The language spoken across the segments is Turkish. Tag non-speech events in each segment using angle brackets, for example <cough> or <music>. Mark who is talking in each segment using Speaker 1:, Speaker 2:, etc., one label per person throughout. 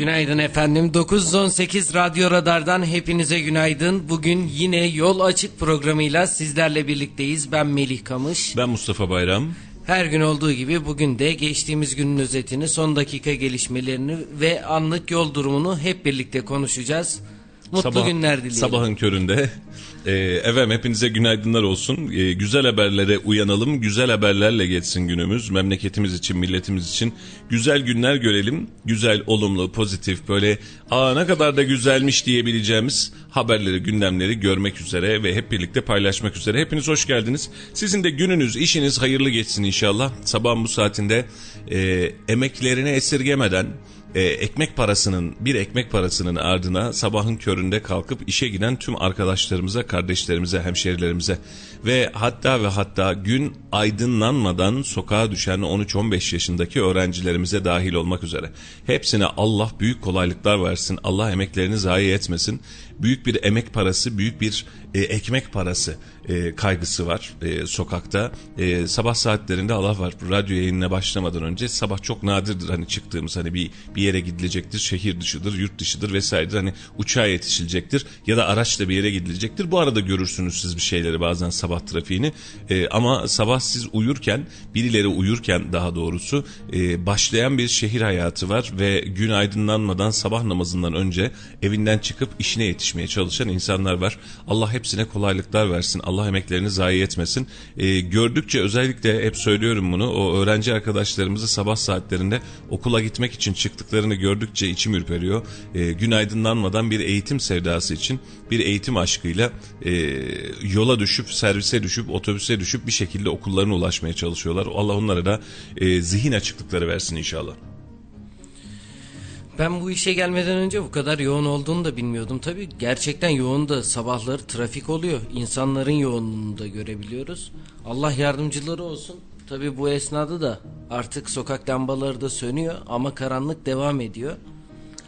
Speaker 1: Günaydın efendim. 918 Radyo Radar'dan hepinize günaydın. Bugün yine Yol Açık programıyla sizlerle birlikteyiz. Ben Melih Kamış.
Speaker 2: Ben Mustafa Bayram.
Speaker 1: Her gün olduğu gibi bugün de geçtiğimiz günün özetini, son dakika gelişmelerini ve anlık yol durumunu hep birlikte konuşacağız. Mutlu
Speaker 2: Sabah,
Speaker 1: günler dileyelim.
Speaker 2: Sabahın köründe. Ee, efendim hepinize günaydınlar olsun. Ee, güzel haberlere uyanalım. Güzel haberlerle geçsin günümüz. Memleketimiz için, milletimiz için güzel günler görelim. Güzel, olumlu, pozitif böyle aa ne kadar da güzelmiş diyebileceğimiz haberleri, gündemleri görmek üzere ve hep birlikte paylaşmak üzere. Hepiniz hoş geldiniz. Sizin de gününüz, işiniz hayırlı geçsin inşallah. Sabahın bu saatinde e, emeklerini esirgemeden e, ekmek parasının bir ekmek parasının ardına sabahın köründe kalkıp işe giden tüm arkadaşlarımıza, kardeşlerimize, hemşerilerimize ve hatta ve hatta gün aydınlanmadan sokağa düşen 13-15 yaşındaki öğrencilerimize dahil olmak üzere hepsine Allah büyük kolaylıklar versin. Allah emeklerini zayi etmesin. Büyük bir emek parası, büyük bir e, ekmek parası e, kaygısı var e, sokakta. E, sabah saatlerinde Allah var radyo yayınına başlamadan önce sabah çok nadirdir hani çıktığımız hani bir bir yere gidilecektir, şehir dışıdır, yurt dışıdır vesairedir. Hani uçağa yetişilecektir ya da araçla bir yere gidilecektir. Bu arada görürsünüz siz bir şeyleri bazen sabah trafiğini. E, ama sabah siz uyurken, birileri uyurken daha doğrusu e, başlayan bir şehir hayatı var ve gün aydınlanmadan sabah namazından önce evinden çıkıp işine yetişmeye çalışan insanlar var. Allah hepsine kolaylıklar versin. Allah emeklerini zayi etmesin. E, gördükçe özellikle hep söylüyorum bunu o öğrenci arkadaşlarımızı sabah saatlerinde okula gitmek için çıktıklarını gördükçe içim ürperiyor. E, gün aydınlanmadan bir eğitim sevdası için bir eğitim aşkıyla e, yola düşüp servise düşüp otobüse düşüp bir şekilde okullarına ulaşmaya çalışıyorlar. Allah onlara da e, zihin açıklıkları versin inşallah.
Speaker 1: Ben bu işe gelmeden önce bu kadar yoğun olduğunu da bilmiyordum. Tabii gerçekten yoğun da sabahları trafik oluyor. İnsanların yoğunluğunu da görebiliyoruz. Allah yardımcıları olsun. Tabii bu esnada da artık sokak lambaları da sönüyor ama karanlık devam ediyor.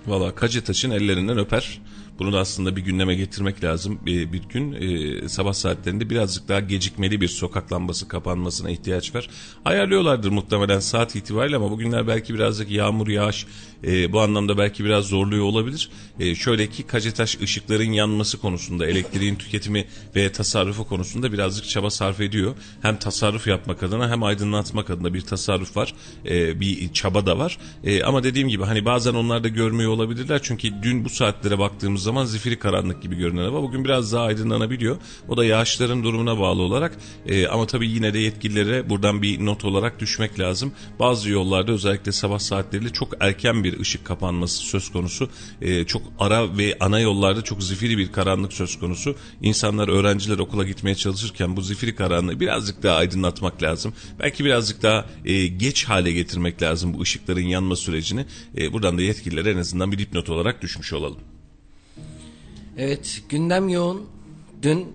Speaker 2: Valla Kacetaş'ın ellerinden öper. Bunu da aslında bir gündeme getirmek lazım. Bir, bir gün e, sabah saatlerinde birazcık daha gecikmeli bir sokak lambası kapanmasına ihtiyaç var. Ayarlıyorlardır muhtemelen saat itibariyle ama bugünler belki birazcık yağmur yağış e, bu anlamda belki biraz zorluyor olabilir. E, şöyle ki Kacetaş ışıkların yanması konusunda elektriğin tüketimi ve tasarrufu konusunda birazcık çaba sarf ediyor. Hem tasarruf yapmak adına hem aydınlatmak adına bir tasarruf var. E, bir çaba da var. E, ama dediğim gibi hani bazen onlar da görmüyor olabilirler. Çünkü dün bu saatlere baktığımız zaman zifiri karanlık gibi görünen hava bugün biraz daha aydınlanabiliyor. O da yağışların durumuna bağlı olarak. E, ama tabii yine de yetkililere buradan bir not olarak düşmek lazım. Bazı yollarda özellikle sabah saatleriyle çok erken bir ışık kapanması söz konusu. E, çok ara ve ana yollarda çok zifiri bir karanlık söz konusu. İnsanlar, öğrenciler okula gitmeye çalışırken bu zifiri karanlığı birazcık daha aydınlatmak lazım. Belki birazcık daha e, geç hale getirmek lazım bu ışıkların yanma sürecini. E, buradan da yetkililere en azından bir dipnot olarak düşmüş olalım.
Speaker 1: Evet gündem yoğun. Dün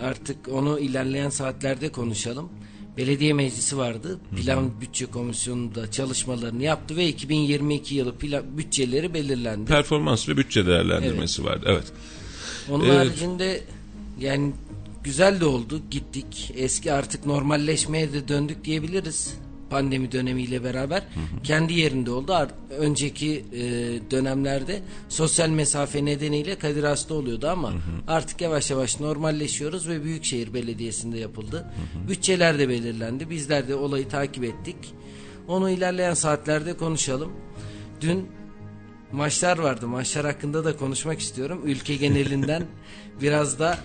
Speaker 1: artık onu ilerleyen saatlerde konuşalım. Belediye meclisi vardı. Plan hı hı. bütçe komisyonunda çalışmalarını yaptı ve 2022 yılı plan, bütçeleri belirlendi.
Speaker 2: Performans ve bütçe değerlendirmesi evet. vardı. Evet.
Speaker 1: Onun evet. haricinde yani güzel de oldu. Gittik. Eski artık normalleşmeye de döndük diyebiliriz pandemi dönemiyle beraber hı hı. kendi yerinde oldu. Önceki e, dönemlerde sosyal mesafe nedeniyle Kadir Has'ta oluyordu ama hı hı. artık yavaş yavaş normalleşiyoruz ve Büyükşehir Belediyesi'nde yapıldı. Hı hı. Bütçeler de belirlendi. Bizler de olayı takip ettik. Onu ilerleyen saatlerde konuşalım. Dün maçlar vardı. Maçlar hakkında da konuşmak istiyorum. Ülke genelinden <laughs> biraz da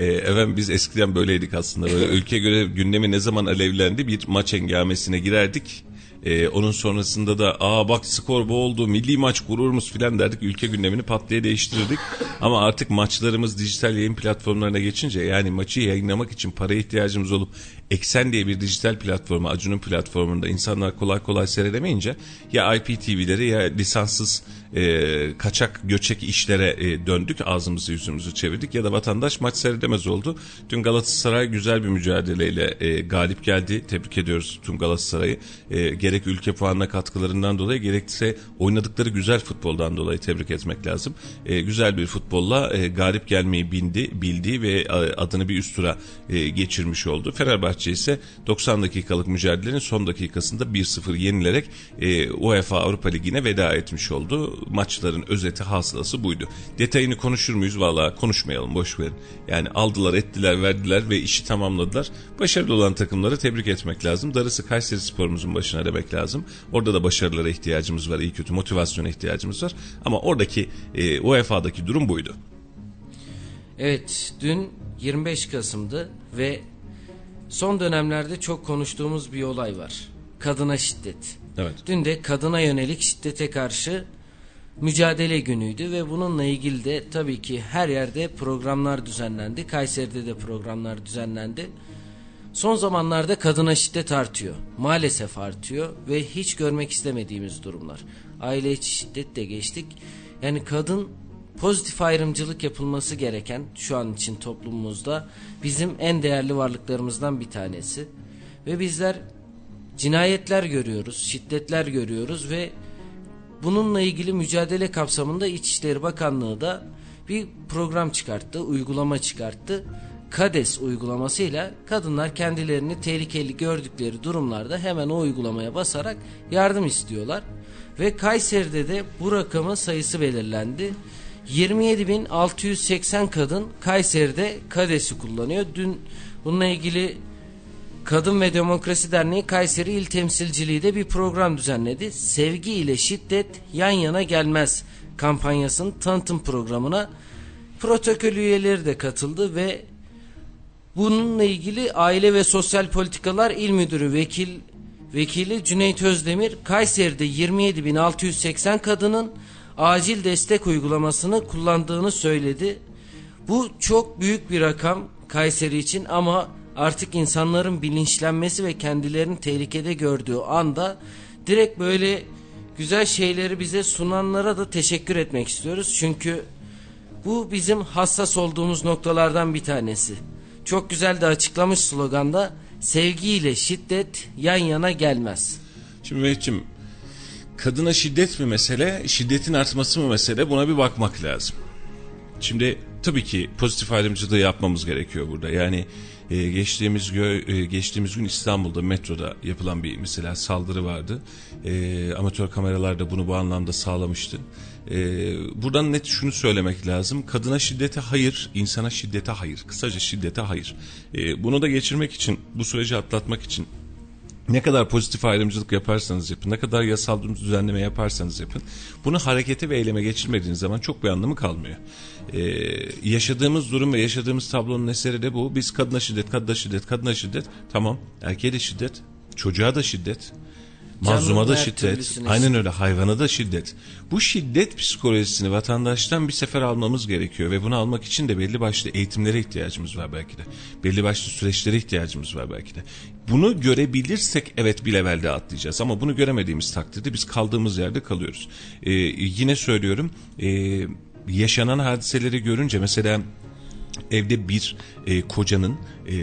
Speaker 2: e, efendim biz eskiden böyleydik aslında. Böyle <laughs> ülke göre gündemi ne zaman alevlendi bir maç engamesine girerdik. Ee, onun sonrasında da aa bak skor bu oldu milli maç gururumuz filan derdik ülke gündemini pat diye değiştirirdik. <laughs> Ama artık maçlarımız dijital yayın platformlarına geçince yani maçı yayınlamak için para ihtiyacımız olup Eksen diye bir dijital platformu Acun'un platformunda insanlar kolay kolay seyredemeyince ya IPTV'leri ya lisanssız e, kaçak göçek işlere e, döndük ağzımızı yüzümüzü çevirdik ya da vatandaş maç seyredemez oldu. Dün Galatasaray güzel bir mücadeleyle e, galip geldi. Tebrik ediyoruz tüm Galatasaray'ı. E, gerek ülke puanına katkılarından dolayı gerekse oynadıkları güzel futboldan dolayı tebrik etmek lazım. E, güzel bir futbolla e, galip gelmeyi bindi, bildi ve adını bir üst tura e, geçirmiş oldu. Fenerbahçe Fenerbahçe ise 90 dakikalık mücadelenin son dakikasında 1-0 yenilerek e, UEFA Avrupa Ligi'ne veda etmiş oldu. Maçların özeti hasılası buydu. Detayını konuşur muyuz? Valla konuşmayalım boş verin. Yani aldılar ettiler verdiler ve işi tamamladılar. Başarılı olan takımları tebrik etmek lazım. Darısı Kayseri sporumuzun başına demek lazım. Orada da başarılara ihtiyacımız var. iyi kötü motivasyona ihtiyacımız var. Ama oradaki e, UEFA'daki durum buydu.
Speaker 1: Evet dün 25 Kasım'dı ve son dönemlerde çok konuştuğumuz bir olay var. Kadına şiddet.
Speaker 2: Evet.
Speaker 1: Dün de kadına yönelik şiddete karşı mücadele günüydü ve bununla ilgili de tabii ki her yerde programlar düzenlendi. Kayseri'de de programlar düzenlendi. Son zamanlarda kadına şiddet artıyor. Maalesef artıyor ve hiç görmek istemediğimiz durumlar. Aile içi şiddet de geçtik. Yani kadın pozitif ayrımcılık yapılması gereken şu an için toplumumuzda bizim en değerli varlıklarımızdan bir tanesi. Ve bizler cinayetler görüyoruz, şiddetler görüyoruz ve bununla ilgili mücadele kapsamında İçişleri Bakanlığı da bir program çıkarttı, uygulama çıkarttı. KADES uygulamasıyla kadınlar kendilerini tehlikeli gördükleri durumlarda hemen o uygulamaya basarak yardım istiyorlar. Ve Kayseri'de de bu rakamın sayısı belirlendi. 27.680 kadın Kayseri'de KADES'i kullanıyor. Dün bununla ilgili Kadın ve Demokrasi Derneği Kayseri İl Temsilciliği de bir program düzenledi. Sevgi ile şiddet yan yana gelmez kampanyasının tanıtım programına protokol üyeleri de katıldı ve bununla ilgili Aile ve Sosyal Politikalar İl Müdürü Vekil Vekili Cüneyt Özdemir Kayseri'de 27.680 kadının acil destek uygulamasını kullandığını söyledi. Bu çok büyük bir rakam Kayseri için ama artık insanların bilinçlenmesi ve kendilerini tehlikede gördüğü anda direkt böyle güzel şeyleri bize sunanlara da teşekkür etmek istiyoruz. Çünkü bu bizim hassas olduğumuz noktalardan bir tanesi. Çok güzel de açıklamış sloganda sevgiyle şiddet yan yana gelmez.
Speaker 2: Şimdi Mehmetciğim kadına şiddet mi mesele, şiddetin artması mı mesele buna bir bakmak lazım. Şimdi tabii ki pozitif ayrımcılığı yapmamız gerekiyor burada. Yani e, geçtiğimiz gö, e, geçtiğimiz gün İstanbul'da metroda yapılan bir mesela saldırı vardı. E, amatör kameralar da bunu bu anlamda sağlamıştı. E, buradan net şunu söylemek lazım. Kadına şiddete hayır, insana şiddete hayır. Kısaca şiddete hayır. E, bunu da geçirmek için, bu süreci atlatmak için ne kadar pozitif ayrımcılık yaparsanız yapın, ne kadar yasal düzenleme yaparsanız yapın, bunu harekete ve eyleme geçirmediğiniz zaman çok bir anlamı kalmıyor. Ee, yaşadığımız durum ve yaşadığımız tablonun eseri de bu. Biz kadına şiddet, kadına şiddet, kadına şiddet, tamam, erkeğe de şiddet, çocuğa da şiddet, Mazluma da şiddet. Aynen öyle hayvana da şiddet. Bu şiddet psikolojisini vatandaştan bir sefer almamız gerekiyor ve bunu almak için de belli başlı eğitimlere ihtiyacımız var belki de. Belli başlı süreçlere ihtiyacımız var belki de. Bunu görebilirsek evet bir levelde atlayacağız ama bunu göremediğimiz takdirde biz kaldığımız yerde kalıyoruz. Ee, yine söylüyorum e, yaşanan hadiseleri görünce mesela evde bir e, kocanın e,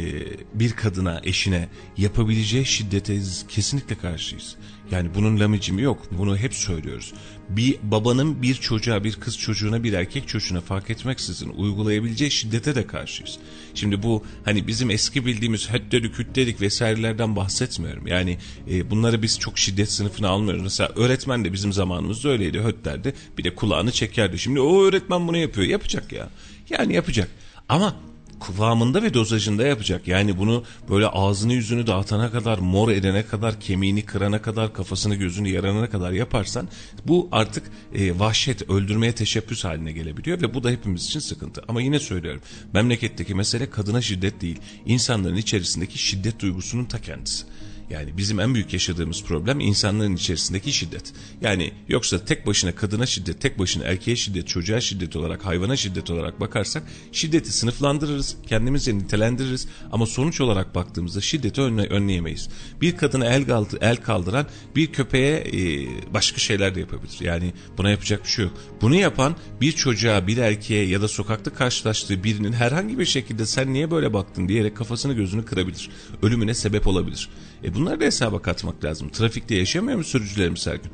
Speaker 2: bir kadına, eşine yapabileceği şiddete kesinlikle karşıyız. Yani bunun lamicimi yok. Bunu hep söylüyoruz. Bir babanın bir çocuğa, bir kız çocuğuna, bir erkek çocuğuna fark etmeksizin uygulayabileceği şiddete de karşıyız. Şimdi bu hani bizim eski bildiğimiz hötdedik, hüttedik vesairelerden bahsetmiyorum. Yani e, bunları biz çok şiddet sınıfına almıyoruz. Mesela öğretmen de bizim zamanımızda öyleydi. Höt derdi. Bir de kulağını çekerdi. Şimdi o öğretmen bunu yapıyor. Yapacak ya. Yani yapacak. Ama kıvamında ve dozajında yapacak. Yani bunu böyle ağzını yüzünü dağıtana kadar, mor edene kadar, kemiğini kırana kadar, kafasını gözünü yarana kadar yaparsan bu artık e, vahşet, öldürmeye teşebbüs haline gelebiliyor ve bu da hepimiz için sıkıntı. Ama yine söylüyorum memleketteki mesele kadına şiddet değil, insanların içerisindeki şiddet duygusunun ta kendisi. Yani bizim en büyük yaşadığımız problem insanların içerisindeki şiddet. Yani yoksa tek başına kadına şiddet, tek başına erkeğe şiddet, çocuğa şiddet olarak, hayvana şiddet olarak bakarsak şiddeti sınıflandırırız, kendimizce nitelendiririz ama sonuç olarak baktığımızda şiddeti önle, önleyemeyiz. Bir kadına el, kaldı, el kaldıran bir köpeğe e, başka şeyler de yapabilir. Yani buna yapacak bir şey yok. Bunu yapan bir çocuğa, bir erkeğe ya da sokakta karşılaştığı birinin herhangi bir şekilde sen niye böyle baktın diyerek kafasını gözünü kırabilir. Ölümüne sebep olabilir. E bunları da hesaba katmak lazım. Trafikte yaşamıyor mu sürücülerimiz her gün?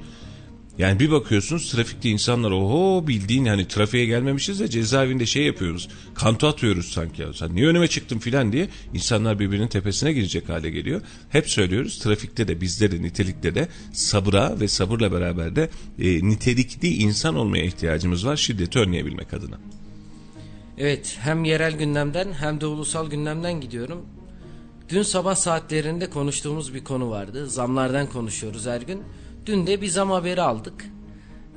Speaker 2: Yani bir bakıyorsunuz trafikte insanlar oho bildiğin hani trafiğe gelmemişiz de cezaevinde şey yapıyoruz. Kanto atıyoruz sanki. Ya. Sen niye önüme çıktın filan diye insanlar birbirinin tepesine girecek hale geliyor. Hep söylüyoruz trafikte de bizde de nitelikte de sabıra ve sabırla beraber de e, nitelikli insan olmaya ihtiyacımız var şiddeti önleyebilmek adına.
Speaker 1: Evet hem yerel gündemden hem de ulusal gündemden gidiyorum. Dün sabah saatlerinde konuştuğumuz bir konu vardı. Zamlardan konuşuyoruz her gün. Dün de bir zam haberi aldık.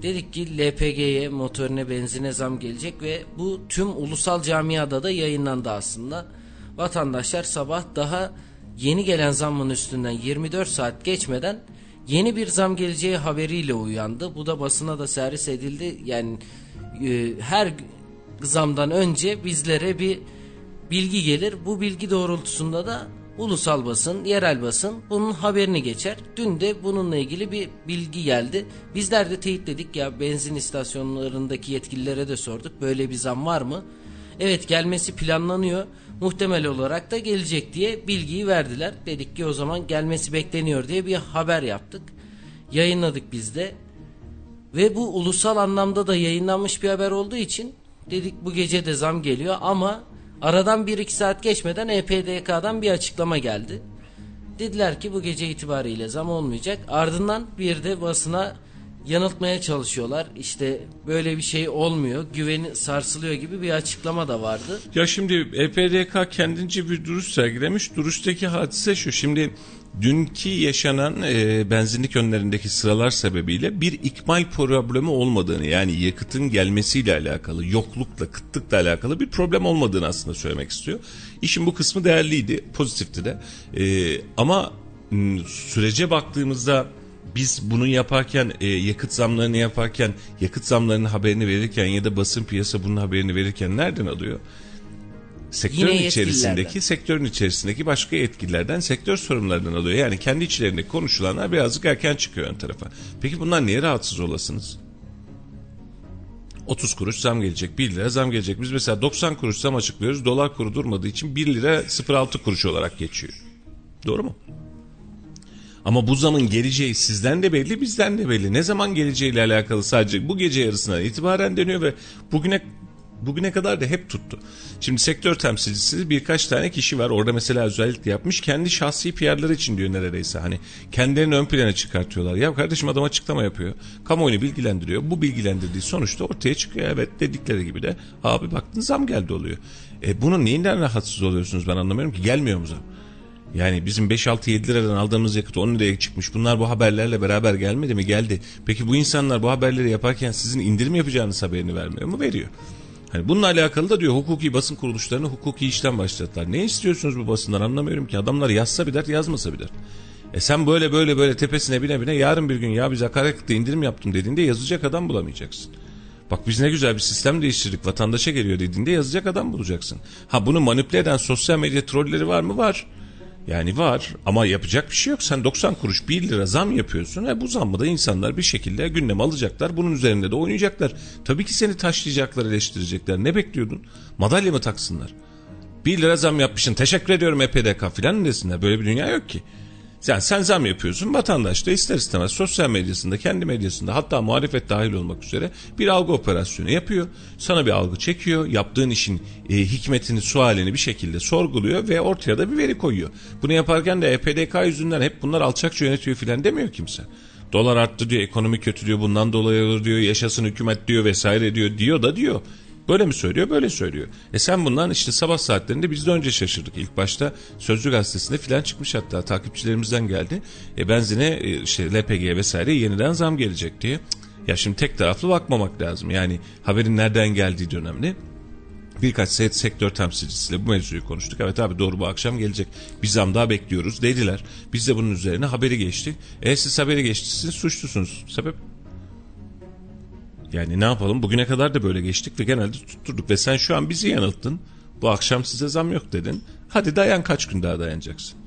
Speaker 1: Dedik ki LPG'ye, motorine, benzine zam gelecek ve bu tüm ulusal camiada da yayınlandı aslında. Vatandaşlar sabah daha yeni gelen zammın üstünden 24 saat geçmeden yeni bir zam geleceği haberiyle uyandı. Bu da basına da servis edildi. Yani e, her zamdan önce bizlere bir bilgi gelir. Bu bilgi doğrultusunda da ulusal basın, yerel basın bunun haberini geçer. Dün de bununla ilgili bir bilgi geldi. Bizler de teyitledik ya benzin istasyonlarındaki yetkililere de sorduk. Böyle bir zam var mı? Evet gelmesi planlanıyor. Muhtemel olarak da gelecek diye bilgiyi verdiler. Dedik ki o zaman gelmesi bekleniyor diye bir haber yaptık. Yayınladık biz de. Ve bu ulusal anlamda da yayınlanmış bir haber olduğu için dedik bu gece de zam geliyor ama Aradan 1-2 saat geçmeden EPDK'dan bir açıklama geldi. Dediler ki bu gece itibariyle zam olmayacak. Ardından bir de basına yanıltmaya çalışıyorlar. İşte böyle bir şey olmuyor, güveni sarsılıyor gibi bir açıklama da vardı.
Speaker 2: Ya şimdi EPDK kendince bir duruş sergilemiş. Duruştaki hadise şu. Şimdi dünkü yaşanan e, benzinlik önlerindeki sıralar sebebiyle bir ikmal problemi olmadığını yani yakıtın gelmesiyle alakalı, yoklukla, kıtlıkla alakalı bir problem olmadığını aslında söylemek istiyor. İşin bu kısmı değerliydi, pozitifti de. E, ama sürece baktığımızda biz bunu yaparken e, yakıt zamlarını yaparken yakıt zamlarının haberini verirken ya da basın piyasa bunun haberini verirken nereden alıyor? Sektörün içerisindeki sektörün içerisindeki başka yetkililerden sektör sorumlularından alıyor. Yani kendi içlerinde konuşulanlar birazcık erken çıkıyor ön tarafa. Peki bunlar niye rahatsız olasınız? 30 kuruş zam gelecek, 1 lira zam gelecek. Biz mesela 90 kuruş zam açıklıyoruz. Dolar kuru durmadığı için 1 lira 0.6 kuruş olarak geçiyor. Doğru mu? Ama bu zamın geleceği sizden de belli, bizden de belli. Ne zaman geleceğiyle alakalı sadece bu gece yarısına itibaren deniyor ve bugüne bugüne kadar da hep tuttu. Şimdi sektör temsilcisi birkaç tane kişi var. Orada mesela özellikle yapmış. Kendi şahsi PR'ları için diyor neredeyse. Hani kendilerini ön plana çıkartıyorlar. Ya kardeşim adam açıklama yapıyor. Kamuoyunu bilgilendiriyor. Bu bilgilendirdiği sonuçta ortaya çıkıyor. Evet dedikleri gibi de abi baktın zam geldi oluyor. E bunun neyinden rahatsız oluyorsunuz ben anlamıyorum ki. Gelmiyor mu zam? Yani bizim 5-6-7 liradan aldığımız yakıt 10 liraya çıkmış. Bunlar bu haberlerle beraber gelmedi mi? Geldi. Peki bu insanlar bu haberleri yaparken sizin indirim yapacağınız haberini vermiyor mu? Veriyor. Hani bununla alakalı da diyor hukuki basın kuruluşlarını hukuki işlem başlattılar. Ne istiyorsunuz bu basından anlamıyorum ki. Adamlar yazsa bir dert yazmasa bir dert. E sen böyle böyle böyle tepesine bine bine yarın bir gün ya biz akaryakıtta indirim yaptım dediğinde yazacak adam bulamayacaksın. Bak biz ne güzel bir sistem değiştirdik vatandaşa geliyor dediğinde yazacak adam bulacaksın. Ha bunu manipüle eden sosyal medya trolleri var mı? Var. Yani var ama yapacak bir şey yok. Sen 90 kuruş 1 lira zam yapıyorsun. E bu zammı da insanlar bir şekilde gündem alacaklar. Bunun üzerinde de oynayacaklar. Tabii ki seni taşlayacaklar, eleştirecekler. Ne bekliyordun? Madalya mı taksınlar? 1 lira zam yapmışsın. Teşekkür ediyorum EPDK filan desinler. Böyle bir dünya yok ki. Yani sen zam yapıyorsun vatandaş da ister istemez sosyal medyasında kendi medyasında hatta muhalefet dahil olmak üzere bir algı operasyonu yapıyor. Sana bir algı çekiyor. Yaptığın işin e, hikmetini sualini bir şekilde sorguluyor ve ortaya da bir veri koyuyor. Bunu yaparken de EPDK yüzünden hep bunlar alçakça yönetiyor filan demiyor kimse. Dolar arttı diyor, ekonomi kötü diyor, bundan dolayı olur diyor, yaşasın hükümet diyor vesaire diyor diyor da diyor. Böyle mi söylüyor? Böyle söylüyor. E sen bundan işte sabah saatlerinde biz de önce şaşırdık. İlk başta Sözcü Gazetesi'nde filan çıkmış hatta takipçilerimizden geldi. E benzine e, işte LPG vesaire yeniden zam gelecek diye. Ya şimdi tek taraflı bakmamak lazım. Yani haberin nereden geldiği de önemli. Birkaç sektör temsilcisiyle bu mevzuyu konuştuk. Evet abi doğru bu akşam gelecek. Bir zam daha bekliyoruz dediler. Biz de bunun üzerine haberi geçtik. E siz haberi geçtiniz suçlusunuz. Sebep? Yani ne yapalım bugüne kadar da böyle geçtik ve genelde tutturduk ve sen şu an bizi yanılttın. Bu akşam size zam yok dedin. Hadi dayan kaç gün daha dayanacaksın?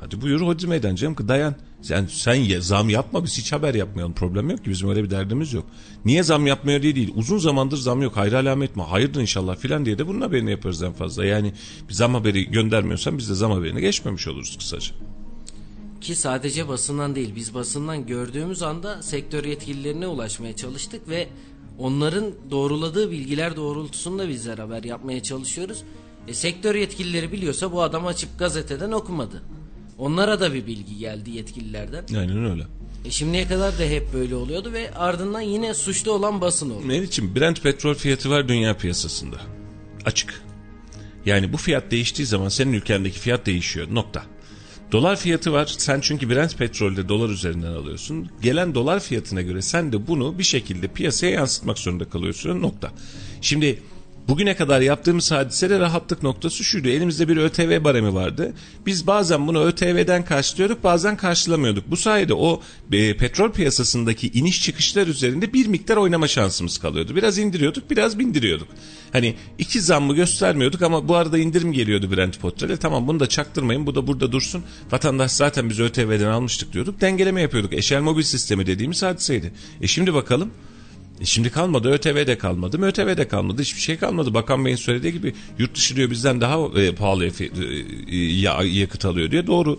Speaker 2: Hadi buyur hodri meydan canım dayan. Sen, sen ye, zam yapma biz hiç haber yapmayalım. Problem yok ki bizim öyle bir derdimiz yok. Niye zam yapmıyor diye değil. Uzun zamandır zam yok. Hayır alamet mi? Hayırdır inşallah filan diye de bunun haberini yaparız en fazla. Yani bir zam haberi göndermiyorsan biz de zam haberini geçmemiş oluruz kısaca.
Speaker 1: Ki sadece basından değil biz basından gördüğümüz anda sektör yetkililerine ulaşmaya çalıştık ve onların doğruladığı bilgiler doğrultusunda bizler haber yapmaya çalışıyoruz. E, sektör yetkilileri biliyorsa bu adam açıp gazeteden okumadı. Onlara da bir bilgi geldi yetkililerden.
Speaker 2: Aynen öyle.
Speaker 1: E, şimdiye kadar da hep böyle oluyordu ve ardından yine suçlu olan basın oldu.
Speaker 2: Ne için? Brent petrol fiyatı var dünya piyasasında. Açık. Yani bu fiyat değiştiği zaman senin ülkendeki fiyat değişiyor. Nokta. Dolar fiyatı var. Sen çünkü Brent petrolde dolar üzerinden alıyorsun. Gelen dolar fiyatına göre sen de bunu bir şekilde piyasaya yansıtmak zorunda kalıyorsun. Nokta. Şimdi Bugüne kadar yaptığımız hadisede rahatlık noktası şuydu. Elimizde bir ÖTV baremi vardı. Biz bazen bunu ÖTV'den karşılıyorduk bazen karşılamıyorduk. Bu sayede o e, petrol piyasasındaki iniş çıkışlar üzerinde bir miktar oynama şansımız kalıyordu. Biraz indiriyorduk biraz bindiriyorduk. Hani iki zammı göstermiyorduk ama bu arada indirim geliyordu Brent petrole. Tamam bunu da çaktırmayın bu da burada dursun. Vatandaş zaten biz ÖTV'den almıştık diyorduk. Dengeleme yapıyorduk. Eşel mobil sistemi dediğimiz hadiseydi. E şimdi bakalım e şimdi kalmadı ÖTV de kalmadı ÖTV de kalmadı hiçbir şey kalmadı. Bakan Bey'in söylediği gibi yurt dışı diyor bizden daha e, pahalı e, e, yakıt alıyor diyor. Doğru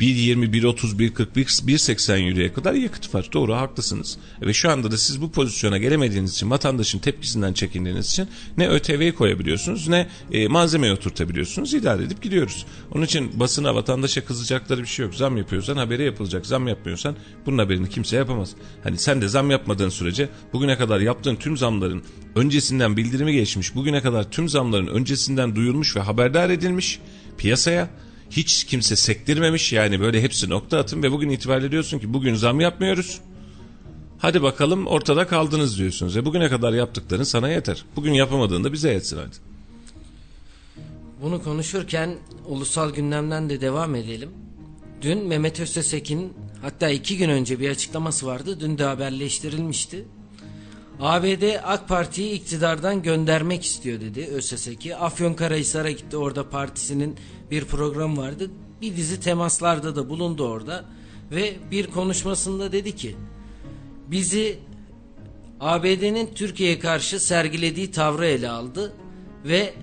Speaker 2: 1.20, 1.30, 1.40, 1.80 euroya kadar yakıt var. Doğru haklısınız. Ve şu anda da siz bu pozisyona gelemediğiniz için vatandaşın tepkisinden çekindiğiniz için ne ÖTV'yi koyabiliyorsunuz ne e, malzemeyi oturtabiliyorsunuz. İdare edip gidiyoruz. Onun için basına vatandaşa kızacakları bir şey yok. Zam yapıyorsan haberi yapılacak. Zam yapmıyorsan bunun haberini kimse yapamaz. Hani sen de zam yapmadığın sürece bugüne kadar yaptığın tüm zamların öncesinden bildirimi geçmiş. Bugüne kadar tüm zamların öncesinden duyulmuş ve haberdar edilmiş piyasaya hiç kimse sektirmemiş yani böyle hepsi nokta atın ve bugün itibariyle diyorsun ki bugün zam yapmıyoruz. Hadi bakalım ortada kaldınız diyorsunuz. E bugüne kadar yaptıkların sana yeter. Bugün yapamadığında bize yetsin hadi.
Speaker 1: Bunu konuşurken ulusal gündemden de devam edelim. Dün Mehmet Öztesekin hatta iki gün önce bir açıklaması vardı. Dün de haberleştirilmişti. ABD AK Parti'yi iktidardan göndermek istiyor dedi Özseseki. Afyonkarahisar'a gitti orada partisinin bir program vardı. Bir dizi temaslarda da bulundu orada. Ve bir konuşmasında dedi ki bizi ABD'nin Türkiye'ye karşı sergilediği tavrı ele aldı ve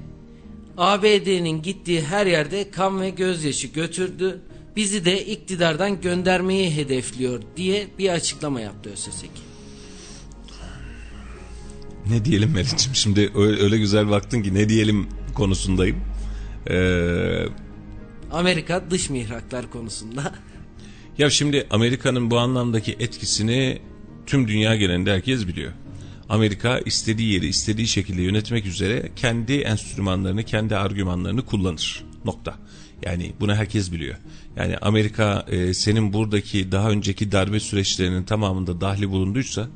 Speaker 1: ABD'nin gittiği her yerde kan ve gözyaşı götürdü. Bizi de iktidardan göndermeyi hedefliyor diye bir açıklama yaptı Özseseki
Speaker 2: ne diyelim Meriç'im şimdi öyle güzel baktın ki ne diyelim konusundayım.
Speaker 1: Ee, Amerika dış mihraklar konusunda.
Speaker 2: Ya şimdi Amerika'nın bu anlamdaki etkisini tüm dünya genelinde herkes biliyor. Amerika istediği yeri istediği şekilde yönetmek üzere kendi enstrümanlarını, kendi argümanlarını kullanır. Nokta. Yani bunu herkes biliyor. Yani Amerika e, senin buradaki daha önceki darbe süreçlerinin tamamında dahli bulunduysa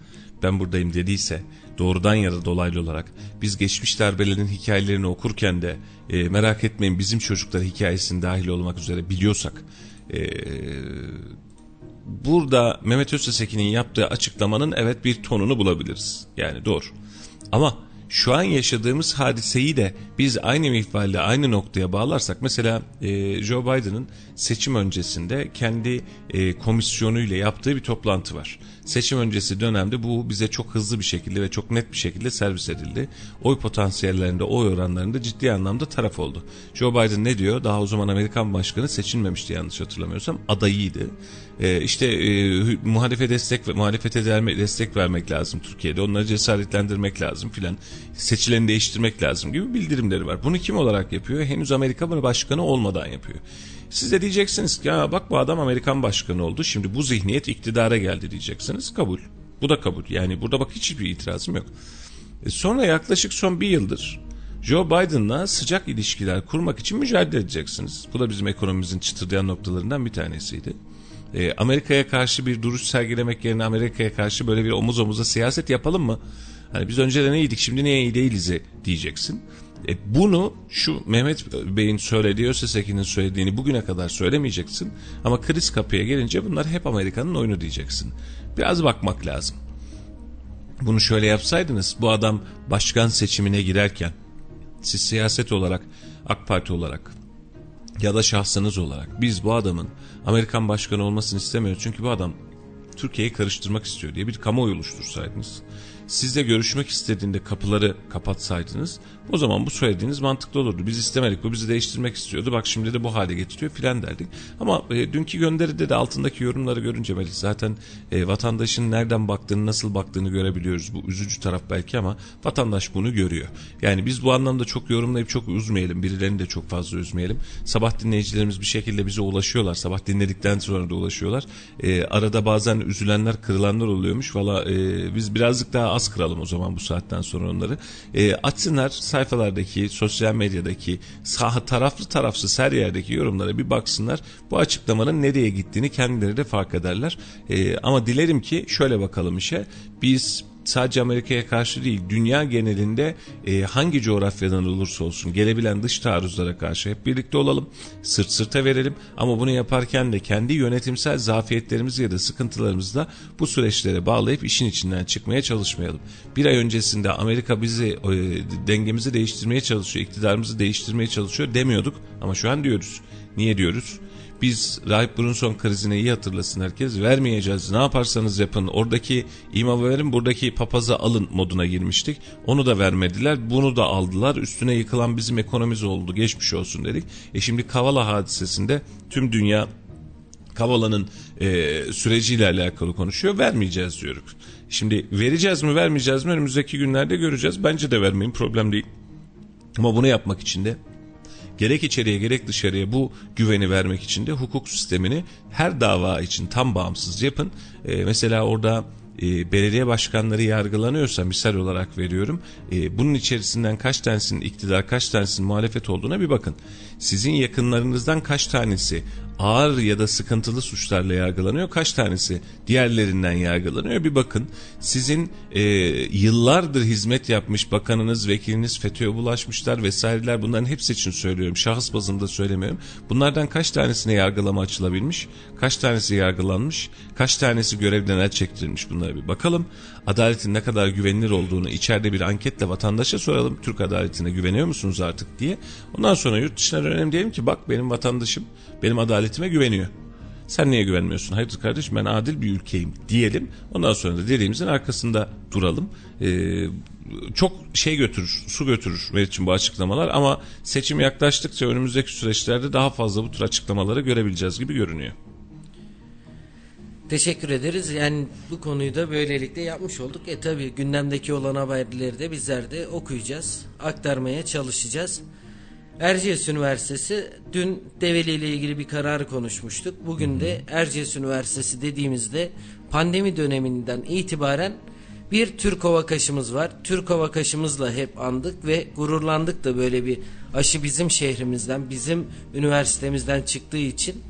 Speaker 2: ben buradayım dediyse doğrudan ya da dolaylı olarak biz geçmiş darbelerin hikayelerini okurken de e, merak etmeyin bizim çocuklar hikayesinin dahil olmak üzere biliyorsak e, burada Mehmet Öztesekin'in yaptığı açıklamanın evet bir tonunu bulabiliriz. Yani doğru. Ama şu an yaşadığımız hadiseyi de biz aynı mihvalde aynı noktaya bağlarsak mesela e, Joe Biden'ın seçim öncesinde kendi e, komisyonuyla yaptığı bir toplantı var. Seçim öncesi dönemde bu bize çok hızlı bir şekilde ve çok net bir şekilde servis edildi. Oy potansiyellerinde, oy oranlarında ciddi anlamda taraf oldu. Joe Biden ne diyor? Daha o zaman Amerikan başkanı seçilmemişti yanlış hatırlamıyorsam. Adayıydı. Ee, işte e, muhalefete destek muhalefete destek vermek lazım Türkiye'de. Onları cesaretlendirmek lazım filan. Seçileni değiştirmek lazım gibi bildirimleri var. Bunu kim olarak yapıyor? Henüz Amerika başkanı olmadan yapıyor. Siz de diyeceksiniz ki ya bak bu adam Amerikan başkanı oldu. Şimdi bu zihniyet iktidara geldi diyeceksiniz. Kabul. Bu da kabul. Yani burada bak hiçbir itirazım yok. E sonra yaklaşık son bir yıldır Joe Biden'la sıcak ilişkiler kurmak için mücadele edeceksiniz. Bu da bizim ekonomimizin çıtırdayan noktalarından bir tanesiydi. E, Amerika'ya karşı bir duruş sergilemek yerine Amerika'ya karşı böyle bir omuz omuza siyaset yapalım mı? Hani biz önceden iyiydik şimdi niye iyi değiliz diyeceksin. E bunu şu Mehmet Bey'in söylediği, Ösesekin'in söylediğini bugüne kadar söylemeyeceksin. Ama kriz kapıya gelince bunlar hep Amerika'nın oyunu diyeceksin. Biraz bakmak lazım. Bunu şöyle yapsaydınız bu adam başkan seçimine girerken siz siyaset olarak AK Parti olarak ya da şahsınız olarak biz bu adamın Amerikan başkanı olmasını istemiyoruz. Çünkü bu adam Türkiye'yi karıştırmak istiyor diye bir kamuoyu oluştursaydınız sizle görüşmek istediğinde kapıları kapatsaydınız o zaman bu söylediğiniz mantıklı olurdu. Biz istemedik bu bizi değiştirmek istiyordu bak şimdi de bu hale getiriyor filan derdik. Ama e, dünkü gönderide de altındaki yorumları görünce belki zaten e, vatandaşın nereden baktığını nasıl baktığını görebiliyoruz. Bu üzücü taraf belki ama vatandaş bunu görüyor. Yani biz bu anlamda çok yorumlayıp çok üzmeyelim. Birilerini de çok fazla üzmeyelim. Sabah dinleyicilerimiz bir şekilde bize ulaşıyorlar. Sabah dinledikten sonra da ulaşıyorlar. E, arada bazen üzülenler kırılanlar oluyormuş. Valla e, biz birazcık daha az kıralım o zaman bu saatten sonra onları. E, açsınlar sayfalardaki, sosyal medyadaki, sağ taraflı tarafsız her yerdeki yorumlara bir baksınlar. Bu açıklamanın nereye gittiğini kendileri de fark ederler. E, ama dilerim ki şöyle bakalım işe. Biz sadece Amerika'ya karşı değil dünya genelinde e, hangi coğrafyadan olursa olsun gelebilen dış taarruzlara karşı hep birlikte olalım sırt sırta verelim ama bunu yaparken de kendi yönetimsel zafiyetlerimizi ya da sıkıntılarımızı da bu süreçlere bağlayıp işin içinden çıkmaya çalışmayalım. Bir ay öncesinde Amerika bizi e, dengemizi değiştirmeye çalışıyor iktidarımızı değiştirmeye çalışıyor demiyorduk ama şu an diyoruz. Niye diyoruz? Biz Rahip Brunson krizine iyi hatırlasın herkes. Vermeyeceğiz ne yaparsanız yapın. Oradaki imamı verin buradaki papazı alın moduna girmiştik. Onu da vermediler. Bunu da aldılar. Üstüne yıkılan bizim ekonomimiz oldu. Geçmiş olsun dedik. E şimdi Kavala hadisesinde tüm dünya Kavala'nın e, süreciyle alakalı konuşuyor. Vermeyeceğiz diyoruz. Şimdi vereceğiz mi vermeyeceğiz mi önümüzdeki günlerde göreceğiz. Bence de vermeyin problem değil. Ama bunu yapmak için de gerek içeriye gerek dışarıya bu güveni vermek için de hukuk sistemini her dava için tam bağımsız yapın. E, mesela orada e, belediye başkanları yargılanıyorsa misal olarak veriyorum. E, bunun içerisinden kaç tanesinin iktidar kaç tanesinin muhalefet olduğuna bir bakın. Sizin yakınlarınızdan kaç tanesi ağır ya da sıkıntılı suçlarla yargılanıyor. Kaç tanesi diğerlerinden yargılanıyor bir bakın. Sizin e, yıllardır hizmet yapmış bakanınız, vekiliniz FETÖ'ye bulaşmışlar vesaireler bunların hepsi için söylüyorum. Şahıs bazında söylemiyorum. Bunlardan kaç tanesine yargılama açılabilmiş? Kaç tanesi yargılanmış? Kaç tanesi görevden el çektirilmiş? Bunlara bir bakalım. Adaletin ne kadar güvenilir olduğunu içeride bir anketle vatandaşa soralım. Türk adaletine güveniyor musunuz artık diye. Ondan sonra yurt dışına dönelim diyelim ki bak benim vatandaşım benim adaletime güveniyor. Sen niye güvenmiyorsun? Hayırdır kardeşim ben adil bir ülkeyim diyelim. Ondan sonra da dediğimizin arkasında duralım. Ee, çok şey götürür, su götürür Meriç'in bu açıklamalar ama seçim yaklaştıkça önümüzdeki süreçlerde daha fazla bu tür açıklamaları görebileceğiz gibi görünüyor.
Speaker 1: Teşekkür ederiz. Yani bu konuyu da böylelikle yapmış olduk. E tabi gündemdeki olan haberleri de bizler de okuyacağız. Aktarmaya çalışacağız. Erciyes Üniversitesi dün Develi ile ilgili bir kararı konuşmuştuk. Bugün de Erciyes Üniversitesi dediğimizde pandemi döneminden itibaren bir Türk Hava Kaşımız var. Türk Hava Kaşımızla hep andık ve gururlandık da böyle bir aşı bizim şehrimizden, bizim üniversitemizden çıktığı için.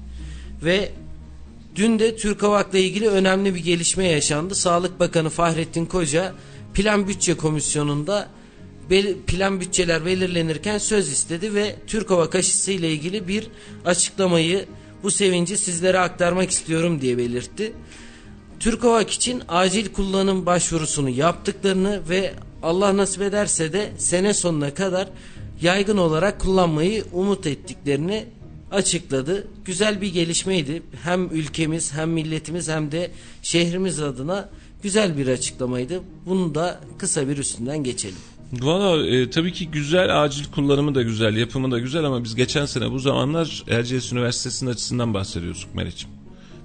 Speaker 1: Ve dün de Türk Havak'la ilgili önemli bir gelişme yaşandı. Sağlık Bakanı Fahrettin Koca Plan Bütçe Komisyonu'nda plan bütçeler belirlenirken söz istedi ve Türk Hava Kaşısı ile ilgili bir açıklamayı bu sevinci sizlere aktarmak istiyorum diye belirtti. Türk Hava için acil kullanım başvurusunu yaptıklarını ve Allah nasip ederse de sene sonuna kadar yaygın olarak kullanmayı umut ettiklerini açıkladı. Güzel bir gelişmeydi. Hem ülkemiz hem milletimiz hem de şehrimiz adına güzel bir açıklamaydı. Bunu da kısa bir üstünden geçelim.
Speaker 2: Valla e, tabii ki güzel acil kullanımı da güzel yapımı da güzel ama biz geçen sene bu zamanlar Erciyes Üniversitesi'nin açısından bahsediyoruz Meriç'im.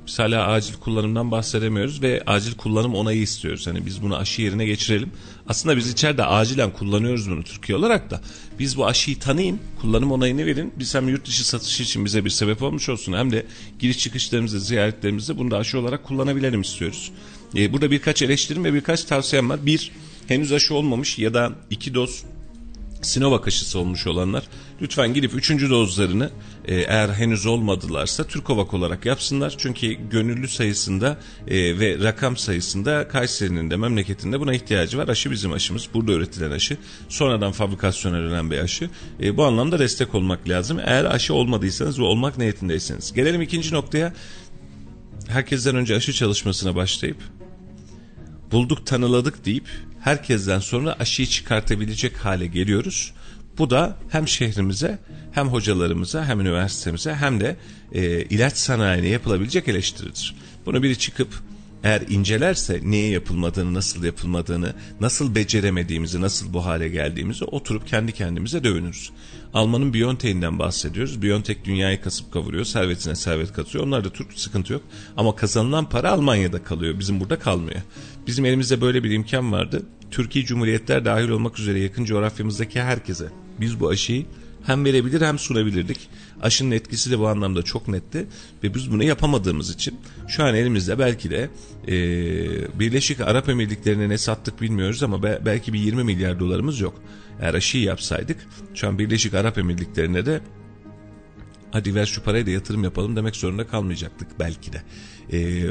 Speaker 2: Biz hala acil kullanımdan bahsedemiyoruz ve acil kullanım onayı istiyoruz. Hani biz bunu aşı yerine geçirelim. Aslında biz içeride acilen kullanıyoruz bunu Türkiye olarak da. Biz bu aşıyı tanıyın, kullanım onayını verin. Biz hem yurt dışı satışı için bize bir sebep olmuş olsun hem de giriş çıkışlarımızda, ziyaretlerimizde bunu da aşı olarak kullanabilelim istiyoruz. Ee, burada birkaç eleştirim ve birkaç tavsiyem var. Bir, henüz aşı olmamış ya da iki doz Sinovac aşısı olmuş olanlar lütfen gidip üçüncü dozlarını eğer henüz olmadılarsa Türkovak olarak yapsınlar. Çünkü gönüllü sayısında e, ve rakam sayısında Kayseri'nin de memleketinde buna ihtiyacı var. Aşı bizim aşımız. Burada üretilen aşı. Sonradan fabrikasyona dönen bir aşı. E, bu anlamda destek olmak lazım. Eğer aşı olmadıysanız ve olmak niyetindeyseniz. Gelelim ikinci noktaya. Herkesten önce aşı çalışmasına başlayıp bulduk tanıladık deyip herkesten sonra aşıyı çıkartabilecek hale geliyoruz. Bu da hem şehrimize hem hocalarımıza hem üniversitemize hem de e, ilaç sanayine yapılabilecek eleştiridir. Bunu biri çıkıp eğer incelerse neye yapılmadığını, nasıl yapılmadığını, nasıl beceremediğimizi, nasıl bu hale geldiğimizi oturup kendi kendimize dövünürüz. Alman'ın Biontech'inden bahsediyoruz. Biontech dünyayı kasıp kavuruyor, servetine servet katıyor. Onlar da Türk sıkıntı yok. Ama kazanılan para Almanya'da kalıyor, bizim burada kalmıyor. Bizim elimizde böyle bir imkan vardı. Türkiye Cumhuriyetler dahil olmak üzere yakın coğrafyamızdaki herkese biz bu aşıyı hem verebilir hem sunabilirdik. Aşının etkisi de bu anlamda çok netti ve biz bunu yapamadığımız için şu an elimizde belki de e, Birleşik Arap Emirlikleri'ne ne sattık bilmiyoruz ama be, belki bir 20 milyar dolarımız yok. Eğer aşıyı yapsaydık şu an Birleşik Arap Emirlikleri'ne de hadi ver şu parayı da yatırım yapalım demek zorunda kalmayacaktık belki de. E,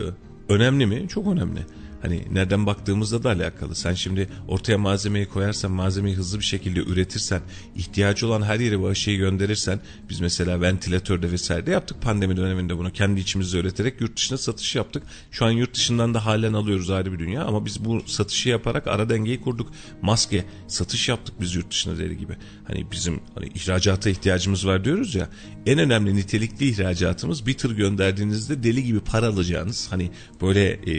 Speaker 2: önemli mi? Çok önemli. Hani nereden baktığımızda da alakalı. Sen şimdi ortaya malzemeyi koyarsan, malzemeyi hızlı bir şekilde üretirsen, ihtiyacı olan her yere bu aşıyı gönderirsen, biz mesela ventilatörde vesaire yaptık pandemi döneminde bunu kendi içimizde üreterek yurt dışına satış yaptık. Şu an yurt dışından da halen alıyoruz ayrı bir dünya ama biz bu satışı yaparak ara dengeyi kurduk. Maske satış yaptık biz yurt dışına deli gibi. Hani bizim hani ihracata ihtiyacımız var diyoruz ya. En önemli nitelikli ihracatımız bir tır gönderdiğinizde deli gibi para alacağınız hani böyle e,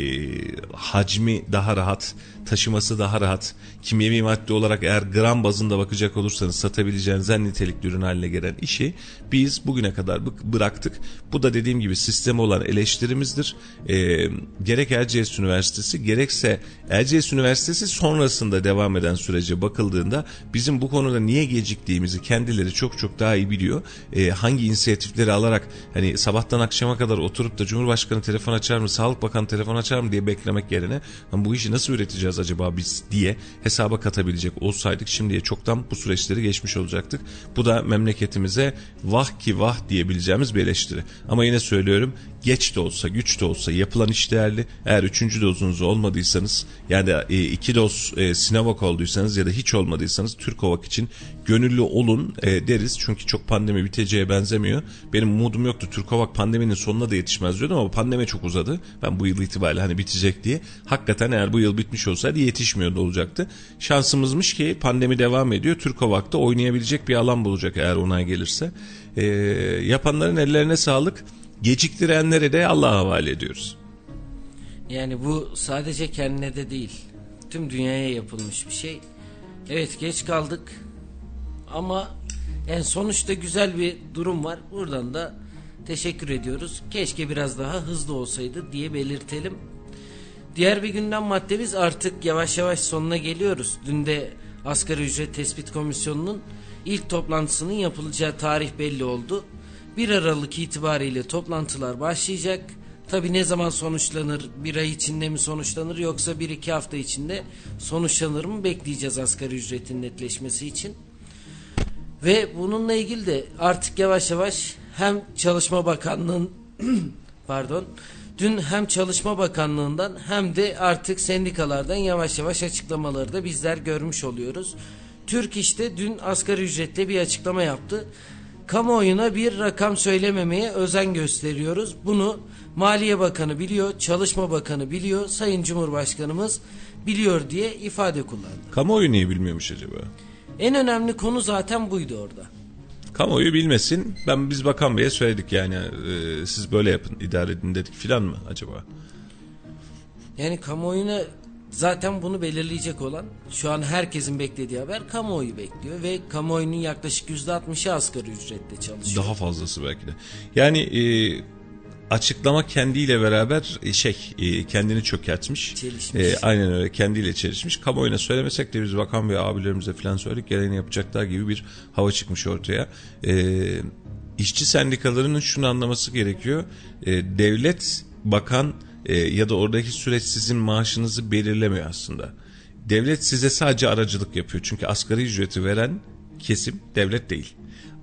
Speaker 2: hacmi daha rahat, taşıması daha rahat, kimyevi madde olarak eğer gram bazında bakacak olursanız satabileceğiniz en nitelikli ürün haline gelen işi biz bugüne kadar bıraktık. Bu da dediğim gibi sisteme olan eleştirimizdir. E, gerek Erciyes Üniversitesi gerekse Erciyes Üniversitesi sonrasında devam eden sürece bakıldığında bizim bu konuda niye geciktiğimizi kendileri çok çok daha iyi biliyor. E, hangi inisiyatifleri alarak hani sabahtan akşama kadar oturup da Cumhurbaşkanı telefon açar mı, Sağlık Bakanı telefon açar mı diye beklemek yerine bu işi nasıl üreteceğiz acaba biz diye hesaba katabilecek olsaydık şimdiye çoktan bu süreçleri geçmiş olacaktık. Bu da memleketimize vah ki vah diyebileceğimiz bir eleştiri. Ama yine söylüyorum geç de olsa güç de olsa yapılan iş değerli. Eğer üçüncü dozunuzu olmadıysanız yani e, iki doz e, Sinovac olduysanız ya da hiç olmadıysanız Türkovak için gönüllü olun e, deriz. Çünkü çok pandemi biteceğe benzemiyor. Benim umudum yoktu. Türkovak pandeminin sonuna da yetişmez diyordum ama pandemi çok uzadı. Ben bu yıl itibariyle hani bitecek diye. Hakikaten eğer bu yıl bitmiş olsaydı yetişmiyordu olacaktı. Şansımızmış ki pandemi devam ediyor. Türkovak'ta oynayabilecek bir alan bulacak eğer onay gelirse. E, yapanların ellerine sağlık. Geciktirenleri de Allah'a havale ediyoruz.
Speaker 1: Yani bu sadece kendine de değil. Tüm dünyaya yapılmış bir şey. Evet geç kaldık. Ama en sonuçta güzel bir durum var. Buradan da teşekkür ediyoruz. Keşke biraz daha hızlı olsaydı diye belirtelim. Diğer bir gündem maddemiz artık yavaş yavaş sonuna geliyoruz. Dün de Asgari Ücret Tespit Komisyonu'nun ilk toplantısının yapılacağı tarih belli oldu. 1 Aralık itibariyle toplantılar başlayacak. Tabi ne zaman sonuçlanır, bir ay içinde mi sonuçlanır yoksa bir iki hafta içinde sonuçlanır mı bekleyeceğiz asgari ücretin netleşmesi için. Ve bununla ilgili de artık yavaş yavaş hem Çalışma Bakanlığı'nın <clears throat> pardon dün hem Çalışma Bakanlığı'ndan hem de artık sendikalardan yavaş yavaş açıklamaları da bizler görmüş oluyoruz. Türk işte dün asgari ücretle bir açıklama yaptı kamuoyuna bir rakam söylememeye özen gösteriyoruz. Bunu Maliye Bakanı biliyor, Çalışma Bakanı biliyor, Sayın Cumhurbaşkanımız biliyor diye ifade kullandı.
Speaker 2: Kamuoyu niye bilmiyormuş acaba?
Speaker 1: En önemli konu zaten buydu orada.
Speaker 2: Kamuoyu bilmesin. Ben biz Bakan Bey'e söyledik yani e, siz böyle yapın idare edin dedik filan mı acaba?
Speaker 1: Yani kamuoyuna Zaten bunu belirleyecek olan şu an herkesin beklediği haber kamuoyu bekliyor ve kamuoyunun yaklaşık %60'ı asgari ücretle çalışıyor.
Speaker 2: Daha fazlası belki de. Yani e, açıklama kendiyle beraber e, şey e, kendini çökertmiş. Çelişmiş. E, aynen öyle kendiyle çelişmiş. Kamuoyuna söylemesek de biz bakan ve abilerimize falan söyledik gereğini yapacaklar gibi bir hava çıkmış ortaya. E, işçi sendikalarının şunu anlaması gerekiyor. E, devlet bakan e, ya da oradaki süreç sizin maaşınızı belirlemiyor aslında. Devlet size sadece aracılık yapıyor. Çünkü asgari ücreti veren kesim devlet değil.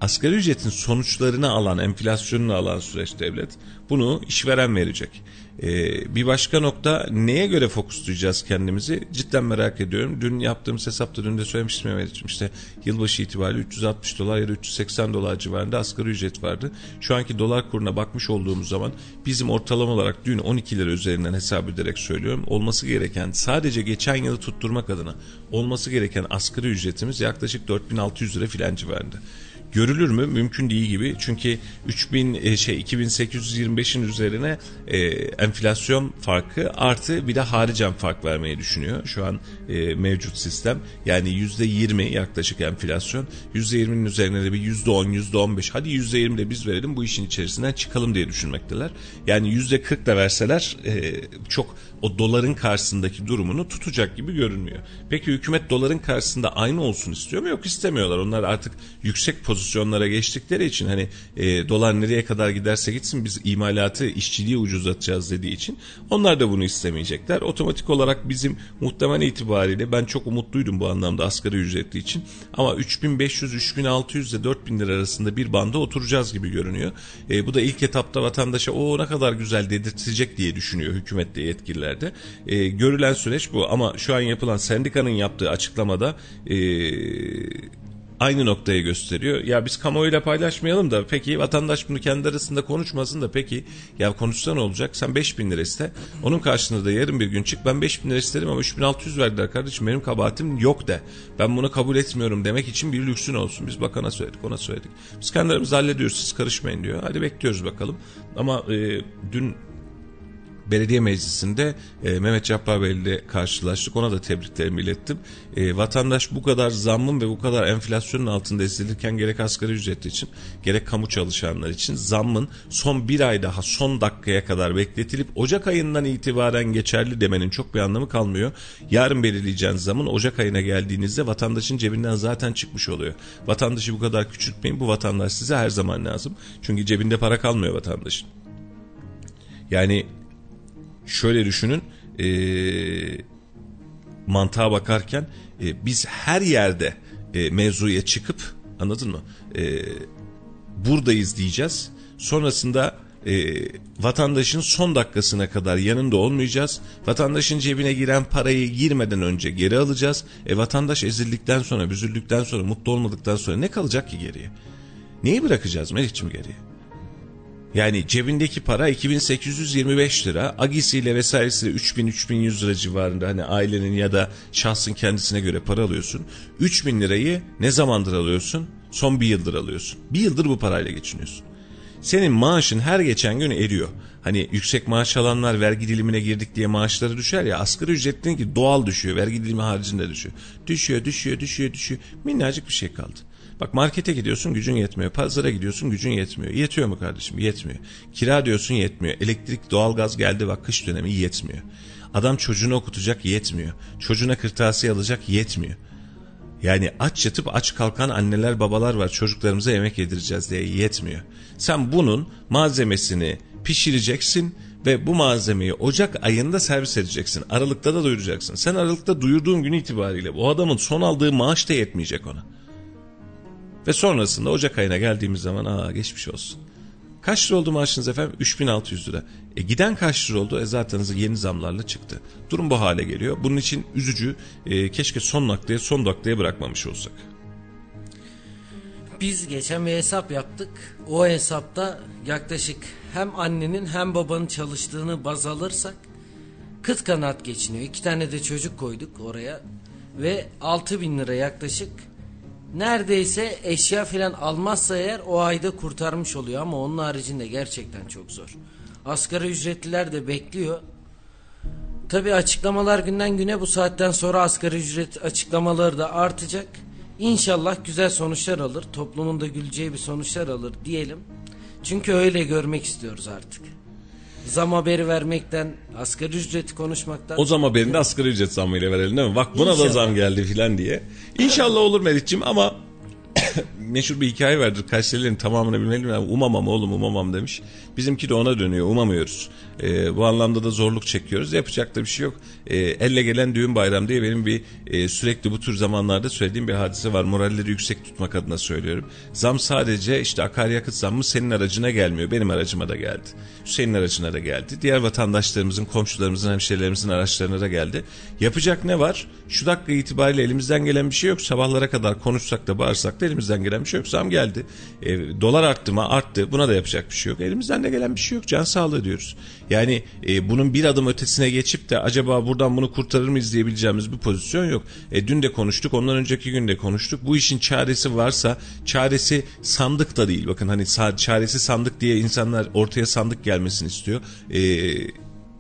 Speaker 2: Asgari ücretin sonuçlarını alan, enflasyonunu alan süreç devlet. Bunu işveren verecek. Ee, bir başka nokta neye göre fokuslayacağız kendimizi cidden merak ediyorum. Dün yaptığımız hesapta dün de söylemiştim Mehmetciğim işte yılbaşı itibariyle 360 dolar ya da 380 dolar civarında asgari ücret vardı. Şu anki dolar kuruna bakmış olduğumuz zaman bizim ortalama olarak dün 12 lira üzerinden hesap ederek söylüyorum. Olması gereken sadece geçen yılı tutturmak adına olması gereken asgari ücretimiz yaklaşık 4600 lira filan civarında. Görülür mü? Mümkün değil gibi. Çünkü 3000 e, şey 2825'in üzerine e, enflasyon farkı artı bir de haricen fark vermeyi düşünüyor. Şu an e, mevcut sistem. Yani %20 yaklaşık enflasyon. %20'nin üzerine de bir %10, %15 hadi %20 de biz verelim bu işin içerisinden çıkalım diye düşünmekteler. Yani %40 da verseler e, çok o doların karşısındaki durumunu tutacak gibi görünmüyor. Peki hükümet doların karşısında aynı olsun istiyor mu? Yok istemiyorlar. Onlar artık yüksek pozisyonlara geçtikleri için hani e, dolar nereye kadar giderse gitsin biz imalatı, işçiliği ucuzlatacağız dediği için onlar da bunu istemeyecekler. Otomatik olarak bizim muhtemel itibariyle ben çok umutluydum bu anlamda asgari ücretli için. Ama 3500, 3600 ile 4000 lira arasında bir banda oturacağız gibi görünüyor. E, bu da ilk etapta vatandaşa o ne kadar güzel dedirtecek diye düşünüyor hükümet de yetkililer yerlerde. E, görülen süreç bu ama şu an yapılan sendikanın yaptığı açıklamada e, aynı noktayı gösteriyor. Ya biz kamuoyuyla paylaşmayalım da peki vatandaş bunu kendi arasında konuşmasın da peki ya konuşsa ne olacak? Sen 5 bin lira iste. Onun karşılığında da yarın bir gün çık ben 5 bin lira istedim ama 3600 verdiler kardeşim benim kabahatim yok de. Ben bunu kabul etmiyorum demek için bir lüksün olsun. Biz bakana söyledik ona söyledik. Biz kendi hallediyoruz siz karışmayın diyor. Hadi bekliyoruz bakalım. Ama e, dün belediye meclisinde e, Mehmet Bey ile karşılaştık. Ona da tebriklerimi ilettim. E, vatandaş bu kadar zammın ve bu kadar enflasyonun altında ezilirken gerek asgari ücretli için gerek kamu çalışanlar için zammın son bir ay daha son dakikaya kadar bekletilip Ocak ayından itibaren geçerli demenin çok bir anlamı kalmıyor. Yarın belirleyeceğiniz zamın Ocak ayına geldiğinizde vatandaşın cebinden zaten çıkmış oluyor. Vatandaşı bu kadar küçültmeyin. Bu vatandaş size her zaman lazım. Çünkü cebinde para kalmıyor vatandaşın. Yani şöyle düşünün e, mantığa bakarken e, biz her yerde e, mevzuya çıkıp anladın mı e, buradayız diyeceğiz sonrasında e, vatandaşın son dakikasına kadar yanında olmayacağız. Vatandaşın cebine giren parayı girmeden önce geri alacağız. E, vatandaş ezildikten sonra, büzüldükten sonra, mutlu olmadıktan sonra ne kalacak ki geriye? Neyi bırakacağız Melih'cim geriye? Yani cebindeki para 2825 lira. Agisiyle vesairesiyle 3000-3100 lira civarında hani ailenin ya da şahsın kendisine göre para alıyorsun. 3000 lirayı ne zamandır alıyorsun? Son bir yıldır alıyorsun. Bir yıldır bu parayla geçiniyorsun. Senin maaşın her geçen gün eriyor. Hani yüksek maaş alanlar vergi dilimine girdik diye maaşları düşer ya asgari ücretlinin ki doğal düşüyor. Vergi dilimi haricinde düşüyor. Düşüyor, düşüyor, düşüyor, düşüyor. Minnacık bir şey kaldı. Bak markete gidiyorsun gücün yetmiyor. Pazara gidiyorsun gücün yetmiyor. Yetiyor mu kardeşim? Yetmiyor. Kira diyorsun yetmiyor. Elektrik, doğalgaz geldi bak kış dönemi yetmiyor. Adam çocuğunu okutacak yetmiyor. Çocuğuna kırtasiye alacak yetmiyor. Yani aç yatıp aç kalkan anneler babalar var çocuklarımıza yemek yedireceğiz diye yetmiyor. Sen bunun malzemesini pişireceksin ve bu malzemeyi Ocak ayında servis edeceksin. Aralıkta da duyuracaksın. Sen Aralıkta duyurduğun gün itibariyle bu adamın son aldığı maaş da yetmeyecek ona. Ve sonrasında Ocak ayına geldiğimiz zaman aa geçmiş olsun. Kaç lira oldu maaşınız efendim? 3600 lira. E giden kaç lira oldu? E zaten yeni zamlarla çıktı. Durum bu hale geliyor. Bunun için üzücü. E, keşke son noktaya son noktaya bırakmamış olsak.
Speaker 1: Biz geçen bir hesap yaptık. O hesapta yaklaşık hem annenin hem babanın çalıştığını baz alırsak kıt kanat geçiniyor. İki tane de çocuk koyduk oraya ve 6000 lira yaklaşık neredeyse eşya falan almazsa eğer o ayda kurtarmış oluyor ama onun haricinde gerçekten çok zor. Asgari ücretliler de bekliyor. Tabi açıklamalar günden güne bu saatten sonra asgari ücret açıklamaları da artacak. İnşallah güzel sonuçlar alır. Toplumun da güleceği bir sonuçlar alır diyelim. Çünkü öyle görmek istiyoruz artık. Zam haberi vermekten, asgari ücreti konuşmaktan.
Speaker 2: O zam haberini asgari ücret zammıyla verelim değil mi? Bak buna İnşallah. da zam geldi filan diye. İnşallah olur Melih'ciğim ama meşhur bir hikaye vardır. Kayserilerin tamamını bilmeliyim. Yani umamam oğlum umamam demiş. Bizimki de ona dönüyor. Umamıyoruz. E, bu anlamda da zorluk çekiyoruz. Yapacak da bir şey yok. E, elle gelen düğün bayram diye benim bir e, sürekli bu tür zamanlarda söylediğim bir hadise var. Moralleri yüksek tutmak adına söylüyorum. Zam sadece işte akaryakıt zammı senin aracına gelmiyor. Benim aracıma da geldi. Senin aracına da geldi. Diğer vatandaşlarımızın, komşularımızın, hemşehrilerimizin araçlarına da geldi. Yapacak ne var? Şu dakika itibariyle elimizden gelen bir şey yok. Sabahlara kadar konuşsak da bağırsak da elimizden gelen bir şey yok. Zam geldi. E, dolar arttı mı? Arttı. Buna da yapacak bir şey yok. Elimizden de gelen bir şey yok. Can sağlığı diyoruz. Yani e, bunun bir adım ötesine geçip de acaba buradan bunu kurtarır mıyız diyebileceğimiz bir pozisyon yok. E, dün de konuştuk, ondan önceki gün de konuştuk. Bu işin çaresi varsa çaresi sandık da değil. Bakın hani çaresi sandık diye insanlar ortaya sandık gelmesini istiyor. Eee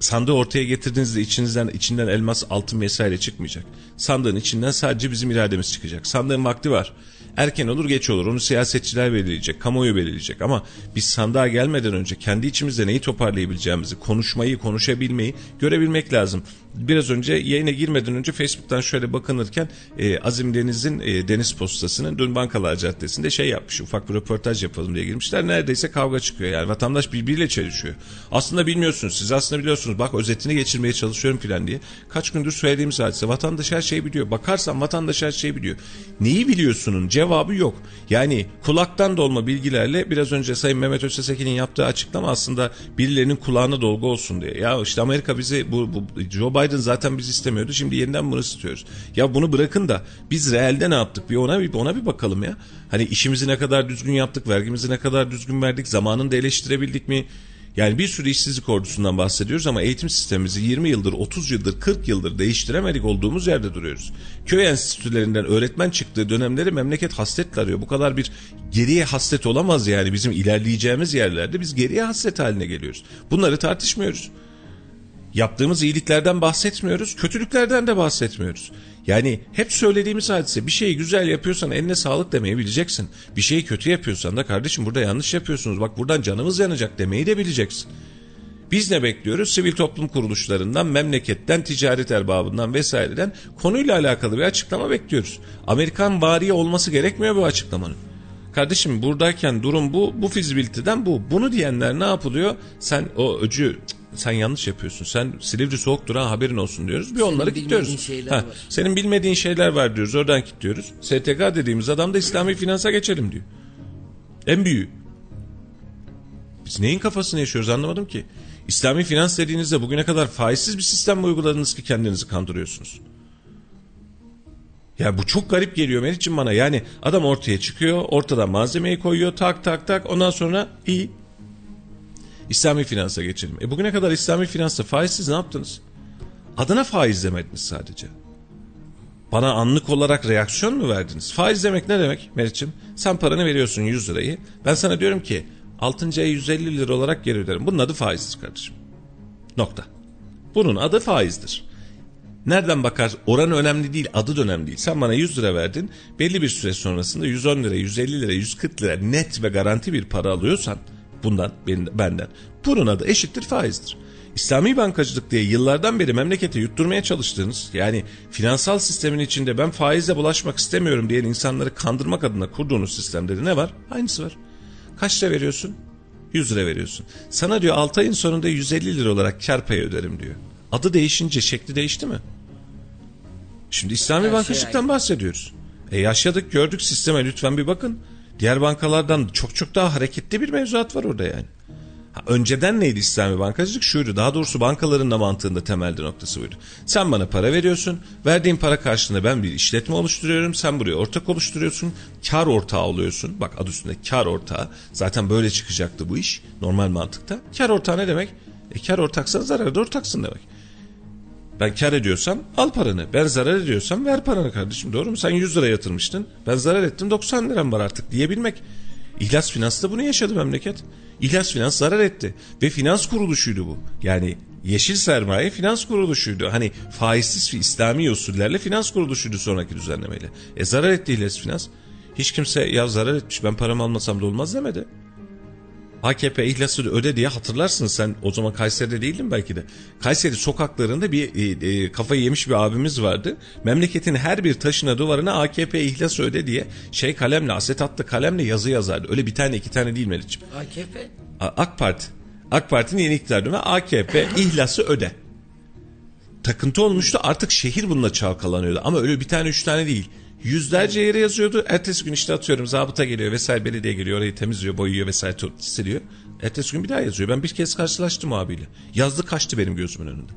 Speaker 2: sandığı ortaya getirdiğinizde içinizden içinden elmas, altın vesaire çıkmayacak. Sandığın içinden sadece bizim irademiz çıkacak. Sandığın vakti var. Erken olur geç olur onu siyasetçiler belirleyecek, kamuoyu belirleyecek ama biz sandığa gelmeden önce kendi içimizde neyi toparlayabileceğimizi, konuşmayı, konuşabilmeyi görebilmek lazım. Biraz önce yayına girmeden önce Facebook'tan şöyle bakınırken e, Azim Deniz'in e, Deniz Postası'nın dün Bankalar Caddesi'nde şey yapmış ufak bir röportaj yapalım diye girmişler. Neredeyse kavga çıkıyor yani vatandaş birbiriyle çelişiyor. Aslında bilmiyorsunuz siz aslında biliyorsunuz bak özetini geçirmeye çalışıyorum filan diye. Kaç gündür söylediğimiz hadise vatandaş her şeyi biliyor. Bakarsan vatandaş her şeyi biliyor. Neyi biliyorsunun cevabı yok. Yani kulaktan dolma bilgilerle biraz önce Sayın Mehmet Öztesekin'in yaptığı açıklama aslında birilerinin kulağına dolgu olsun diye. Ya işte Amerika bizi bu, bu Joe Biden zaten bizi istemiyordu. Şimdi yeniden bunu istiyoruz. Ya bunu bırakın da biz realde ne yaptık? Bir ona bir ona bir bakalım ya. Hani işimizi ne kadar düzgün yaptık, vergimizi ne kadar düzgün verdik, zamanında eleştirebildik mi? Yani bir sürü işsizlik ordusundan bahsediyoruz ama eğitim sistemimizi 20 yıldır, 30 yıldır, 40 yıldır değiştiremedik olduğumuz yerde duruyoruz. Köy enstitülerinden öğretmen çıktığı dönemleri memleket hasretle arıyor. Bu kadar bir geriye hasret olamaz yani bizim ilerleyeceğimiz yerlerde biz geriye hasret haline geliyoruz. Bunları tartışmıyoruz. Yaptığımız iyiliklerden bahsetmiyoruz, kötülüklerden de bahsetmiyoruz. Yani hep söylediğimiz hadise bir şeyi güzel yapıyorsan eline sağlık demeyi bileceksin. Bir şeyi kötü yapıyorsan da kardeşim burada yanlış yapıyorsunuz bak buradan canımız yanacak demeyi de bileceksin. Biz ne bekliyoruz? Sivil toplum kuruluşlarından, memleketten, ticaret erbabından vesaireden konuyla alakalı bir açıklama bekliyoruz. Amerikan variye olması gerekmiyor bu açıklamanın. Kardeşim buradayken durum bu, bu fizibiliteden bu. Bunu diyenler ne yapılıyor? Sen o öcü sen yanlış yapıyorsun. Sen Silivri soğuktur ha haberin olsun diyoruz. Bir senin onları kilitliyoruz. Ha, senin bilmediğin şeyler var diyoruz. Oradan kilitliyoruz. STK dediğimiz adam da İslami finansa geçelim diyor. En büyüğü. Biz neyin kafasını yaşıyoruz anlamadım ki. İslami finans dediğinizde bugüne kadar faizsiz bir sistem mi uyguladınız ki kendinizi kandırıyorsunuz? Ya bu çok garip geliyor Meriç'im bana. Yani adam ortaya çıkıyor, ortada malzemeyi koyuyor, tak tak tak. Ondan sonra iyi İslami finansa geçelim. E bugüne kadar İslami finansta faizsiz ne yaptınız? Adına faiz demediniz sadece. Bana anlık olarak reaksiyon mu verdiniz? Faiz demek ne demek Meriç'im? Sen paranı veriyorsun 100 lirayı. Ben sana diyorum ki 6. ay 150 lira olarak geri öderim. Bunun adı faizdir kardeşim. Nokta. Bunun adı faizdir. Nereden bakar oran önemli değil adı da önemli değil. Sen bana 100 lira verdin belli bir süre sonrasında 110 lira 150 lira 140 lira net ve garanti bir para alıyorsan bundan benden. Bunun adı eşittir faizdir. İslami bankacılık diye yıllardan beri memleketi yutturmaya çalıştığınız yani finansal sistemin içinde ben faizle bulaşmak istemiyorum diyen insanları kandırmak adına kurduğunuz sistemde ne var? Aynısı var. Kaç lira veriyorsun? 100 lira veriyorsun. Sana diyor 6 ayın sonunda 150 lira olarak kar payı öderim diyor. Adı değişince şekli değişti mi? Şimdi İslami Her şey bankacılıktan şey bahsediyoruz. E yaşadık gördük sisteme lütfen bir bakın. Diğer bankalardan çok çok daha hareketli bir mevzuat var orada yani. Ha, önceden neydi İslami bankacılık? Şuydu daha doğrusu bankaların da mantığında temelde noktası buydu. Sen bana para veriyorsun. Verdiğin para karşılığında ben bir işletme oluşturuyorum. Sen buraya ortak oluşturuyorsun. Kar ortağı oluyorsun. Bak adı üstünde kar ortağı. Zaten böyle çıkacaktı bu iş normal mantıkta. Kar ortağı ne demek? E kar ortaksan zararda ortaksın demek. Ben kar ediyorsam al paranı. Ben zarar ediyorsam ver paranı kardeşim. Doğru mu? Sen 100 lira yatırmıştın. Ben zarar ettim 90 liram var artık diyebilmek. İhlas Finans da bunu yaşadı memleket. İhlas Finans zarar etti. Ve finans kuruluşuydu bu. Yani yeşil sermaye finans kuruluşuydu. Hani faizsiz ve İslami usullerle finans kuruluşuydu sonraki düzenlemeyle. E zarar etti İhlas Finans. Hiç kimse ya zarar etmiş ben paramı almasam da olmaz demedi. AKP ihlasını öde diye hatırlarsın sen o zaman Kayseri'de değildin belki de. Kayseri sokaklarında bir e, e, kafayı yemiş bir abimiz vardı. Memleketin her bir taşına duvarına AKP ihlası öde diye şey kalemle asetatlı kalemle yazı yazardı. Öyle bir tane iki tane değil Melih'ciğim.
Speaker 1: AKP?
Speaker 2: A, AK Parti. AK Parti'nin yeni iktidar dönemi AKP <laughs> ihlası öde. Takıntı olmuştu artık şehir bununla çalkalanıyordu ama öyle bir tane üç tane değil. Yüzlerce yere yazıyordu. Ertesi gün işte atıyorum zabıta geliyor vesaire belediye geliyor orayı temizliyor boyuyor vesaire siliyor. Ertesi gün bir daha yazıyor. Ben bir kez karşılaştım abiyle. Yazdı kaçtı benim gözümün önünde.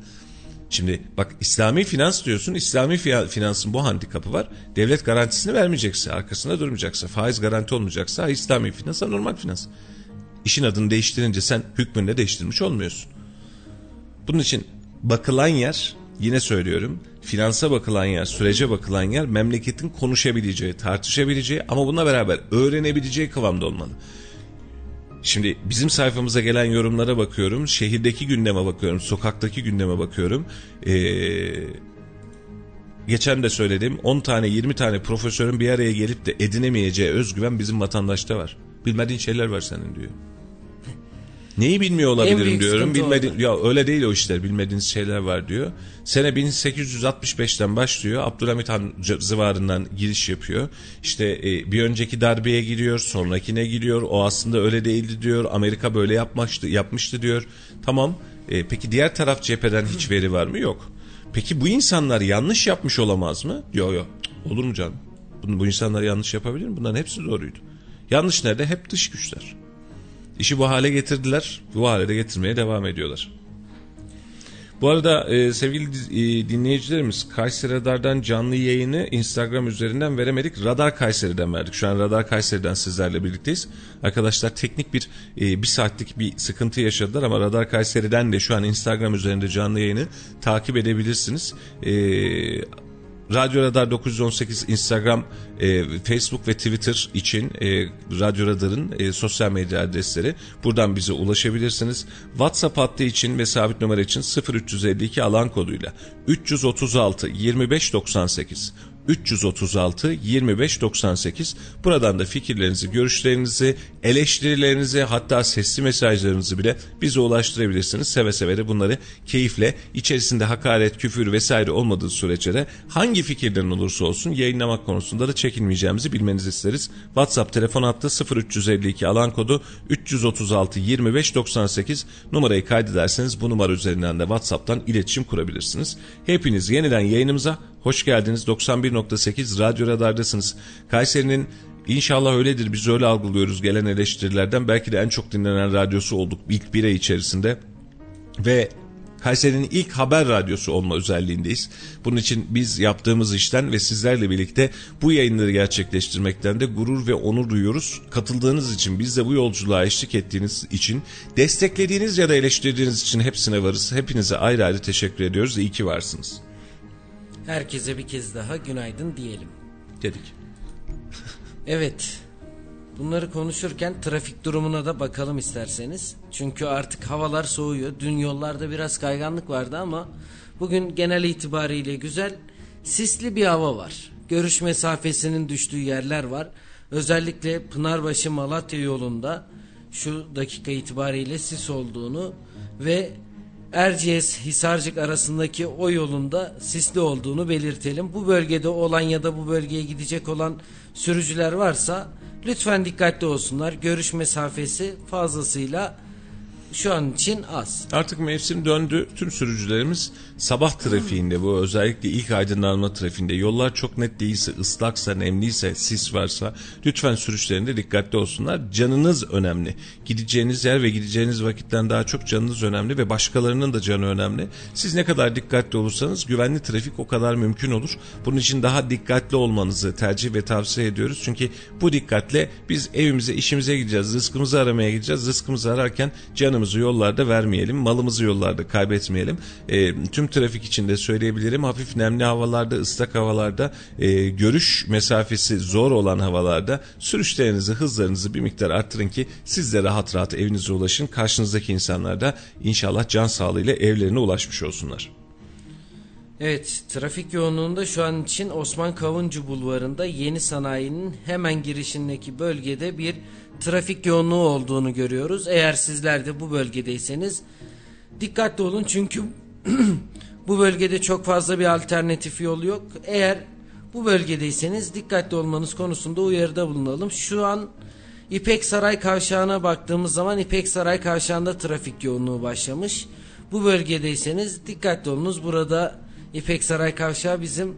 Speaker 2: Şimdi bak İslami finans diyorsun. İslami finansın bu handikapı var. Devlet garantisini vermeyecekse, arkasında durmayacaksa, faiz garanti olmayacaksa İslami finans normal finans. İşin adını değiştirince sen hükmünde değiştirmiş olmuyorsun. Bunun için bakılan yer yine söylüyorum finansa bakılan yer, sürece bakılan yer memleketin konuşabileceği, tartışabileceği ama bununla beraber öğrenebileceği kıvamda olmalı. Şimdi bizim sayfamıza gelen yorumlara bakıyorum, şehirdeki gündeme bakıyorum, sokaktaki gündeme bakıyorum. Ee, geçen de söyledim 10 tane 20 tane profesörün bir araya gelip de edinemeyeceği özgüven bizim vatandaşta var. Bilmediğin şeyler var senin diyor. Neyi bilmiyor olabilirim diyorum. Bilmediğin ya öyle değil o işler. Bilmediğiniz şeyler var diyor. Sene 1865'ten başlıyor. Abdülhamit Han zıvarından giriş yapıyor. İşte e, bir önceki darbeye giriyor, sonrakine giriyor. O aslında öyle değildi diyor. Amerika böyle yapmıştı, yapmıştı diyor. Tamam. E, peki diğer taraf cepheden hiç veri var mı? Yok. Peki bu insanlar yanlış yapmış olamaz mı? Yok yok. Olur mu canım? Bunu, bu insanlar yanlış yapabilir mi? Bunların hepsi doğruydu. Yanlış nerede? Hep dış güçler. İşi bu hale getirdiler. Bu hale de getirmeye devam ediyorlar. Bu arada e, sevgili e, dinleyicilerimiz Kayseri Radar'dan canlı yayını Instagram üzerinden veremedik. Radar Kayseri'den verdik. Şu an Radar Kayseri'den sizlerle birlikteyiz. Arkadaşlar teknik bir e, bir saatlik bir sıkıntı yaşadılar ama Radar Kayseri'den de şu an Instagram üzerinde canlı yayını takip edebilirsiniz. E, Radyo Radar 918 Instagram, e, Facebook ve Twitter için e, Radyo Radar'ın e, sosyal medya adresleri. Buradan bize ulaşabilirsiniz. WhatsApp hattı için ve sabit numara için 0352 alan koduyla 336 2598 336 25 98 buradan da fikirlerinizi, görüşlerinizi, eleştirilerinizi hatta sesli mesajlarınızı bile bize ulaştırabilirsiniz. Seve seve de bunları keyifle içerisinde hakaret, küfür vesaire olmadığı sürece de hangi fikirlerin olursa olsun yayınlamak konusunda da çekinmeyeceğimizi bilmenizi isteriz. WhatsApp telefon hattı 0352 alan kodu 336 25 98 numarayı kaydederseniz bu numara üzerinden de WhatsApp'tan iletişim kurabilirsiniz. Hepiniz yeniden yayınımıza Hoş geldiniz 91.8 Radyo Radar'dasınız. Kayseri'nin inşallah öyledir biz öyle algılıyoruz gelen eleştirilerden. Belki de en çok dinlenen radyosu olduk ilk bir ay içerisinde. Ve Kayseri'nin ilk haber radyosu olma özelliğindeyiz. Bunun için biz yaptığımız işten ve sizlerle birlikte bu yayınları gerçekleştirmekten de gurur ve onur duyuyoruz. Katıldığınız için, biz de bu yolculuğa eşlik ettiğiniz için, desteklediğiniz ya da eleştirdiğiniz için hepsine varız. Hepinize ayrı ayrı teşekkür ediyoruz. İyi ki varsınız.
Speaker 1: Herkese bir kez daha günaydın diyelim.
Speaker 2: Dedik. <laughs>
Speaker 1: evet. Bunları konuşurken trafik durumuna da bakalım isterseniz. Çünkü artık havalar soğuyor. Dün yollarda biraz kayganlık vardı ama bugün genel itibariyle güzel. Sisli bir hava var. Görüş mesafesinin düştüğü yerler var. Özellikle Pınarbaşı Malatya yolunda şu dakika itibariyle sis olduğunu ve Erciyes Hisarcık arasındaki o yolunda sisli olduğunu belirtelim. Bu bölgede olan ya da bu bölgeye gidecek olan sürücüler varsa lütfen dikkatli olsunlar. Görüş mesafesi fazlasıyla şu an için az.
Speaker 2: Artık mevsim döndü. Tüm sürücülerimiz sabah trafiğinde bu özellikle ilk aydınlanma trafiğinde yollar çok net değilse, ıslaksa, nemliyse, sis varsa lütfen sürüşlerinde dikkatli olsunlar. Canınız önemli. Gideceğiniz yer ve gideceğiniz vakitten daha çok canınız önemli ve başkalarının da canı önemli. Siz ne kadar dikkatli olursanız güvenli trafik o kadar mümkün olur. Bunun için daha dikkatli olmanızı tercih ve tavsiye ediyoruz. Çünkü bu dikkatle biz evimize, işimize gideceğiz, rızkımızı aramaya gideceğiz. Rızkımızı ararken canımızı yollarda vermeyelim, malımızı yollarda kaybetmeyelim. E, tüm trafik içinde söyleyebilirim. Hafif nemli havalarda, ıslak havalarda, e, görüş mesafesi zor olan havalarda sürüşlerinizi, hızlarınızı bir miktar arttırın ki siz de rahat rahat evinize ulaşın. Karşınızdaki insanlar da inşallah can sağlığıyla evlerine ulaşmış olsunlar.
Speaker 1: Evet, trafik yoğunluğunda şu an için Osman Kavuncu Bulvarı'nda yeni sanayinin hemen girişindeki bölgede bir trafik yoğunluğu olduğunu görüyoruz. Eğer sizler de bu bölgedeyseniz dikkatli olun çünkü <clears throat> bu bölgede çok fazla bir alternatif yol yok. Eğer bu bölgedeyseniz dikkatli olmanız konusunda uyarıda bulunalım. Şu an İpek Saray Kavşağı'na baktığımız zaman İpek Saray Kavşağı'nda trafik yoğunluğu başlamış. Bu bölgedeyseniz dikkatli olunuz. Burada İpek Saray Kavşağı bizim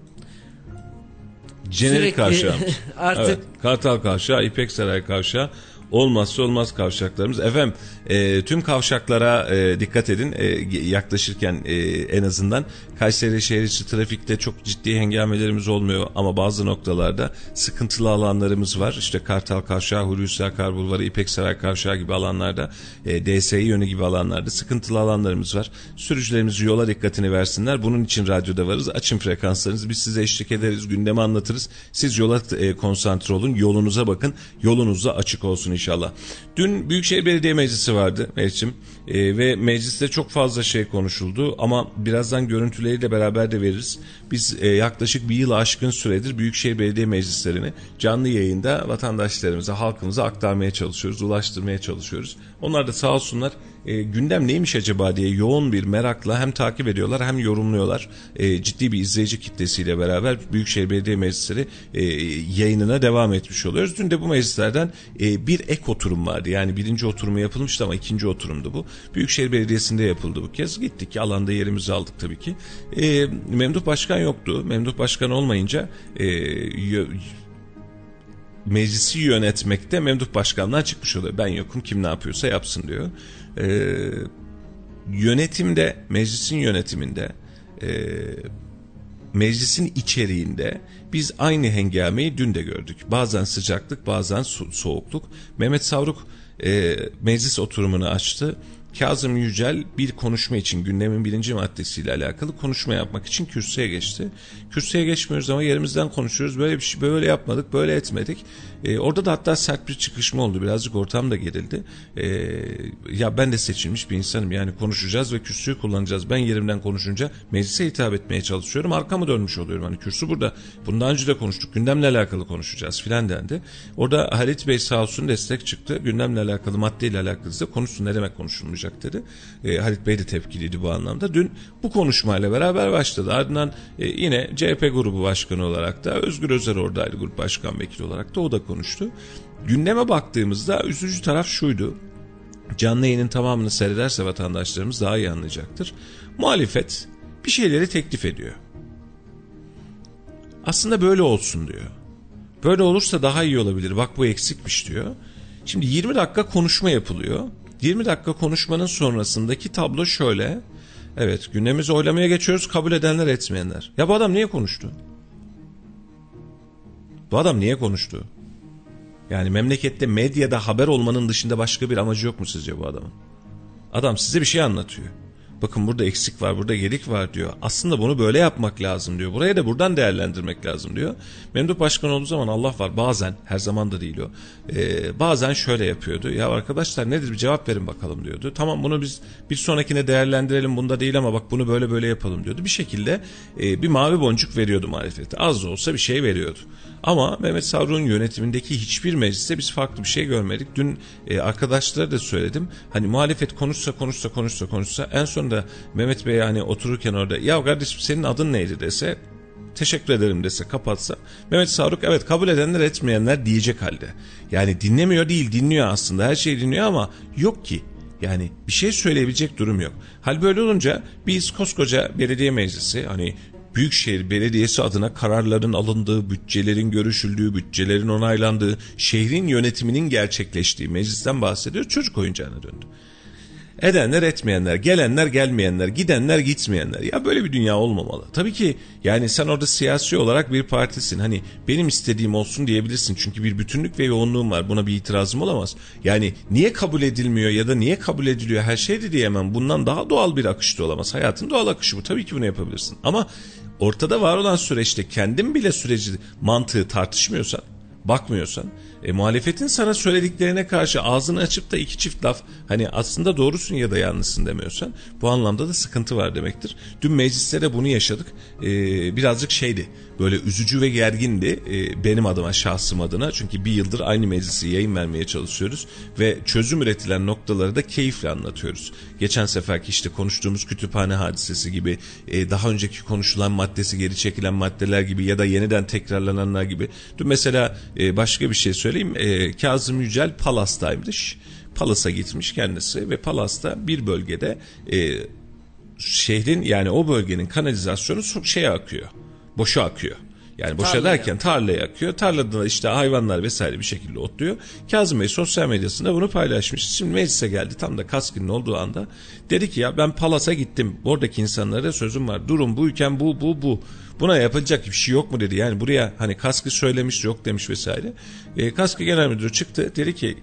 Speaker 2: Jenerik kavşağımız. <laughs> artık evet, Kartal Kavşağı, İpek Saray Kavşağı olmazsa olmaz kavşaklarımız. Efendim e, tüm kavşaklara e, dikkat edin e, yaklaşırken e, en azından Kayseri şehir içi trafikte çok ciddi hengamelerimiz olmuyor ama bazı noktalarda sıkıntılı alanlarımız var. İşte Kartal Kavşağı, Hulusi Akar Bulvarı, İpek Saray Kavşağı gibi alanlarda, e, DSİ yönü gibi alanlarda sıkıntılı alanlarımız var. Sürücülerimiz yola dikkatini versinler. Bunun için radyoda varız. Açın frekanslarınızı. Biz size eşlik ederiz, gündemi anlatırız. Siz yola e, konsantre olun, yolunuza bakın. Yolunuzda açık olsun inşallah. Dün Büyükşehir Belediye Meclisi vardı Meclisim e, ve mecliste çok fazla şey konuşuldu ama birazdan görüntüleriyle beraber de veririz. Biz e, yaklaşık bir yıl aşkın süredir Büyükşehir Belediye Meclislerini canlı yayında vatandaşlarımıza, halkımıza aktarmaya çalışıyoruz, ulaştırmaya çalışıyoruz. Onlar da sağ olsunlar e, gündem neymiş acaba diye yoğun bir merakla hem takip ediyorlar hem yorumluyorlar. E, ciddi bir izleyici kitlesiyle beraber Büyükşehir Belediye Meclisleri e, yayınına devam etmiş oluyoruz. Dün de bu meclislerden e, bir ek oturum vardı. Yani birinci oturumu yapılmıştı ama ikinci oturumdu bu. Büyükşehir Belediyesi'nde yapıldı bu kez. Gittik alanda yerimizi aldık tabii ki. E, Memduh Başkan yoktu. Memduh Başkan olmayınca e, meclisi yönetmekte Memduh Başkan'dan çıkmış oluyor. Ben yokum kim ne yapıyorsa yapsın diyor. Ee, yönetimde, meclisin yönetiminde, e, meclisin içeriğinde biz aynı hengameyi dün de gördük. Bazen sıcaklık, bazen so- soğukluk. Mehmet Savruk e, meclis oturumunu açtı. Kazım Yücel bir konuşma için gündemin birinci maddesiyle alakalı konuşma yapmak için kürsüye geçti. Kürsüye geçmiyoruz ama yerimizden konuşuyoruz. Böyle bir şey böyle yapmadık, böyle etmedik. E, orada da hatta sert bir çıkışma oldu. Birazcık ortam da gerildi. E, ya ben de seçilmiş bir insanım. Yani konuşacağız ve kürsüyü kullanacağız. Ben yerimden konuşunca meclise hitap etmeye çalışıyorum. Arkamı dönmüş oluyorum. Hani kürsü burada. Bundan önce de konuştuk. Gündemle alakalı konuşacağız filan dendi. Orada Halit Bey sağ olsun destek çıktı. Gündemle alakalı maddeyle alakalı da konuşsun. Ne demek konuşulmayacak dedi. E, Halit Bey de tepkiliydi bu anlamda. Dün bu konuşmayla beraber başladı. Ardından e, yine CHP grubu başkanı olarak da Özgür Özer oradaydı grup başkan vekili olarak da o da konuştu. Gündeme baktığımızda üzücü taraf şuydu. Canlı yayının tamamını seyrederse vatandaşlarımız daha iyi anlayacaktır. Muhalefet bir şeyleri teklif ediyor. Aslında böyle olsun diyor. Böyle olursa daha iyi olabilir. Bak bu eksikmiş diyor. Şimdi 20 dakika konuşma yapılıyor. 20 dakika konuşmanın sonrasındaki tablo şöyle. Evet gündemimizi oylamaya geçiyoruz kabul edenler etmeyenler. Ya bu adam niye konuştu? Bu adam niye konuştu? Yani memlekette medyada haber olmanın dışında başka bir amacı yok mu sizce bu adamın? Adam size bir şey anlatıyor. Bakın burada eksik var, burada gedik var diyor. Aslında bunu böyle yapmak lazım diyor. Buraya da buradan değerlendirmek lazım diyor. Memduh Başkan olduğu zaman Allah var bazen, her zaman da değil o. Ee, bazen şöyle yapıyordu. Ya arkadaşlar nedir bir cevap verin bakalım diyordu. Tamam bunu biz bir sonrakine değerlendirelim bunda değil ama bak bunu böyle böyle yapalım diyordu. Bir şekilde e, bir mavi boncuk veriyordu marifete. Az da olsa bir şey veriyordu. Ama Mehmet Savruk'un yönetimindeki hiçbir mecliste biz farklı bir şey görmedik. Dün e, arkadaşlara da söyledim. Hani muhalefet konuşsa konuşsa konuşsa konuşsa en sonunda Mehmet Bey hani otururken orada ya kardeşim senin adın neydi dese teşekkür ederim dese kapatsa Mehmet Savruk evet kabul edenler etmeyenler diyecek halde. Yani dinlemiyor değil dinliyor aslında her şeyi dinliyor ama yok ki yani bir şey söyleyebilecek durum yok. Hal böyle olunca biz koskoca belediye meclisi hani Büyükşehir Belediyesi adına kararların alındığı, bütçelerin görüşüldüğü, bütçelerin onaylandığı, şehrin yönetiminin gerçekleştiği meclisten bahsediyor. Çocuk oyuncağına döndü. Edenler etmeyenler, gelenler gelmeyenler, gidenler gitmeyenler. Ya böyle bir dünya olmamalı. Tabii ki yani sen orada siyasi olarak bir partisin. Hani benim istediğim olsun diyebilirsin. Çünkü bir bütünlük ve yoğunluğum var. Buna bir itirazım olamaz. Yani niye kabul edilmiyor ya da niye kabul ediliyor her şey de diyemem. Bundan daha doğal bir akış da olamaz. Hayatın doğal akışı bu. Tabii ki bunu yapabilirsin. Ama ortada var olan süreçte kendin bile süreci mantığı tartışmıyorsan, bakmıyorsan e, muhalefetin sana söylediklerine karşı ağzını açıp da iki çift laf hani aslında doğrusun ya da yanlışsın demiyorsan bu anlamda da sıkıntı var demektir. Dün mecliste de bunu yaşadık. E, birazcık şeydi böyle üzücü ve gergindi e, benim adıma şahsım adına. Çünkü bir yıldır aynı meclisi yayın vermeye çalışıyoruz ve çözüm üretilen noktaları da keyifle anlatıyoruz. Geçen seferki işte konuştuğumuz kütüphane hadisesi gibi e, daha önceki konuşulan maddesi geri çekilen maddeler gibi ya da yeniden tekrarlananlar gibi. Dün mesela e, başka bir şey söyleyeyim. E, Kazım Yücel Palas'taymış. Palas'a gitmiş kendisi ve Palas'ta bir bölgede e, şehrin yani o bölgenin kanalizasyonu şeye akıyor boşa akıyor. Yani boşa
Speaker 1: Tarla
Speaker 2: derken
Speaker 1: yakıyor.
Speaker 2: tarla yakıyor. Tarlada da işte hayvanlar vesaire bir şekilde otluyor. Kazım Bey sosyal medyasında bunu paylaşmış. Şimdi meclise geldi tam da kaskının olduğu anda. Dedi ki ya ben Palas'a gittim. Oradaki insanlara sözüm var. Durum buyken bu bu bu. Buna yapılacak bir şey yok mu dedi. Yani buraya hani kaskı söylemiş yok demiş vesaire. E, kaskı genel müdürü çıktı. Dedi ki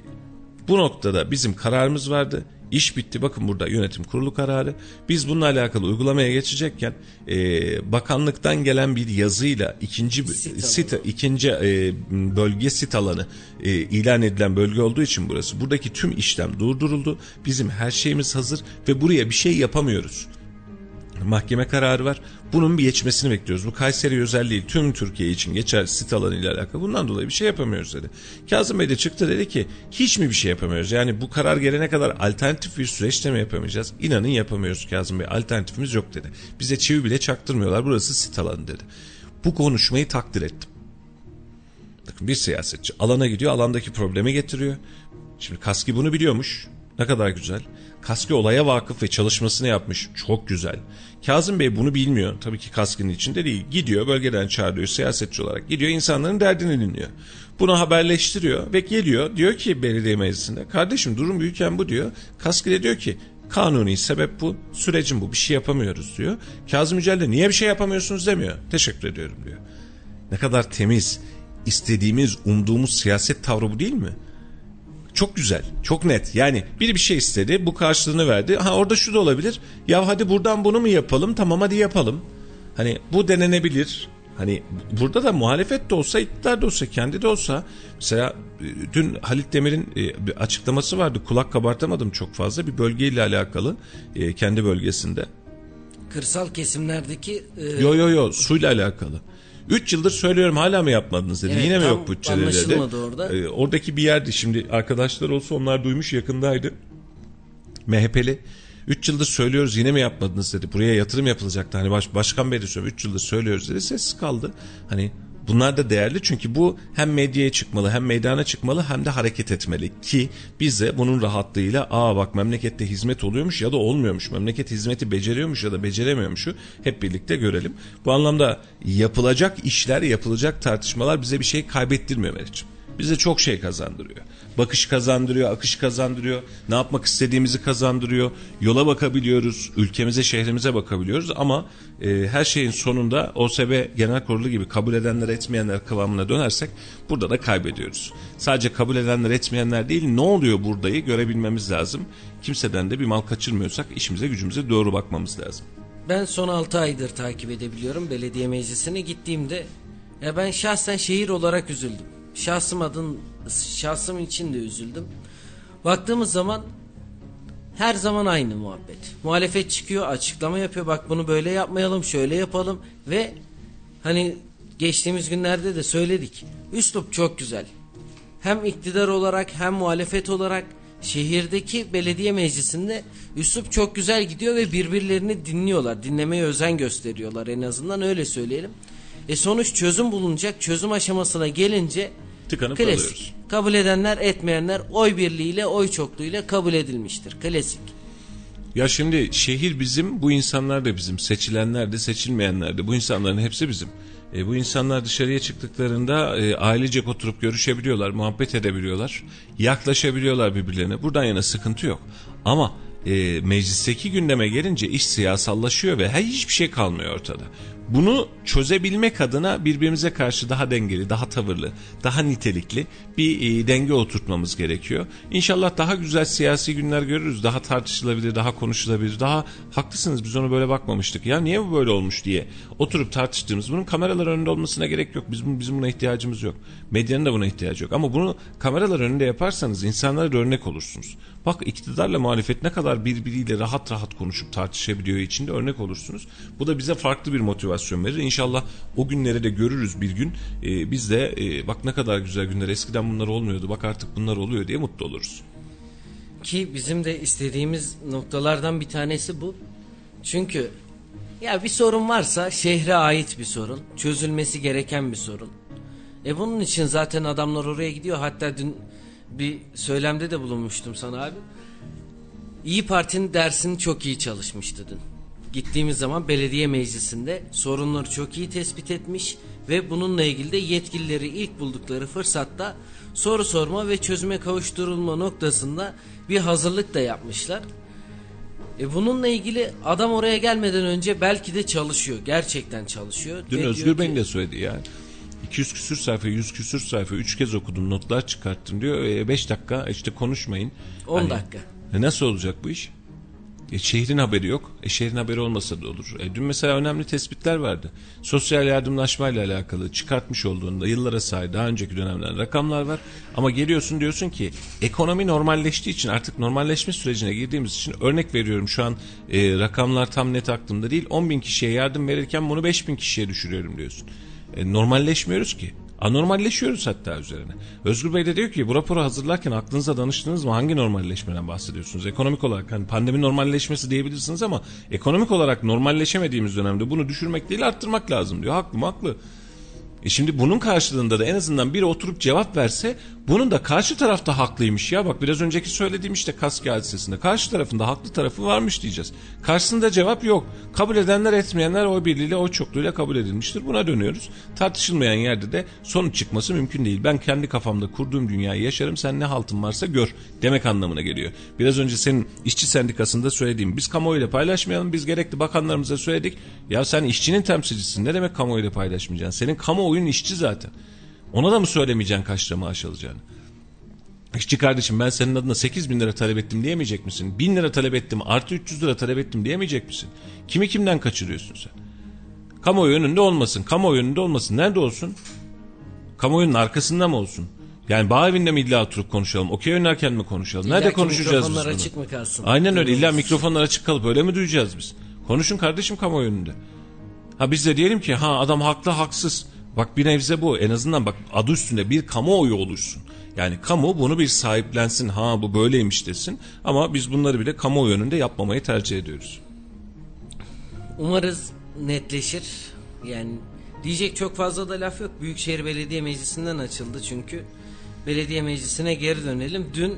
Speaker 2: bu noktada bizim kararımız vardı. İş bitti. Bakın burada yönetim kurulu kararı. Biz bununla alakalı uygulamaya geçecekken e, bakanlıktan gelen bir yazıyla ikinci
Speaker 1: Sit
Speaker 2: sit, ikinci e, bölge sit alanı e, ilan edilen bölge olduğu için burası. Buradaki tüm işlem durduruldu. Bizim her şeyimiz hazır ve buraya bir şey yapamıyoruz. Mahkeme kararı var. Bunun bir geçmesini bekliyoruz. Bu Kayseri özel değil. Tüm Türkiye için geçer sit alanı ile alakalı. Bundan dolayı bir şey yapamıyoruz dedi. Kazım Bey de çıktı dedi ki hiç mi bir şey yapamıyoruz? Yani bu karar gelene kadar alternatif bir süreçte mi yapamayacağız? İnanın yapamıyoruz Kazım Bey. Alternatifimiz yok dedi. Bize çivi bile çaktırmıyorlar. Burası sit alanı dedi. Bu konuşmayı takdir ettim. Bakın bir siyasetçi alana gidiyor alandaki problemi getiriyor. Şimdi Kaski bunu biliyormuş. Ne kadar güzel. Kaski olaya vakıf ve çalışmasını yapmış. Çok güzel. Kazım Bey bunu bilmiyor. Tabii ki Kaski'nin içinde değil. Gidiyor bölgeden çağırıyor siyasetçi olarak. Gidiyor insanların derdini dinliyor. Bunu haberleştiriyor ve geliyor. Diyor ki belediye meclisinde. Kardeşim durum büyükken bu diyor. Kaski de diyor ki kanuni sebep bu. Sürecin bu. Bir şey yapamıyoruz diyor. Kazım Yücel de niye bir şey yapamıyorsunuz demiyor. Teşekkür ediyorum diyor. Ne kadar temiz, istediğimiz, umduğumuz siyaset tavrı bu değil mi? Çok güzel, çok net. Yani biri bir şey istedi, bu karşılığını verdi. Ha orada şu da olabilir. Ya hadi buradan bunu mu yapalım? Tamam hadi yapalım. Hani bu denenebilir. Hani burada da muhalefet de olsa, iktidar da olsa, kendi de olsa. Mesela e, dün Halit Demir'in e, bir açıklaması vardı. Kulak kabartamadım çok fazla. Bir bölgeyle alakalı e, kendi bölgesinde.
Speaker 1: Kırsal kesimlerdeki e,
Speaker 2: Yo yo yo suyla alakalı. 3 yıldır söylüyorum hala mı yapmadınız dedi.
Speaker 1: Evet,
Speaker 2: Yine mi yok bütçeleri dedi.
Speaker 1: anlaşılmadı orada.
Speaker 2: Ee, oradaki bir yerdi şimdi arkadaşlar olsa onlar duymuş yakındaydı. MHP'li 3 yıldır söylüyoruz yine mi yapmadınız dedi. Buraya yatırım yapılacaktı. Hani baş, başkan bey de söylüyor 3 yıldır söylüyoruz dedi. Sessiz kaldı. Hani bunlar da değerli çünkü bu hem medyaya çıkmalı hem meydana çıkmalı hem de hareket etmeli ki biz de bunun rahatlığıyla aa bak memlekette hizmet oluyormuş ya da olmuyormuş. Memleket hizmeti beceriyormuş ya da beceremiyormuşu hep birlikte görelim. Bu anlamda yapılacak işler, yapılacak tartışmalar bize bir şey kaybettirmiyor Meriç'im. Bize çok şey kazandırıyor. Bakış kazandırıyor, akış kazandırıyor, ne yapmak istediğimizi kazandırıyor. Yola bakabiliyoruz, ülkemize, şehrimize bakabiliyoruz ama e, her şeyin sonunda OSB Genel Kurulu gibi kabul edenler etmeyenler kıvamına dönersek burada da kaybediyoruz. Sadece kabul edenler etmeyenler değil ne oluyor buradayı görebilmemiz lazım. Kimseden de bir mal kaçırmıyorsak işimize gücümüze doğru bakmamız lazım.
Speaker 1: Ben son 6 aydır takip edebiliyorum belediye meclisine gittiğimde ya ben şahsen şehir olarak üzüldüm. Şahsım adın şahsım için de üzüldüm. Baktığımız zaman her zaman aynı muhabbet. Muhalefet çıkıyor, açıklama yapıyor. Bak bunu böyle yapmayalım, şöyle yapalım ve hani geçtiğimiz günlerde de söyledik. Üslup çok güzel. Hem iktidar olarak hem muhalefet olarak şehirdeki belediye meclisinde üslup çok güzel gidiyor ve birbirlerini dinliyorlar. Dinlemeye özen gösteriyorlar en azından öyle söyleyelim. E sonuç çözüm bulunacak. Çözüm aşamasına gelince
Speaker 2: Tıkanıp
Speaker 1: klasik.
Speaker 2: kalıyoruz.
Speaker 1: Kabul edenler etmeyenler oy birliğiyle oy çokluğuyla kabul edilmiştir. Klasik.
Speaker 2: Ya şimdi şehir bizim, bu insanlar da bizim. Seçilenler de, seçilmeyenler de. Bu insanların hepsi bizim. E, bu insanlar dışarıya çıktıklarında e, ailecek oturup görüşebiliyorlar, muhabbet edebiliyorlar, yaklaşabiliyorlar birbirlerine. Buradan yana sıkıntı yok. Ama e, meclisteki gündeme gelince iş siyasallaşıyor ve hiçbir şey kalmıyor ortada. Bunu çözebilmek adına birbirimize karşı daha dengeli, daha tavırlı, daha nitelikli bir e, denge oturtmamız gerekiyor. İnşallah daha güzel siyasi günler görürüz. Daha tartışılabilir, daha konuşulabilir. Daha haklısınız biz ona böyle bakmamıştık. Ya niye bu böyle olmuş diye oturup tartıştığımız bunun kameralar önünde olmasına gerek yok. Bizim, bizim buna ihtiyacımız yok. Medyanın da buna ihtiyacı yok. Ama bunu kameralar önünde yaparsanız insanlara örnek olursunuz. Bak iktidarla muhalefet ne kadar birbiriyle rahat rahat konuşup tartışabiliyor içinde örnek olursunuz. Bu da bize farklı bir motivasyon verir. İnşallah o günleri de görürüz bir gün. Ee, biz de e, bak ne kadar güzel günler eskiden bunlar olmuyordu bak artık bunlar oluyor diye mutlu oluruz.
Speaker 1: Ki bizim de istediğimiz noktalardan bir tanesi bu. Çünkü ya bir sorun varsa şehre ait bir sorun. Çözülmesi gereken bir sorun. E bunun için zaten adamlar oraya gidiyor. Hatta dün bir söylemde de bulunmuştum sana abi. İyi Parti'nin dersini çok iyi çalışmıştı dün. Gittiğimiz zaman belediye meclisinde sorunları çok iyi tespit etmiş ve bununla ilgili de yetkilileri ilk buldukları fırsatta soru sorma ve çözüme kavuşturulma noktasında bir hazırlık da yapmışlar. E bununla ilgili adam oraya gelmeden önce belki de çalışıyor. Gerçekten çalışıyor.
Speaker 2: Dün
Speaker 1: Ve
Speaker 2: Özgür
Speaker 1: ki-
Speaker 2: de söyledi yani. 200 küsür sayfa, 100 küsür sayfa 3 kez okudum, notlar çıkarttım diyor. 5 dakika işte konuşmayın.
Speaker 1: 10
Speaker 2: Hani,
Speaker 1: dakika.
Speaker 2: e nasıl olacak bu iş? E, şehrin haberi yok. E, şehrin haberi olmasa da olur. E, dün mesela önemli tespitler vardı. Sosyal yardımlaşmayla alakalı çıkartmış olduğunda yıllara sahip daha önceki dönemden rakamlar var. Ama geliyorsun diyorsun ki ekonomi normalleştiği için artık normalleşme sürecine girdiğimiz için örnek veriyorum şu an e, rakamlar tam net aklımda değil. 10 bin kişiye yardım verirken bunu 5 bin kişiye düşürüyorum diyorsun. E, normalleşmiyoruz ki. Anormalleşiyoruz hatta üzerine. Özgür Bey de diyor ki bu raporu hazırlarken aklınıza danıştınız mı? Hangi normalleşmeden bahsediyorsunuz? Ekonomik olarak hani pandemi normalleşmesi diyebilirsiniz ama ekonomik olarak normalleşemediğimiz dönemde bunu düşürmek değil arttırmak lazım diyor. Haklı mı? Haklı. E şimdi bunun karşılığında da en azından biri oturup cevap verse bunun da karşı tarafta haklıymış ya. Bak biraz önceki söylediğim işte Kaski hadisesinde karşı tarafında haklı tarafı varmış diyeceğiz. Karşısında cevap yok. Kabul edenler etmeyenler oy birliğiyle oy çokluğuyla kabul edilmiştir. Buna dönüyoruz. Tartışılmayan yerde de sonuç çıkması mümkün değil. Ben kendi kafamda kurduğum dünyayı yaşarım sen ne haltın varsa gör demek anlamına geliyor. Biraz önce senin işçi sendikasında söylediğim biz kamuoyuyla paylaşmayalım biz gerekli bakanlarımıza söyledik. Ya sen işçinin temsilcisisin ne demek kamuoyuyla paylaşmayacaksın? Senin kamuoyun işçi zaten. Ona da mı söylemeyeceksin kaç lira maaş alacağını? İşçi kardeşim ben senin adına 8 bin lira talep ettim diyemeyecek misin? 1000 lira talep ettim artı 300 lira talep ettim diyemeyecek misin? Kimi kimden kaçırıyorsun sen? Kamuoyu önünde olmasın. Kamuoyu önünde olmasın. Nerede olsun? Kamuoyunun arkasında mı olsun? Yani bağ evinde mi illa oturup konuşalım? Okey oynarken mi konuşalım? Nerede
Speaker 1: İlla ki
Speaker 2: konuşacağız biz bunu?
Speaker 1: açık mı kalsın?
Speaker 2: Aynen öyle. İlla mikrofonlar açık kalıp öyle mi duyacağız biz? Konuşun kardeşim kamuoyu önünde. Ha biz de diyelim ki ha adam haklı haksız. Bak bir nebze bu. En azından bak adı üstünde bir kamuoyu oluşsun. Yani kamu bunu bir sahiplensin. Ha bu böyleymiş desin. Ama biz bunları bile kamuoyu önünde yapmamayı tercih ediyoruz.
Speaker 1: Umarız netleşir. Yani diyecek çok fazla da laf yok. Büyükşehir Belediye Meclisi'nden açıldı çünkü. Belediye Meclisi'ne geri dönelim. Dün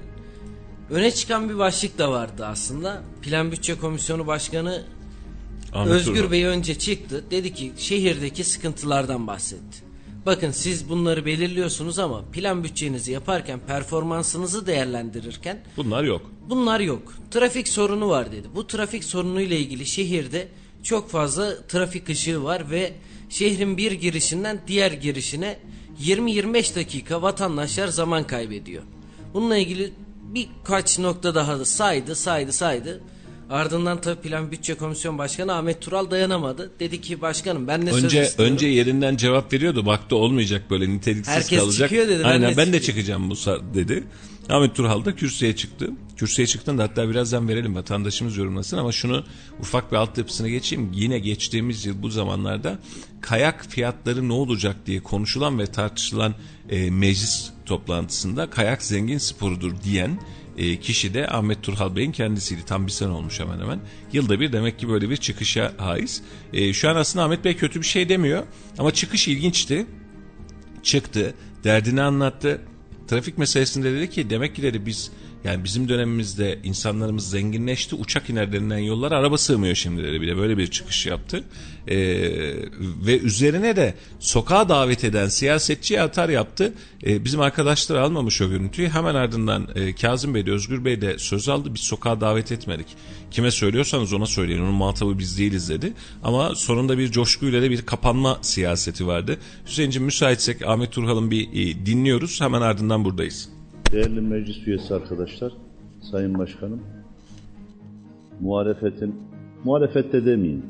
Speaker 1: öne çıkan bir başlık da vardı aslında. Plan Bütçe Komisyonu Başkanı
Speaker 2: Ahmet
Speaker 1: Özgür
Speaker 2: Turgay.
Speaker 1: Bey önce çıktı. Dedi ki şehirdeki sıkıntılardan bahsetti. Bakın siz bunları belirliyorsunuz ama plan bütçenizi yaparken performansınızı değerlendirirken
Speaker 2: Bunlar yok.
Speaker 1: Bunlar yok. Trafik sorunu var dedi. Bu trafik sorunuyla ilgili şehirde çok fazla trafik ışığı var ve şehrin bir girişinden diğer girişine 20-25 dakika vatandaşlar zaman kaybediyor. Bununla ilgili birkaç nokta daha da saydı, saydı, saydı. Ardından tabii Plan Bütçe Komisyon Başkanı Ahmet Tural dayanamadı. Dedi ki başkanım ben söz
Speaker 2: Önce
Speaker 1: istiyorum.
Speaker 2: önce yerinden cevap veriyordu. Baktı olmayacak böyle niteliksiz
Speaker 1: Herkes
Speaker 2: kalacak.
Speaker 1: çıkıyor dedi, ben
Speaker 2: Aynen
Speaker 1: de
Speaker 2: ben de çıkacağım bu dedi. Ahmet Turhal da kürsüye çıktı. Kürsüye çıktığında hatta birazdan verelim vatandaşımız yorumlasın ama şunu ufak bir altyapısına geçeyim. Yine geçtiğimiz yıl bu zamanlarda kayak fiyatları ne olacak diye konuşulan ve tartışılan e, meclis toplantısında kayak zengin sporudur diyen e, kişi de Ahmet Turhal Bey'in kendisiydi. Tam bir sene olmuş hemen hemen. Yılda bir demek ki böyle bir çıkışa haiz. E, şu an aslında Ahmet Bey kötü bir şey demiyor ama çıkış ilginçti çıktı, derdini anlattı. Trafik meselesinde dedi ki demek ki dedi biz yani bizim dönemimizde insanlarımız zenginleşti. Uçak iner denilen yollara araba sığmıyor şimdi dedi. Bir de böyle bir çıkış yaptı. Ee, ve üzerine de sokağa davet eden siyasetçiye atar yaptı. Ee, bizim arkadaşlar almamış o görüntüyü. Hemen ardından e, Kazım Bey de Özgür Bey de söz aldı. Biz sokağa davet etmedik. Kime söylüyorsanız ona söyleyin. Onun muhatabı biz değiliz dedi. Ama sonunda bir coşkuyla da bir kapanma siyaseti vardı. Hüseyin'cim müsaitsek Ahmet Turhal'ın bir e, dinliyoruz. Hemen ardından buradayız.
Speaker 3: Değerli meclis üyesi arkadaşlar, sayın başkanım, muhalefetin, muhalefette demeyeyim,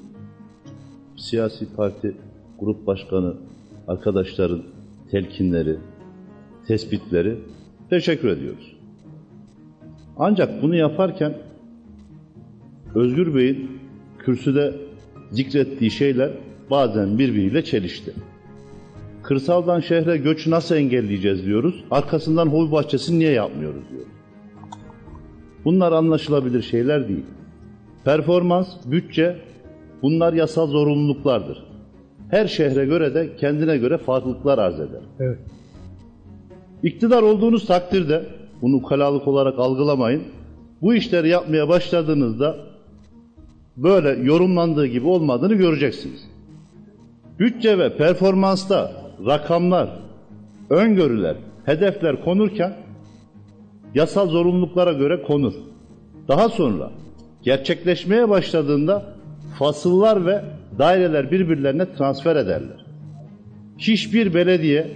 Speaker 3: siyasi parti grup başkanı arkadaşların telkinleri, tespitleri teşekkür ediyoruz. Ancak bunu yaparken Özgür Bey'in kürsüde zikrettiği şeyler bazen birbiriyle çelişti. Kırsaldan şehre göçü nasıl engelleyeceğiz diyoruz. Arkasından hobi bahçesini niye yapmıyoruz diyoruz. Bunlar anlaşılabilir şeyler değil. Performans, bütçe bunlar yasal zorunluluklardır. Her şehre göre de kendine göre farklılıklar arz eder.
Speaker 4: Evet.
Speaker 3: İktidar olduğunuz takdirde bunu ukalalık olarak algılamayın. Bu işleri yapmaya başladığınızda böyle yorumlandığı gibi olmadığını göreceksiniz. Bütçe ve performansta rakamlar, öngörüler, hedefler konurken yasal zorunluluklara göre konur. Daha sonra gerçekleşmeye başladığında fasıllar ve daireler birbirlerine transfer ederler. Hiçbir belediye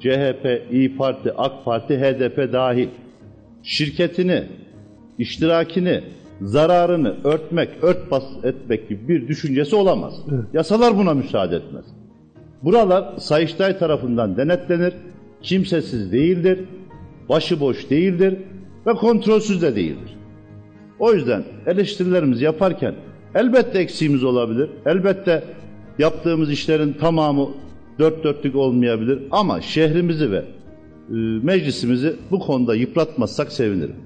Speaker 3: CHP, İyi Parti, AK Parti, HDP dahil şirketini, iştirakini, zararını örtmek, örtbas etmek gibi bir düşüncesi olamaz. Yasalar buna müsaade etmez. Buralar Sayıştay tarafından denetlenir, kimsesiz değildir, başıboş değildir ve kontrolsüz de değildir. O yüzden eleştirilerimizi yaparken elbette eksiğimiz olabilir, elbette yaptığımız işlerin tamamı dört dörtlük olmayabilir ama şehrimizi ve e, meclisimizi bu konuda yıpratmazsak sevinirim.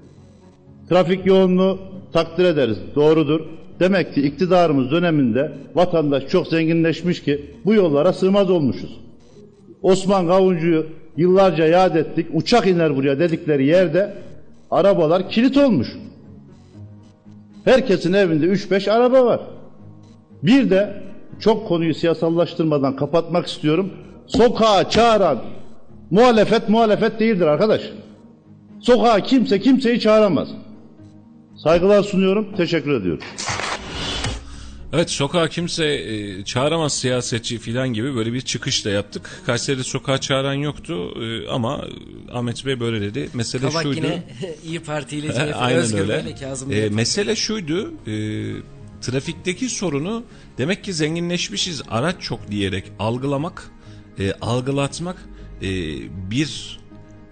Speaker 3: Trafik yoğunluğu takdir ederiz, doğrudur. Demek ki iktidarımız döneminde vatandaş çok zenginleşmiş ki bu yollara sığmaz olmuşuz. Osman Kavuncu'yu yıllarca yad ettik, uçak iner buraya dedikleri yerde arabalar kilit olmuş. Herkesin evinde 3-5 araba var. Bir de çok konuyu siyasallaştırmadan kapatmak istiyorum. Sokağa çağıran muhalefet muhalefet değildir arkadaş. Sokağa kimse kimseyi çağıramaz. Saygılar sunuyorum. Teşekkür ediyorum.
Speaker 2: Evet sokağa kimse e, çağıramaz siyasetçi filan gibi böyle bir çıkış da yaptık. Kayseri'de sokağa çağıran yoktu e, ama Ahmet Bey böyle dedi. Mesele
Speaker 1: Kabak
Speaker 2: şuydu.
Speaker 1: yine <laughs> İyi Parti ile <laughs> CHP,
Speaker 2: Aynen
Speaker 1: Özgür
Speaker 2: öyle. E, mesele şuydu. E, trafikteki sorunu demek ki zenginleşmişiz araç çok diyerek algılamak, e, algılatmak e, bir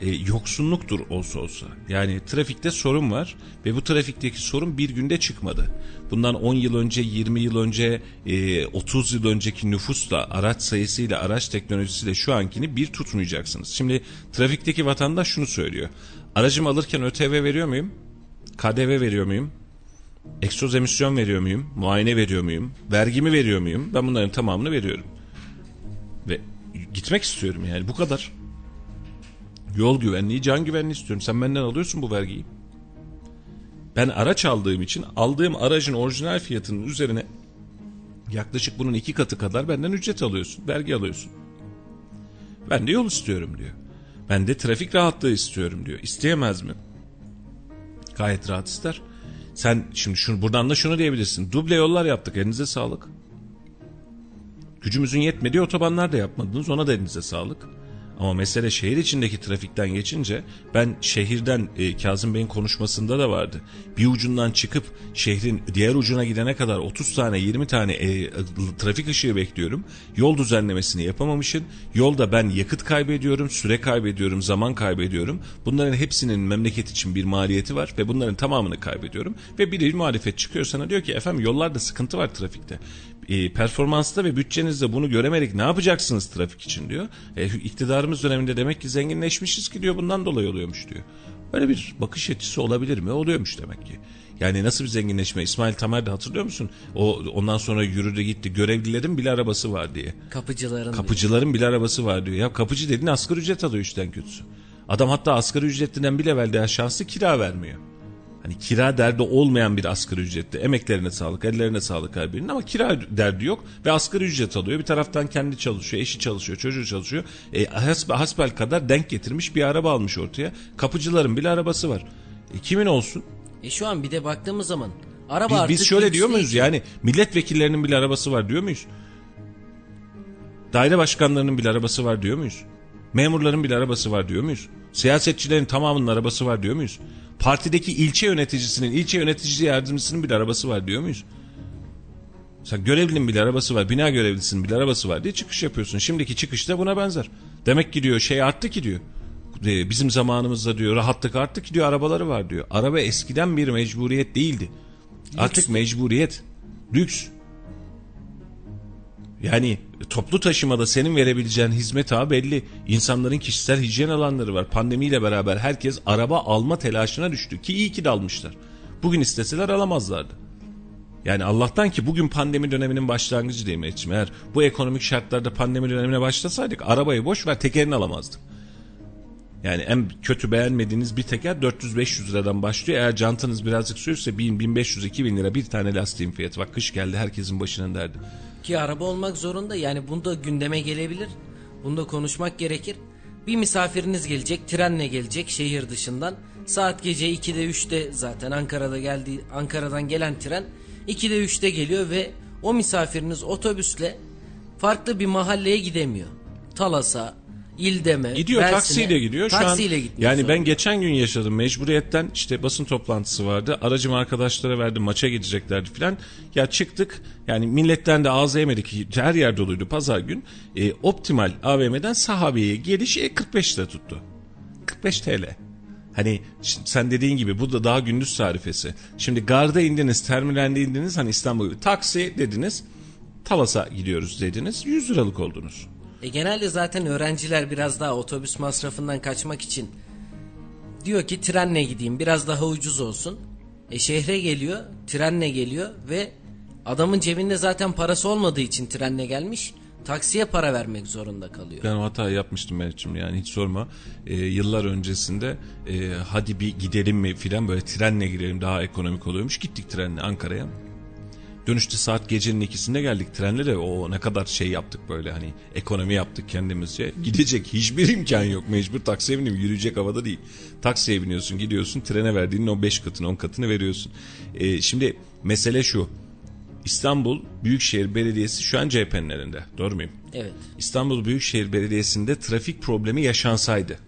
Speaker 2: e, yoksunluktur olsa olsa. Yani trafikte sorun var ve bu trafikteki sorun bir günde çıkmadı. Bundan 10 yıl önce, 20 yıl önce, e, 30 yıl önceki nüfusla, araç sayısıyla, araç teknolojisiyle şu ankini bir tutmayacaksınız. Şimdi trafikteki vatandaş şunu söylüyor. Aracımı alırken ÖTV veriyor muyum? KDV veriyor muyum? Egzoz emisyon veriyor muyum? Muayene veriyor muyum? Vergimi veriyor muyum? Ben bunların tamamını veriyorum. Ve gitmek istiyorum yani bu kadar. Yol güvenliği, can güvenliği istiyorum. Sen benden alıyorsun bu vergiyi. Ben araç aldığım için aldığım aracın orijinal fiyatının üzerine yaklaşık bunun iki katı kadar benden ücret alıyorsun, vergi alıyorsun. Ben de yol istiyorum diyor. Ben de trafik rahatlığı istiyorum diyor. İsteyemez mi? Gayet rahat ister. Sen şimdi şunu, buradan da şunu diyebilirsin. Duble yollar yaptık elinize sağlık. Gücümüzün yetmediği otobanlar da yapmadınız ona da elinize sağlık. Ama mesele şehir içindeki trafikten geçince ben şehirden e, Kazım Bey'in konuşmasında da vardı. Bir ucundan çıkıp şehrin diğer ucuna gidene kadar 30 tane 20 tane e, trafik ışığı bekliyorum. Yol düzenlemesini yapamamışım. Yolda ben yakıt kaybediyorum, süre kaybediyorum, zaman kaybediyorum. Bunların hepsinin memleket için bir maliyeti var ve bunların tamamını kaybediyorum. Ve bir muhalefet çıkıyor sana diyor ki efendim yollarda sıkıntı var trafikte e, performansta ve bütçenizde bunu göremedik ne yapacaksınız trafik için diyor. E, iktidarımız döneminde demek ki zenginleşmişiz ki diyor bundan dolayı oluyormuş diyor. Böyle bir bakış açısı olabilir mi? Oluyormuş demek ki. Yani nasıl bir zenginleşme? İsmail Tamer de hatırlıyor musun? O ondan sonra yürüdü gitti. Görevlilerin bile arabası var diye.
Speaker 1: Kapıcıların.
Speaker 2: Kapıcıların bile arabası var diyor. Ya kapıcı dediğin asgari ücret alıyor üçten kötüsü. Adam hatta asgari ücretinden bile evvel şanslı kira vermiyor. Hani kira derdi olmayan bir asgari ücretli. Emeklerine sağlık, ellerine sağlık her birinin ama kira derdi yok ve asgari ücret alıyor. Bir taraftan kendi çalışıyor, eşi çalışıyor, çocuğu çalışıyor. E, hasbel, hasbel kadar denk getirmiş bir araba almış ortaya. Kapıcıların bile arabası var. E, kimin olsun?
Speaker 1: E şu an bir de baktığımız zaman araba
Speaker 2: Biz,
Speaker 1: artık
Speaker 2: biz şöyle diyor muyuz yani milletvekillerinin bile arabası var diyor muyuz? Daire başkanlarının bile arabası var diyor muyuz? Memurların bile arabası var diyor muyuz? Siyasetçilerin tamamının arabası var diyor muyuz? Partideki ilçe yöneticisinin, ilçe yöneticisi yardımcısının bile arabası var diyor muyuz? Sen görevlinin bile arabası var, bina görevlisinin bile arabası var diye çıkış yapıyorsun. Şimdiki çıkış da buna benzer. Demek ki diyor şey arttı ki diyor. E, Bizim zamanımızda diyor rahatlık arttı ki diyor arabaları var diyor. Araba eskiden bir mecburiyet değildi. Artık mecburiyet. Lüks. Yani toplu taşımada senin verebileceğin hizmet ağı belli. İnsanların kişisel hijyen alanları var. Pandemiyle beraber herkes araba alma telaşına düştü. Ki iyi ki de almışlar. Bugün isteseler alamazlardı. Yani Allah'tan ki bugün pandemi döneminin başlangıcı değil mi Eğer bu ekonomik şartlarda pandemi dönemine başlasaydık arabayı boş ver tekerini alamazdık. Yani en kötü beğenmediğiniz bir teker 400-500 liradan başlıyor. Eğer cantınız birazcık sürse 1000, 1500, 2000 lira bir tane lastiğin fiyatı. Bak kış geldi herkesin başının derdi.
Speaker 1: Ki araba olmak zorunda yani bunda gündeme gelebilir. Bunda konuşmak gerekir. Bir misafiriniz gelecek, trenle gelecek şehir dışından. Saat gece 2'de 3'te zaten Ankara'da geldi Ankara'dan gelen tren 2'de 3'te geliyor ve o misafiriniz otobüsle farklı bir mahalleye gidemiyor. Talas'a, İldeme,
Speaker 2: Gidiyor
Speaker 1: Mersin'e,
Speaker 2: taksiyle gidiyor. Şu
Speaker 1: taksiyle
Speaker 2: an, yani
Speaker 1: zorunda.
Speaker 2: ben geçen gün yaşadım mecburiyetten işte basın toplantısı vardı. Aracımı arkadaşlara verdim maça gideceklerdi falan. Ya çıktık yani milletten de ağzı yemedik. Her yer doluydu pazar gün. E, optimal AVM'den sahabeye geliş e, 45 lira tuttu. 45 TL. Hani sen dediğin gibi bu da daha gündüz tarifesi. Şimdi garda indiniz, terminalde indiniz hani İstanbul taksi dediniz. Talas'a gidiyoruz dediniz. 100 liralık oldunuz.
Speaker 1: E genelde zaten öğrenciler biraz daha otobüs masrafından kaçmak için diyor ki trenle gideyim biraz daha ucuz olsun. E şehre geliyor, trenle geliyor ve adamın cebinde zaten parası olmadığı için trenle gelmiş. Taksiye para vermek zorunda kalıyor.
Speaker 2: Ben o hatayı yapmıştım Meriç'im yani hiç sorma. Ee, yıllar öncesinde e, hadi bir gidelim mi filan böyle trenle gidelim daha ekonomik oluyormuş. Gittik trenle Ankara'ya. Dönüşte saat gecenin ikisinde geldik trenle de o ne kadar şey yaptık böyle hani ekonomi yaptık kendimizce. Gidecek hiçbir imkan yok mecbur taksiye bineyim yürüyecek havada değil. Taksiye biniyorsun gidiyorsun trene verdiğinin o 5 katını 10 katını veriyorsun. Ee, şimdi mesele şu İstanbul Büyükşehir Belediyesi şu an CHP'nin elinde doğru muyum?
Speaker 1: Evet.
Speaker 2: İstanbul Büyükşehir Belediyesi'nde trafik problemi yaşansaydı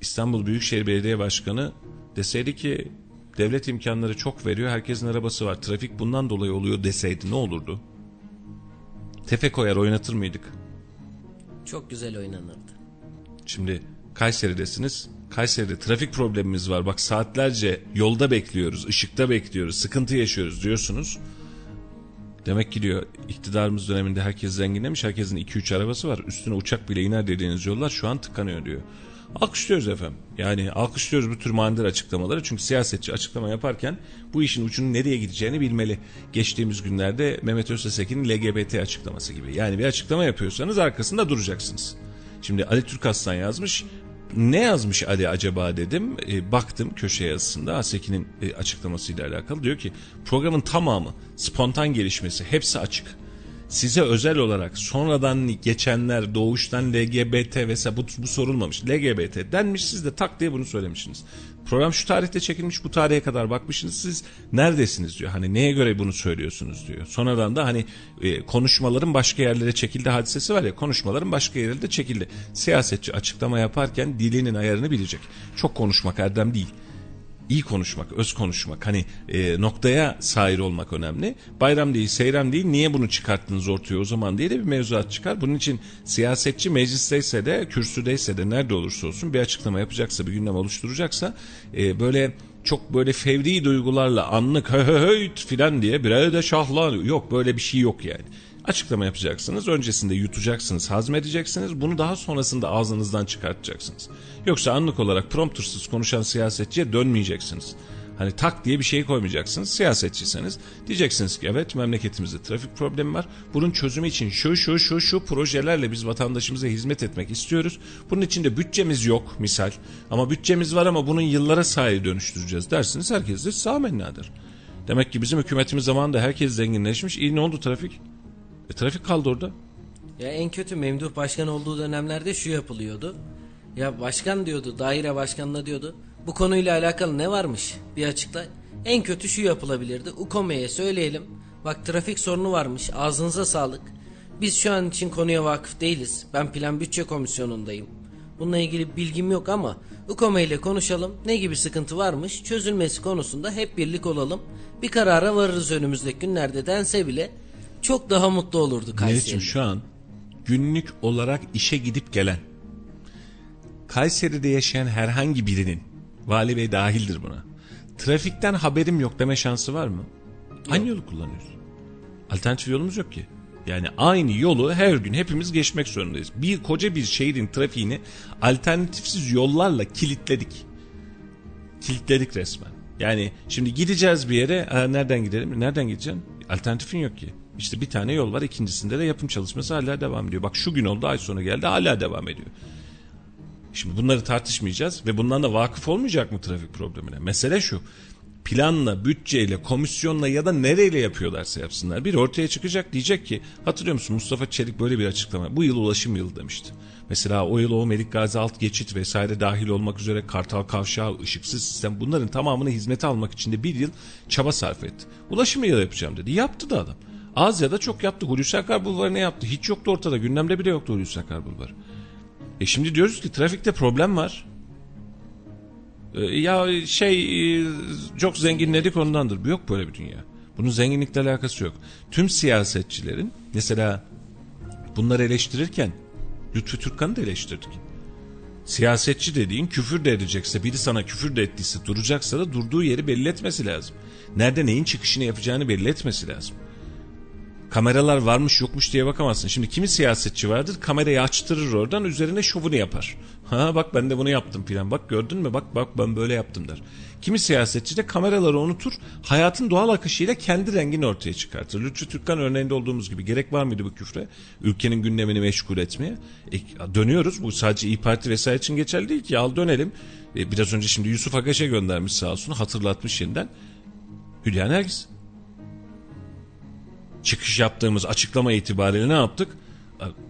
Speaker 2: İstanbul Büyükşehir Belediye Başkanı deseydi ki devlet imkanları çok veriyor herkesin arabası var trafik bundan dolayı oluyor deseydi ne olurdu? Tefe koyar oynatır mıydık?
Speaker 1: Çok güzel oynanırdı.
Speaker 2: Şimdi Kayseri'desiniz. Kayseri'de trafik problemimiz var. Bak saatlerce yolda bekliyoruz, ışıkta bekliyoruz, sıkıntı yaşıyoruz diyorsunuz. Demek ki diyor iktidarımız döneminde herkes zenginlemiş. Herkesin 2-3 arabası var. Üstüne uçak bile iner dediğiniz yollar şu an tıkanıyor diyor. Alkışlıyoruz efendim. Yani alkışlıyoruz bu tür manidar açıklamaları. Çünkü siyasetçi açıklama yaparken bu işin ucunun nereye gideceğini bilmeli. Geçtiğimiz günlerde Mehmet Öztesekin'in LGBT açıklaması gibi. Yani bir açıklama yapıyorsanız arkasında duracaksınız. Şimdi Ali Türkaslan yazmış. Ne yazmış Ali acaba dedim. E, baktım köşe yazısında Asekin'in e, açıklamasıyla alakalı. Diyor ki programın tamamı spontan gelişmesi hepsi açık. Size özel olarak sonradan geçenler doğuştan LGBT vesaire bu, bu sorulmamış. LGBT denmiş siz de tak diye bunu söylemişsiniz. Program şu tarihte çekilmiş bu tarihe kadar bakmışsınız siz neredesiniz diyor. Hani neye göre bunu söylüyorsunuz diyor. Sonradan da hani e, konuşmaların başka yerlere çekildi hadisesi var ya konuşmaların başka yerlere de çekildi. Siyasetçi açıklama yaparken dilinin ayarını bilecek. Çok konuşmak erdem değil iyi konuşmak, öz konuşmak, hani e, noktaya sahir olmak önemli. Bayram değil, seyran değil, niye bunu çıkarttınız ortaya o zaman diye de bir mevzuat çıkar. Bunun için siyasetçi meclisteyse de, kürsüdeyse de nerede olursa olsun bir açıklama yapacaksa, bir gündem oluşturacaksa e, böyle çok böyle fevri duygularla anlık höhöhöt filan diye bir de şahlan yok böyle bir şey yok yani. Açıklama yapacaksınız. Öncesinde yutacaksınız, hazmedeceksiniz. Bunu daha sonrasında ağzınızdan çıkartacaksınız. Yoksa anlık olarak promptersız konuşan siyasetçiye dönmeyeceksiniz. Hani tak diye bir şey koymayacaksınız. Siyasetçiseniz diyeceksiniz ki evet memleketimizde trafik problemi var. Bunun çözümü için şu şu şu şu projelerle biz vatandaşımıza hizmet etmek istiyoruz. Bunun için de bütçemiz yok misal. Ama bütçemiz var ama bunun yıllara sahip dönüştüreceğiz dersiniz. Herkes de sağ mennadır. Demek ki bizim hükümetimiz zamanında herkes zenginleşmiş. İyi ne oldu trafik? E, trafik kaldı orada.
Speaker 1: Ya en kötü Memduh Başkan olduğu dönemlerde şu yapılıyordu. Ya başkan diyordu, daire başkanına diyordu. Bu konuyla alakalı ne varmış? Bir açıkla. En kötü şu yapılabilirdi. UKOME'ye söyleyelim. Bak trafik sorunu varmış. Ağzınıza sağlık. Biz şu an için konuya vakıf değiliz. Ben plan bütçe komisyonundayım. Bununla ilgili bilgim yok ama UKOME ile konuşalım. Ne gibi sıkıntı varmış? Çözülmesi konusunda hep birlik olalım. Bir karara varırız önümüzdeki günlerde dense bile çok daha mutlu olurdu Kayseri.
Speaker 2: Meriç'im şu an günlük olarak işe gidip gelen Kayseri'de yaşayan herhangi birinin Vali Bey dahildir buna. Trafikten haberim yok deme şansı var mı? Aynı yolu kullanıyoruz. Alternatif yolumuz yok ki. Yani aynı yolu her gün hepimiz geçmek zorundayız. Bir koca bir şehrin trafiğini alternatifsiz yollarla kilitledik. Kilitledik resmen. Yani şimdi gideceğiz bir yere. Ha, nereden gidelim? Nereden gideceksin? Alternatifin yok ki. İşte bir tane yol var. ikincisinde de yapım çalışması hala devam ediyor. Bak şu gün oldu ay sonu geldi hala devam ediyor. Şimdi bunları tartışmayacağız ve bundan da vakıf olmayacak mı trafik problemine? Mesele şu. planla, bütçeyle, komisyonla ya da nereyle yapıyorlarsa yapsınlar. Bir ortaya çıkacak diyecek ki hatırlıyor musun Mustafa Çelik böyle bir açıklama. Bu yıl ulaşım yılı demişti. Mesela o yıl o Melik Gazi alt geçit vesaire dahil olmak üzere Kartal Kavşağı, ışıksız sistem bunların tamamını hizmete almak için de bir yıl çaba sarf etti. Ulaşım yılı yapacağım dedi. Yaptı da adam. Az ya da çok yaptı. Hulusi Akar Bulvarı ne yaptı? Hiç yoktu ortada. Gündemde bile yoktu Hulusi Akar Bulvarı. E şimdi diyoruz ki trafikte problem var. E, ya şey e, çok zenginledik ondandır. Yok böyle bir dünya. Bunun zenginlikle alakası yok. Tüm siyasetçilerin mesela bunları eleştirirken Lütfü Türkkan'ı da eleştirdik. Siyasetçi dediğin küfür de edecekse, biri sana küfür de ettiyse duracaksa da durduğu yeri belli etmesi lazım. Nerede neyin çıkışını yapacağını belli etmesi lazım. Kameralar varmış yokmuş diye bakamazsın. Şimdi kimi siyasetçi vardır kamerayı açtırır oradan üzerine şovunu yapar. Ha bak ben de bunu yaptım filan. Bak gördün mü bak bak ben böyle yaptım der. Kimi siyasetçi de kameraları unutur hayatın doğal akışıyla kendi rengini ortaya çıkartır. Lütfü Türkkan örneğinde olduğumuz gibi gerek var mıydı bu küfre? Ülkenin gündemini meşgul etmeye. E, dönüyoruz bu sadece İyi Parti vesaire için geçerli değil ki al dönelim. E, biraz önce şimdi Yusuf Agaş'a göndermiş sağ olsun hatırlatmış yeniden. Hülya Nergis çıkış yaptığımız açıklama itibariyle ne yaptık?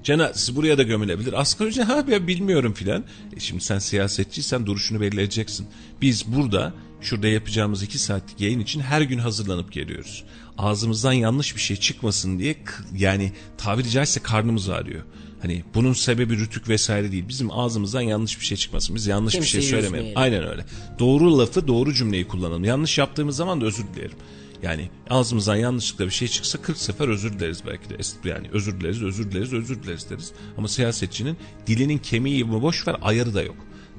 Speaker 2: Cena siz buraya da gömülebilir. Asgari ücret ha ben bilmiyorum filan. E şimdi sen siyasetçiysen duruşunu belli edeceksin. Biz burada şurada yapacağımız iki saatlik yayın için her gün hazırlanıp geliyoruz. Ağzımızdan yanlış bir şey çıkmasın diye yani tabiri caizse karnımız ağrıyor. Hani bunun sebebi rütük vesaire değil. Bizim ağzımızdan yanlış bir şey çıkmasın. Biz yanlış Kimseyi bir şey söylemeyelim. Aynen öyle. Doğru lafı doğru cümleyi kullanalım. Yanlış yaptığımız zaman da özür dilerim. Yani ağzımızdan yanlışlıkla bir şey çıksa 40 sefer özür dileriz belki de. Yani özür dileriz, özür dileriz, özür dileriz deriz. Ama siyasetçinin dilinin kemiği mi boş ver ayarı da yok.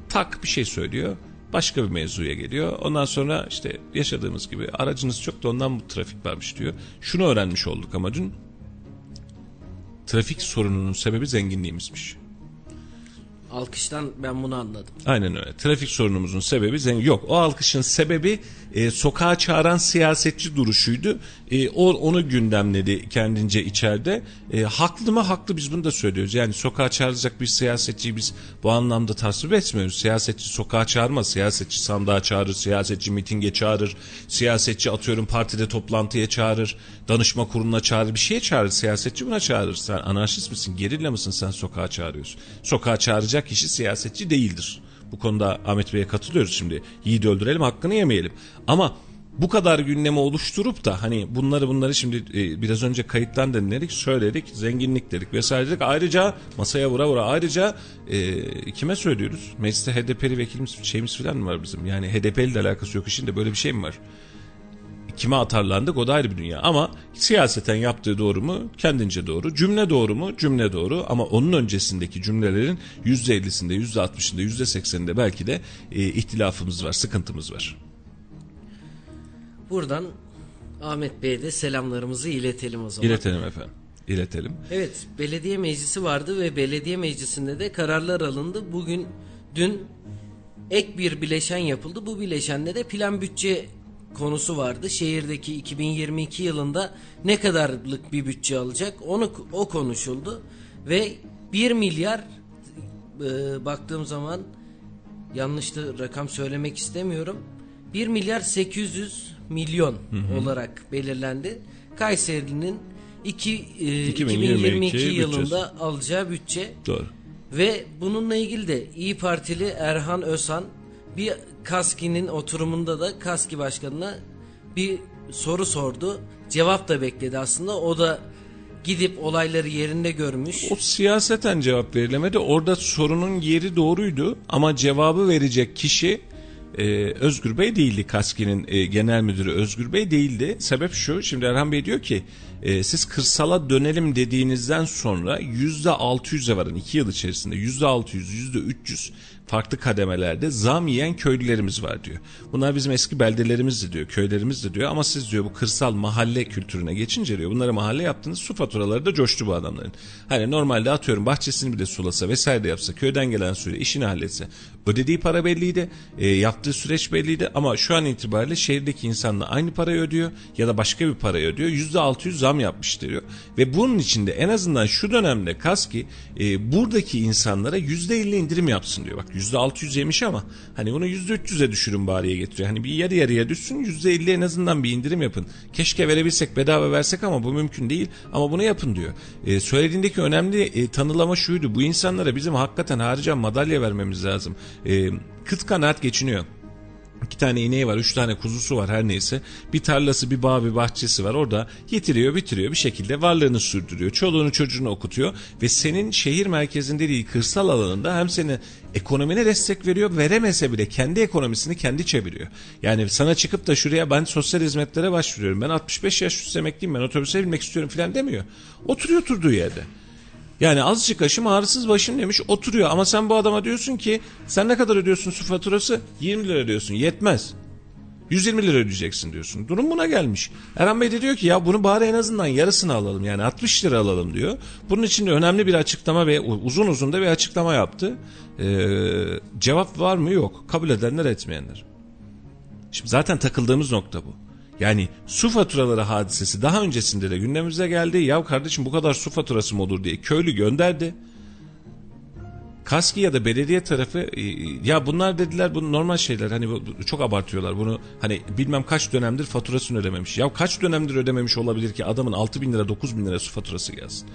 Speaker 2: Tak bir şey söylüyor başka bir mevzuya geliyor. Ondan sonra işte yaşadığımız gibi aracınız çok da ondan bu trafik varmış diyor. Şunu öğrenmiş olduk ama dün trafik sorununun sebebi zenginliğimizmiş.
Speaker 1: Alkıştan ben bunu anladım.
Speaker 2: Aynen öyle. Trafik sorunumuzun sebebi zengin. Yok o alkışın sebebi e, sokağa çağıran siyasetçi duruşuydu. E, o onu gündemledi kendince içeride. E, haklı mı? Haklı biz bunu da söylüyoruz. Yani sokağa çağıracak bir siyasetçiyi biz bu anlamda tasvip etmiyoruz. Siyasetçi sokağa çağırmaz. Siyasetçi sandığa çağırır, siyasetçi mitinge çağırır, siyasetçi atıyorum partide toplantıya çağırır, danışma kuruluna çağırır, bir şeye çağırır. Siyasetçi buna çağırır. Sen anarşist misin? Gerilla mısın sen sokağa çağırıyorsun? Sokağa çağıracak kişi siyasetçi değildir. Bu konuda Ahmet Bey'e katılıyoruz şimdi. Yiğidi öldürelim hakkını yemeyelim. Ama bu kadar gündemi oluşturup da hani bunları bunları şimdi e, biraz önce kayıttan dinledik söyledik zenginlik dedik vesaire dedik ayrıca masaya vura vura ayrıca e, kime söylüyoruz mecliste HDP'li vekilimiz şeyimiz falan mı var bizim yani HDP'li ile alakası yok işin de böyle bir şey mi var kime atarlandık o da ayrı bir dünya. Ama siyaseten yaptığı doğru mu? Kendince doğru. Cümle doğru mu? Cümle doğru. Ama onun öncesindeki cümlelerin %50'sinde, %60'ında, %80'inde belki de e, ihtilafımız var, sıkıntımız var.
Speaker 1: Buradan Ahmet Bey'e de selamlarımızı iletelim o zaman.
Speaker 2: İletelim efendim. İletelim.
Speaker 1: Evet, belediye meclisi vardı ve belediye meclisinde de kararlar alındı. Bugün, dün ek bir bileşen yapıldı. Bu bileşende de plan bütçe konusu vardı. Şehirdeki 2022 yılında ne kadarlık bir bütçe alacak onu o konuşuldu ve 1 milyar e, baktığım zaman yanlış da rakam söylemek istemiyorum. 1 milyar 800 milyon hı hı. olarak belirlendi. Kayseri'nin 2 e, 2022 yılında bütçesi. alacağı bütçe.
Speaker 2: Doğru.
Speaker 1: Ve bununla ilgili de İyi Partili Erhan Ösan bir Kaski'nin oturumunda da Kaski Başkanı'na bir soru sordu. Cevap da bekledi aslında. O da gidip olayları yerinde görmüş.
Speaker 2: O siyaseten cevap verilemedi. Orada sorunun yeri doğruydu ama cevabı verecek kişi e, Özgür Bey değildi. Kaski'nin e, genel müdürü Özgür Bey değildi. Sebep şu. Şimdi Erhan Bey diyor ki e, siz kırsala dönelim dediğinizden sonra yüzde 600'e varın iki yıl içerisinde yüzde 600, yüzde 300 farklı kademelerde zam yiyen köylülerimiz var diyor. Bunlar bizim eski beldelerimiz de diyor, köylerimiz de diyor ama siz diyor bu kırsal mahalle kültürüne geçince diyor bunları mahalle yaptınız su faturaları da coştu bu adamların. Hani normalde atıyorum bahçesini bir de sulasa vesaire de yapsa köyden gelen suyla işini halletse ödediği para belliydi, e, yaptığı süreç belliydi ama şu an itibariyle şehirdeki insanla aynı parayı ödüyor ya da başka bir parayı ödüyor. %600 zam yapmış diyor. Ve bunun içinde en azından şu dönemde Kaski e, buradaki insanlara %50 indirim yapsın diyor. Bak %600 yemiş ama hani bunu %300'e düşürün bariye getiriyor. Hani bir yarı yarıya düşsün %50 en azından bir indirim yapın. Keşke verebilsek bedava versek ama bu mümkün değil ama bunu yapın diyor. E, söylediğindeki önemli e, tanılama şuydu. Bu insanlara bizim hakikaten harcan madalya vermemiz lazım. E, kıt kanaat geçiniyor. İki tane ineği var, üç tane kuzusu var her neyse. Bir tarlası, bir bağ, bir bahçesi var. Orada yetiriyor, bitiriyor bir şekilde varlığını sürdürüyor. Çoluğunu çocuğunu okutuyor. Ve senin şehir merkezinde değil kırsal alanında hem seni ekonomine destek veriyor. Veremese bile kendi ekonomisini kendi çeviriyor. Yani sana çıkıp da şuraya ben sosyal hizmetlere başvuruyorum. Ben 65 yaş üstü emekliyim ben otobüse binmek istiyorum falan demiyor. Oturuyor oturduğu yerde. Yani azıcık aşım ağrısız başım demiş oturuyor ama sen bu adama diyorsun ki sen ne kadar ödüyorsun su faturası? 20 lira ödüyorsun yetmez. 120 lira ödeyeceksin diyorsun. Durum buna gelmiş. Erhan Bey de diyor ki ya bunu bari en azından yarısını alalım yani 60 lira alalım diyor. Bunun için de önemli bir açıklama ve uzun uzun da bir açıklama yaptı. Ee, cevap var mı? Yok. Kabul edenler etmeyenler. Şimdi zaten takıldığımız nokta bu. Yani su faturaları hadisesi daha öncesinde de gündemimize geldi. Ya kardeşim bu kadar su faturası mı olur diye köylü gönderdi. Kaski ya da belediye tarafı e, ya bunlar dediler bu normal şeyler hani çok abartıyorlar bunu hani bilmem kaç dönemdir faturasını ödememiş. Ya kaç dönemdir ödememiş olabilir ki adamın 6 bin lira 9 bin lira su faturası gelsin.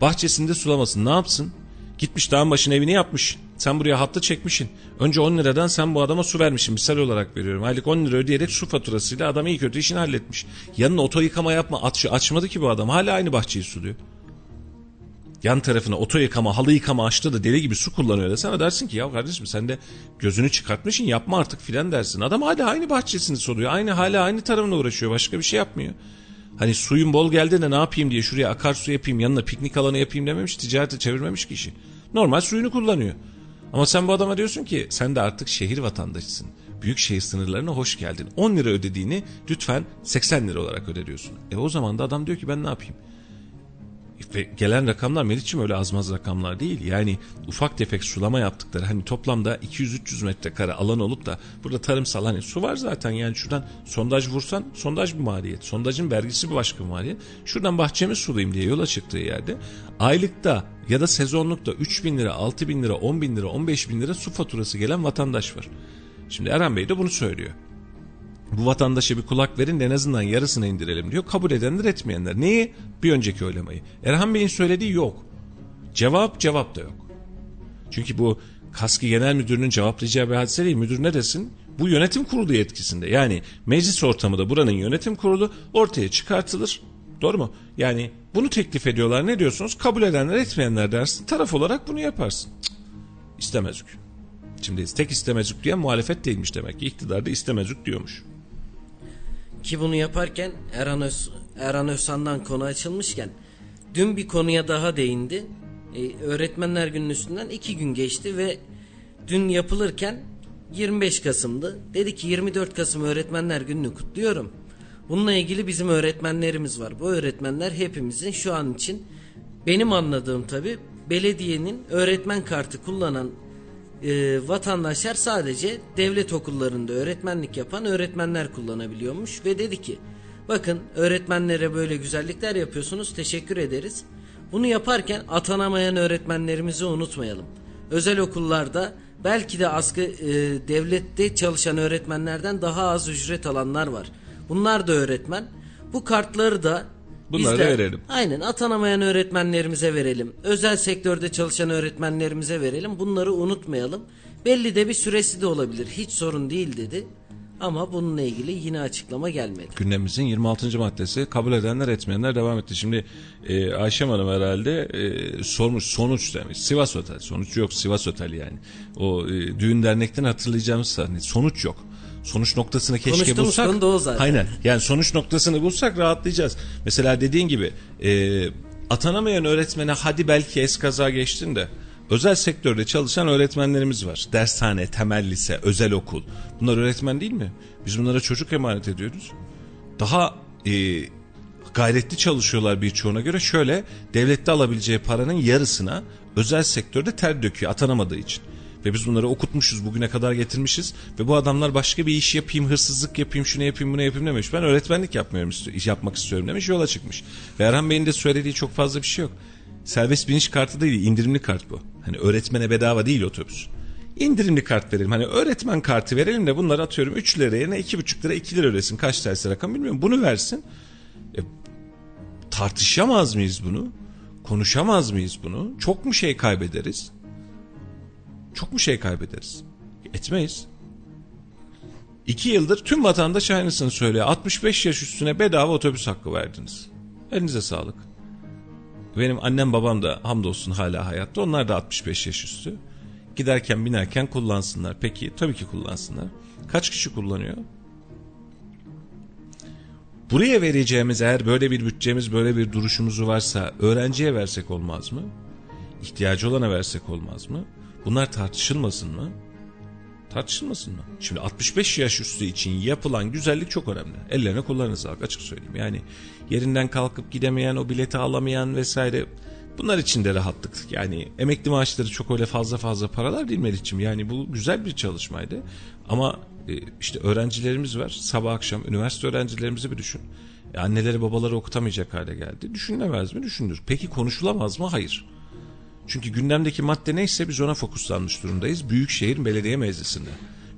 Speaker 2: Bahçesinde sulamasın ne yapsın? Gitmiş dağın başına evini yapmış. Sen buraya hattı çekmişsin. Önce 10 liradan sen bu adama su vermişsin. Misal olarak veriyorum. Aylık 10 lira ödeyerek su faturasıyla adam iyi kötü işini halletmiş. Yanına oto yıkama yapma aç, açmadı ki bu adam. Hala aynı bahçeyi suluyor. Yan tarafına oto yıkama, halı yıkama açtı da deli gibi su kullanıyor desene dersin ki ya kardeşim sen de gözünü çıkartmışsın yapma artık filan dersin. Adam hala aynı bahçesini soluyor. Aynı hala aynı tarımla uğraşıyor. Başka bir şey yapmıyor. Hani suyun bol geldi de ne yapayım diye şuraya akarsu yapayım yanına piknik alanı yapayım dememiş. Ticarete çevirmemiş kişi. Normal suyunu kullanıyor. Ama sen bu adama diyorsun ki sen de artık şehir vatandaşısın. Büyük şehir sınırlarına hoş geldin. 10 lira ödediğini lütfen 80 lira olarak ödediyorsun. E o zaman da adam diyor ki ben ne yapayım? Ve gelen rakamlar Meriç'im öyle azmaz rakamlar değil. Yani ufak tefek sulama yaptıkları hani toplamda 200-300 metrekare alan olup da burada tarımsal hani su var zaten yani şuradan sondaj vursan sondaj bir maliyet. Sondajın vergisi bir başka bir maliyet. Şuradan bahçemi sulayayım diye yola çıktığı yerde aylıkta ya da sezonlukta 3 bin lira, 6 bin lira, 10 bin lira, 15 bin lira su faturası gelen vatandaş var. Şimdi Eren Bey de bunu söylüyor. Bu vatandaşa bir kulak verin de en azından yarısını indirelim diyor. Kabul edenler etmeyenler. Neyi? Bir önceki oylamayı. Erhan Bey'in söylediği yok. Cevap cevap da yok. Çünkü bu Kaski Genel Müdürü'nün cevaplayacağı bir hadise değil. Müdür ne desin? Bu yönetim kurulu yetkisinde. Yani meclis ortamı da buranın yönetim kurulu ortaya çıkartılır. Doğru mu? Yani bunu teklif ediyorlar. Ne diyorsunuz? Kabul edenler etmeyenler dersin. Taraf olarak bunu yaparsın. Cık, istemezlik. Şimdi tek istemezlik diyen muhalefet değilmiş demek ki. İktidar da istemezlik diyormuş.
Speaker 1: Ki bunu yaparken Erhan, Öz, Erhan Özsan'dan konu açılmışken dün bir konuya daha değindi. Ee, öğretmenler günün üstünden iki gün geçti ve dün yapılırken 25 Kasım'dı. Dedi ki 24 Kasım öğretmenler gününü kutluyorum. Bununla ilgili bizim öğretmenlerimiz var. Bu öğretmenler hepimizin şu an için benim anladığım tabi belediyenin öğretmen kartı kullanan e, vatandaşlar sadece devlet okullarında öğretmenlik yapan öğretmenler kullanabiliyormuş ve dedi ki bakın öğretmenlere böyle güzellikler yapıyorsunuz teşekkür ederiz. Bunu yaparken atanamayan öğretmenlerimizi unutmayalım. Özel okullarda belki de asgı e, devlette çalışan öğretmenlerden daha az ücret alanlar var. Bunlar da öğretmen. Bu kartları da
Speaker 2: Bunları bizler, verelim.
Speaker 1: Aynen atanamayan öğretmenlerimize verelim. Özel sektörde çalışan öğretmenlerimize verelim. Bunları unutmayalım. Belli de bir süresi de olabilir. Hiç sorun değil dedi. Ama bununla ilgili yine açıklama gelmedi.
Speaker 2: Gündemimizin 26. maddesi kabul edenler etmeyenler devam etti. Şimdi e, Ayşem Hanım herhalde e, sormuş sonuç demiş. Sivas Otel sonuç yok Sivas Otel yani. O e, düğün dernekten hatırlayacağımız sahne sonuç yok sonuç noktasını keşke bulsak.
Speaker 1: konu da o zaten.
Speaker 2: Aynen. Yani sonuç noktasını bulsak rahatlayacağız. Mesela dediğin gibi e, atanamayan öğretmene hadi belki eskaza geçtin de özel sektörde çalışan öğretmenlerimiz var. Dershane, temel lise, özel okul. Bunlar öğretmen değil mi? Biz bunlara çocuk emanet ediyoruz. Daha e, gayretli çalışıyorlar birçoğuna göre. Şöyle devlette alabileceği paranın yarısına özel sektörde ter döküyor atanamadığı için. Ve biz bunları okutmuşuz bugüne kadar getirmişiz. Ve bu adamlar başka bir iş yapayım, hırsızlık yapayım, şunu yapayım, bunu yapayım demiş. Ben öğretmenlik yapmıyorum, yapmak istiyorum demiş. Yola çıkmış. Ve Erhan Bey'in de söylediği çok fazla bir şey yok. Serbest biniş kartı değil, indirimli kart bu. Hani öğretmene bedava değil otobüs. İndirimli kart verelim. Hani öğretmen kartı verelim de bunları atıyorum 3 lira yerine 2,5 lira 2 lira ödesin. Kaç tersi rakam bilmiyorum. Bunu versin. E, tartışamaz mıyız bunu? Konuşamaz mıyız bunu? Çok mu şey kaybederiz? Çok mu şey kaybederiz? Etmeyiz. İki yıldır tüm vatandaş aynısını söylüyor. 65 yaş üstüne bedava otobüs hakkı verdiniz. Elinize sağlık. Benim annem babam da hamdolsun hala hayatta. Onlar da 65 yaş üstü. Giderken binerken kullansınlar. Peki tabii ki kullansınlar. Kaç kişi kullanıyor? Buraya vereceğimiz eğer böyle bir bütçemiz böyle bir duruşumuz varsa öğrenciye versek olmaz mı? İhtiyacı olana versek olmaz mı? Bunlar tartışılmasın mı? Tartışılmasın mı? Şimdi 65 yaş üstü için yapılan güzellik çok önemli. Ellerine kollarına sağlık açık söyleyeyim. Yani yerinden kalkıp gidemeyen, o bileti alamayan vesaire bunlar için de rahatlık. Yani emekli maaşları çok öyle fazla fazla paralar değil Meriç'im. Yani bu güzel bir çalışmaydı. Ama e, işte öğrencilerimiz var. Sabah akşam üniversite öğrencilerimizi bir düşün. E, anneleri babaları okutamayacak hale geldi. Düşünülemez mi? Düşünülür. Peki konuşulamaz mı? Hayır. Çünkü gündemdeki madde neyse biz ona fokuslanmış durumdayız. Büyükşehir Belediye Meclisi'nde.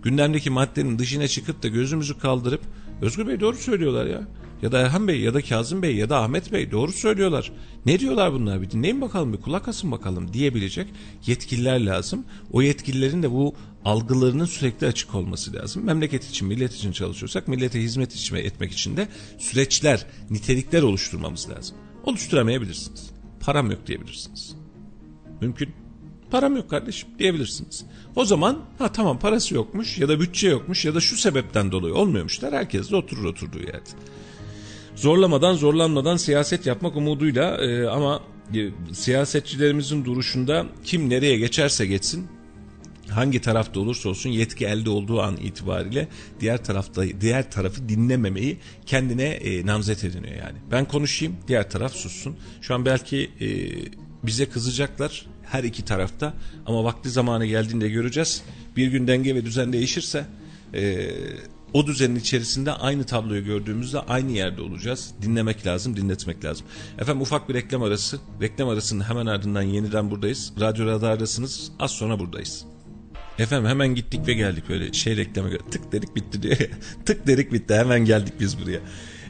Speaker 2: Gündemdeki maddenin dışına çıkıp da gözümüzü kaldırıp Özgür Bey doğru söylüyorlar ya. Ya da Erhan Bey ya da Kazım Bey ya da Ahmet Bey doğru söylüyorlar. Ne diyorlar bunlar bir dinleyin bakalım bir kulak asın bakalım diyebilecek yetkililer lazım. O yetkililerin de bu algılarının sürekli açık olması lazım. Memleket için, millet için çalışıyorsak millete hizmet için etmek için de süreçler, nitelikler oluşturmamız lazım. Oluşturamayabilirsiniz. Param yok diyebilirsiniz. Mümkün. Param yok kardeşim diyebilirsiniz. O zaman ha tamam parası yokmuş ya da bütçe yokmuş ya da şu sebepten dolayı olmuyormuşlar. Herkes de oturur oturduğu yerde. Zorlamadan zorlanmadan siyaset yapmak umuduyla e, ama e, siyasetçilerimizin duruşunda kim nereye geçerse geçsin hangi tarafta olursa olsun yetki elde olduğu an itibariyle diğer tarafta diğer tarafı dinlememeyi kendine e, namzet ediniyor yani. Ben konuşayım, diğer taraf sussun. Şu an belki e, bize kızacaklar her iki tarafta ama vakti zamanı geldiğinde göreceğiz. Bir gün denge ve düzen değişirse e, o düzenin içerisinde aynı tabloyu gördüğümüzde aynı yerde olacağız. Dinlemek lazım, dinletmek lazım. Efendim ufak bir reklam arası. Reklam arasının hemen ardından yeniden buradayız. Radyo Radar'dasınız. Az sonra buradayız. Efendim hemen gittik ve geldik böyle şey reklama göre tık dedik bitti diye. <laughs> tık dedik bitti hemen geldik biz buraya.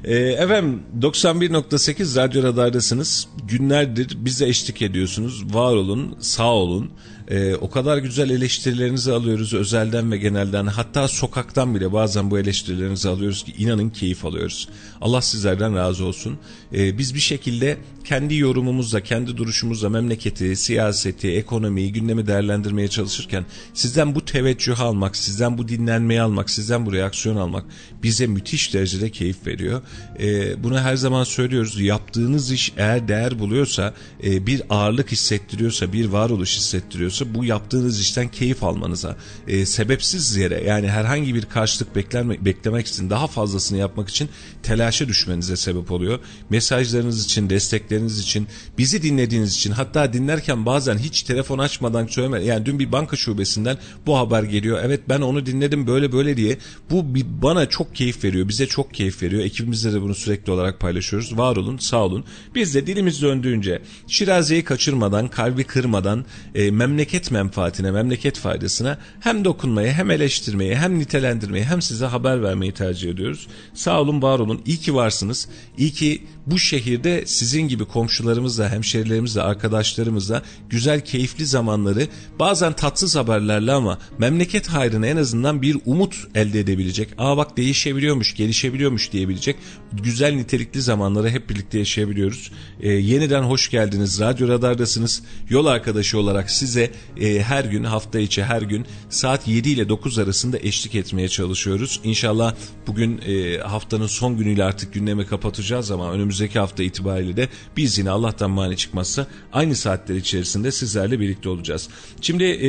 Speaker 2: Ee, efendim 91.8 Radyo Radar'dasınız. Günlerdir bize eşlik ediyorsunuz. Var olun, sağ olun. Ee, o kadar güzel eleştirilerinizi alıyoruz özelden ve genelden. Hatta sokaktan bile bazen bu eleştirilerinizi alıyoruz ki inanın keyif alıyoruz. Allah sizlerden razı olsun. Ee, biz bir şekilde kendi yorumumuzla, kendi duruşumuzla memleketi, siyaseti, ekonomiyi, gündemi değerlendirmeye çalışırken sizden bu teveccüh almak, sizden bu dinlenmeyi almak, sizden bu reaksiyon almak bize müthiş derecede keyif veriyor. Ee, bunu her zaman söylüyoruz. Yaptığınız iş eğer değer buluyorsa, e, bir ağırlık hissettiriyorsa, bir varoluş hissettiriyorsa bu yaptığınız işten keyif almanıza, e, sebepsiz yere yani herhangi bir karşılık beklenme, beklemek için daha fazlasını yapmak için telaşa düşmenize sebep oluyor. Mesajlarınız için, destekleriniz için, bizi dinlediğiniz için hatta dinlerken bazen hiç telefon açmadan söyleme yani dün bir banka şubesinden bu haber geliyor. Evet ben onu dinledim böyle böyle diye. Bu bana çok keyif veriyor. Bize çok keyif veriyor. Ekibimizde de bunu sürekli olarak paylaşıyoruz. Var olun, sağ olun. Biz de dilimiz döndüğünce Şiraze'yi kaçırmadan, kalbi kırmadan e, memleket menfaatine, memleket faydasına hem dokunmayı, hem eleştirmeyi, hem nitelendirmeyi, hem size haber vermeyi tercih ediyoruz. Sağ olun, var olun. İyi ki varsınız. İyi ki bu şehirde sizin gibi komşularımızla, hemşerilerimizle, arkadaşlarımızla güzel, keyifli zamanları bazen tatsız haberlerle ama memleket hayrına en azından bir umut elde edebilecek. Aa bak değişebiliyormuş, gelişebiliyormuş diyebilecek güzel nitelikli zamanları hep birlikte yaşayabiliyoruz. Ee, yeniden hoş geldiniz. Radyo Radar'dasınız. Yol arkadaşı olarak size e, her gün, hafta içi her gün saat 7 ile 9 arasında eşlik etmeye çalışıyoruz. İnşallah bugün e, haftanın son günüyle artık gündemi kapatacağız ama önümüzdeki hafta itibariyle de biz yine Allah'tan mani çıkmazsa aynı saatler içerisinde sizlerle birlikte olacağız. Şimdi e,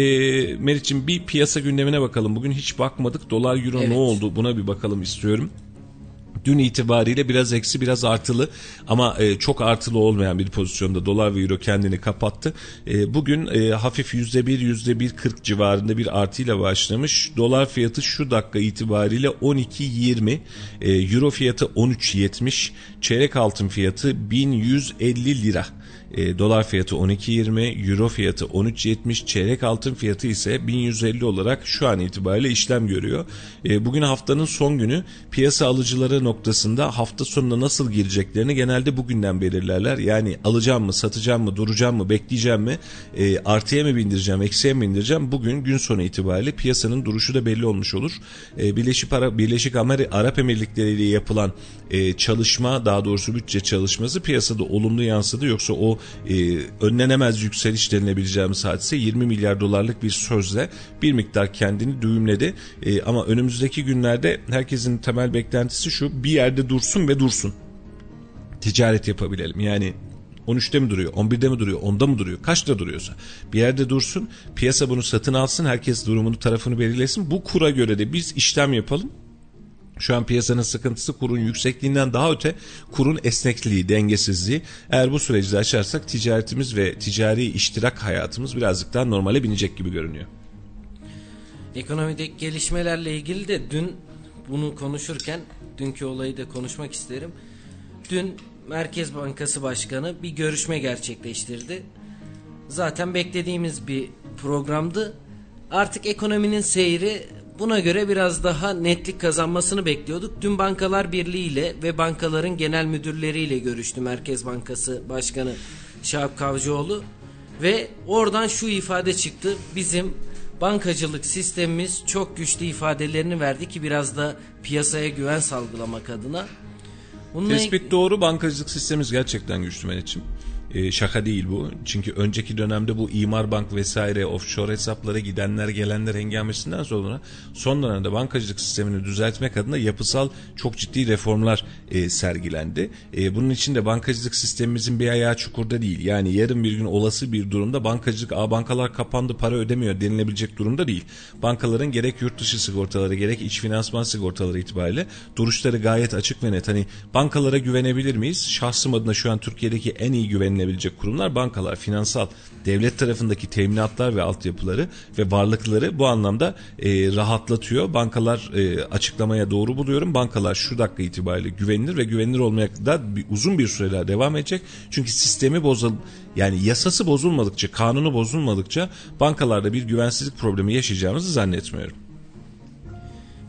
Speaker 2: Meriç'im bir piyasa gündemine bakalım. Bugün hiç bakmadık. Dolar euro evet. ne oldu buna bir bakalım istiyorum. Dün itibariyle biraz eksi biraz artılı ama e, çok artılı olmayan bir pozisyonda dolar ve euro kendini kapattı. E, bugün e, hafif %1 %1.40 civarında bir artıyla başlamış. Dolar fiyatı şu dakika itibariyle 12.20 e, euro fiyatı 13.70 çeyrek altın fiyatı 1150 lira. E, dolar fiyatı 12.20, euro fiyatı 13.70, çeyrek altın fiyatı ise 1150 olarak şu an itibariyle işlem görüyor. E, bugün haftanın son günü piyasa alıcıları noktasında hafta sonunda nasıl gireceklerini genelde bugünden belirlerler. Yani alacağım mı, satacağım mı, duracağım mı, bekleyeceğim mi, e, artıya mı bindireceğim, eksiye mi bindireceğim? Bugün gün sonu itibariyle piyasanın duruşu da belli olmuş olur. E, Birleşik, Ara, Birleşik Arap Emirlikleri ile yapılan e, çalışma, daha doğrusu bütçe çalışması piyasada olumlu yansıdı. Yoksa o e, önlenemez yükseliş denilebileceğimiz hadise 20 milyar dolarlık bir sözle bir miktar kendini düğümledi. E, ama önümüzdeki günlerde herkesin temel beklentisi şu bir yerde dursun ve dursun. Ticaret yapabilelim. Yani 13'te mi duruyor, 11'de mi duruyor, 10'da mı duruyor, kaçta duruyorsa bir yerde dursun, piyasa bunu satın alsın, herkes durumunu tarafını belirlesin. Bu kura göre de biz işlem yapalım. Şu an piyasanın sıkıntısı kurun yüksekliğinden daha öte kurun esnekliği, dengesizliği. Eğer bu süreci de açarsak ticaretimiz ve ticari iştirak hayatımız birazcık daha normale binecek gibi görünüyor.
Speaker 1: Ekonomideki gelişmelerle ilgili de dün bunu konuşurken dünkü olayı da konuşmak isterim. Dün Merkez Bankası Başkanı bir görüşme gerçekleştirdi. Zaten beklediğimiz bir programdı. Artık ekonominin seyri Buna göre biraz daha netlik kazanmasını bekliyorduk. Dün Bankalar Birliği ile ve bankaların genel müdürleriyle görüştü Merkez Bankası Başkanı Şahap Kavcıoğlu ve oradan şu ifade çıktı. Bizim bankacılık sistemimiz çok güçlü ifadelerini verdi ki biraz da piyasaya güven salgılamak adına.
Speaker 2: Bununla Tespit doğru bankacılık sistemimiz gerçekten güçlü Melih'ciğim. E, şaka değil bu. Çünkü önceki dönemde bu imar bank vesaire offshore hesaplara gidenler gelenler hengamesinden sonra son dönemde bankacılık sistemini düzeltmek adına yapısal çok ciddi reformlar e, sergilendi. E, bunun için de bankacılık sistemimizin bir ayağı çukurda değil. Yani yarın bir gün olası bir durumda bankacılık a bankalar kapandı para ödemiyor denilebilecek durumda değil. Bankaların gerek yurt dışı sigortaları gerek iç finansman sigortaları itibariyle duruşları gayet açık ve net. Hani bankalara güvenebilir miyiz? Şahsım adına şu an Türkiye'deki en iyi güvenilir güvenilebilecek kurumlar bankalar, finansal, devlet tarafındaki teminatlar ve altyapıları ve varlıkları bu anlamda e, rahatlatıyor. Bankalar e, açıklamaya doğru buluyorum. Bankalar şu dakika itibariyle güvenilir ve güvenilir olmaya da bir, uzun bir süreler devam edecek. Çünkü sistemi bozul yani yasası bozulmadıkça, kanunu bozulmadıkça bankalarda bir güvensizlik problemi yaşayacağımızı zannetmiyorum.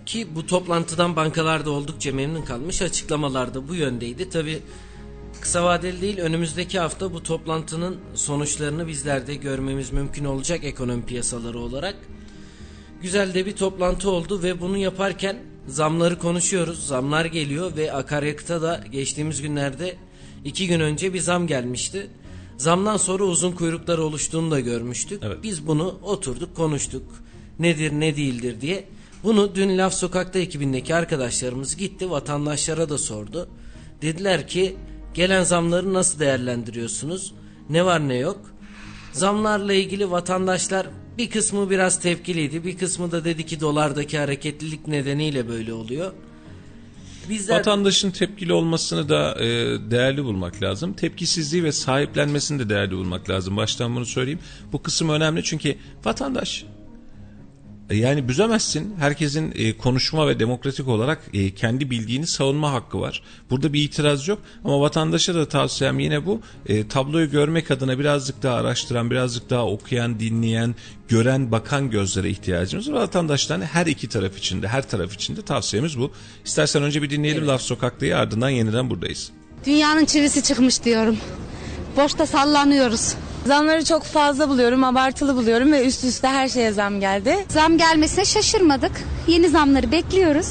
Speaker 1: Ki bu toplantıdan bankalarda oldukça memnun kalmış açıklamalarda bu yöndeydi. Tabi Kısa vadeli değil önümüzdeki hafta bu toplantının sonuçlarını bizler de görmemiz mümkün olacak ekonomi piyasaları olarak. Güzel de bir toplantı oldu ve bunu yaparken zamları konuşuyoruz. Zamlar geliyor ve akaryakıta da geçtiğimiz günlerde iki gün önce bir zam gelmişti. Zamdan sonra uzun kuyruklar oluştuğunu da görmüştük. Evet. Biz bunu oturduk konuştuk. Nedir ne değildir diye. Bunu dün Laf Sokak'ta ekibindeki arkadaşlarımız gitti vatandaşlara da sordu. Dediler ki Gelen zamları nasıl değerlendiriyorsunuz? Ne var ne yok? Zamlarla ilgili vatandaşlar bir kısmı biraz tepkiliydi. Bir kısmı da dedi ki dolardaki hareketlilik nedeniyle böyle oluyor.
Speaker 2: Bizler... Vatandaşın tepkili olmasını da e, değerli bulmak lazım. Tepkisizliği ve sahiplenmesini de değerli bulmak lazım. Baştan bunu söyleyeyim. Bu kısım önemli çünkü vatandaş yani büzemezsin. Herkesin e, konuşma ve demokratik olarak e, kendi bildiğini savunma hakkı var. Burada bir itiraz yok ama vatandaşa da tavsiyem yine bu. E, tabloyu görmek adına birazcık daha araştıran, birazcık daha okuyan, dinleyen, gören, bakan gözlere ihtiyacımız var. Vatandaşların her iki taraf içinde, her taraf içinde tavsiyemiz bu. İstersen önce bir dinleyelim evet. Laf Sokak'tayı ardından yeniden buradayız.
Speaker 4: Dünyanın çivisi çıkmış diyorum. Boşta sallanıyoruz.
Speaker 5: Zamları çok fazla buluyorum, abartılı buluyorum ve üst üste her şeye zam geldi.
Speaker 4: Zam gelmesine şaşırmadık. Yeni zamları bekliyoruz.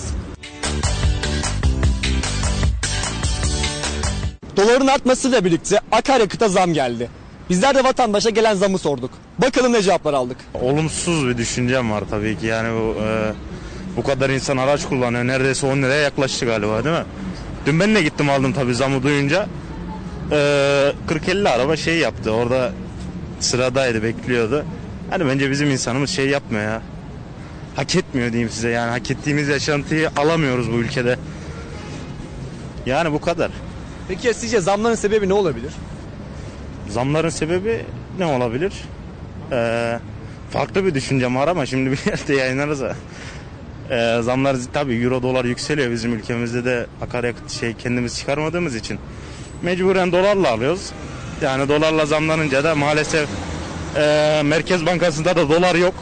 Speaker 6: Doların artmasıyla birlikte akaryakıta zam geldi. Bizler de vatandaşa gelen zamı sorduk. Bakalım ne cevaplar aldık.
Speaker 7: Olumsuz bir düşüncem var tabii ki. Yani bu, e, bu kadar insan araç kullanıyor. Neredeyse 10 liraya yaklaştı galiba değil mi? Dün ben de gittim aldım tabii zamı duyunca. E, 40-50 araba şey yaptı. Orada sıradaydı bekliyordu. Hani bence bizim insanımız şey yapmıyor ya. Hak etmiyor diyeyim size yani hak ettiğimiz yaşantıyı alamıyoruz bu ülkede. Yani bu kadar.
Speaker 6: Peki ya sizce zamların sebebi ne olabilir?
Speaker 7: Zamların sebebi ne olabilir? Ee, farklı bir düşüncem var ama şimdi bir <laughs> yerde yayınlarız ha. Ee, zamlar tabii euro dolar yükseliyor bizim ülkemizde de akaryakıt şey kendimiz çıkarmadığımız için mecburen dolarla alıyoruz. Yani dolarla zamlanınca da maalesef e, Merkez Bankası'nda da dolar yok.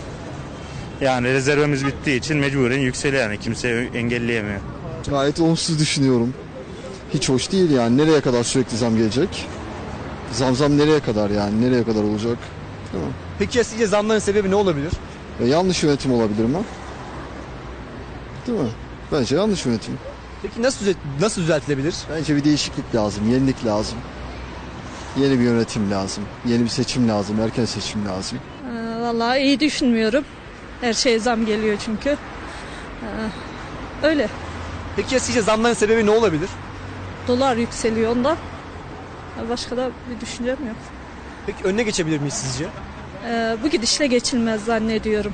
Speaker 7: Yani rezervimiz bittiği için mecburen yükseliyor yani kimse engelleyemiyor.
Speaker 8: Gayet olumsuz düşünüyorum. Hiç hoş değil yani. Nereye kadar sürekli zam gelecek? Zam zam nereye kadar yani? Nereye kadar olacak? Değil mi?
Speaker 6: Peki ya sizce zamların sebebi ne olabilir?
Speaker 8: E, yanlış yönetim olabilir mi? Değil mi? Bence yanlış yönetim.
Speaker 6: Peki nasıl düzelt- nasıl düzeltilebilir?
Speaker 8: Bence bir değişiklik lazım, yenilik lazım. Yeni bir yönetim lazım. Yeni bir seçim lazım, erken seçim lazım.
Speaker 9: Ee, Vallahi iyi düşünmüyorum. Her şeye zam geliyor çünkü. Ee, Öyle.
Speaker 6: Peki ya sizce zamların sebebi ne olabilir?
Speaker 9: Dolar yükseliyor ondan. Başka da bir düşüncem yok.
Speaker 6: Peki önüne geçebilir miyiz sizce?
Speaker 9: Ee, Bu gidişle geçilmez zannediyorum.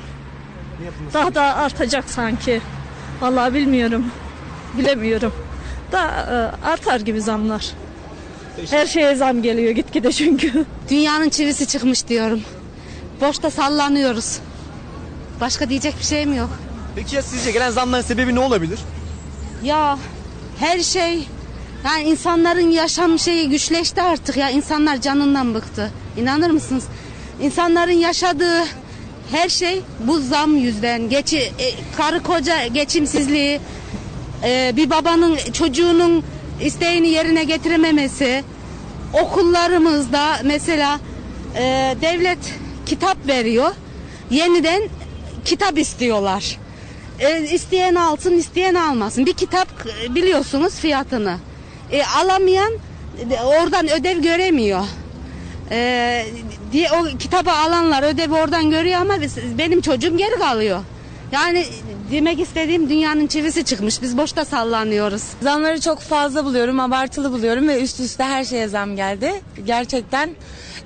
Speaker 6: Ne yapılması
Speaker 9: Daha da artacak sanki. Vallahi bilmiyorum. Bilemiyorum. Daha e, artar gibi zamlar. Her şeye zam geliyor gitgide çünkü. <laughs>
Speaker 4: Dünyanın çivisi çıkmış diyorum. Boşta sallanıyoruz. Başka diyecek bir şeyim yok.
Speaker 6: Peki ya sizce gelen zamların sebebi ne olabilir?
Speaker 4: Ya her şey yani insanların yaşam şeyi güçleşti artık ya insanlar canından bıktı. İnanır mısınız? İnsanların yaşadığı her şey bu zam yüzden. Geçi, e, karı koca geçimsizliği, e, bir babanın çocuğunun isteğini yerine getirememesi, okullarımızda mesela e, devlet kitap veriyor. Yeniden kitap istiyorlar. E, isteyen alsın, isteyen almasın. Bir kitap e, biliyorsunuz fiyatını. E, alamayan e, oradan ödev göremiyor. E, diye o kitabı alanlar ödevi oradan görüyor ama benim çocuğum geri kalıyor. Yani demek istediğim dünyanın çivisi çıkmış. Biz boşta sallanıyoruz.
Speaker 5: Zamları çok fazla buluyorum, abartılı buluyorum ve üst üste her şeye zam geldi. Gerçekten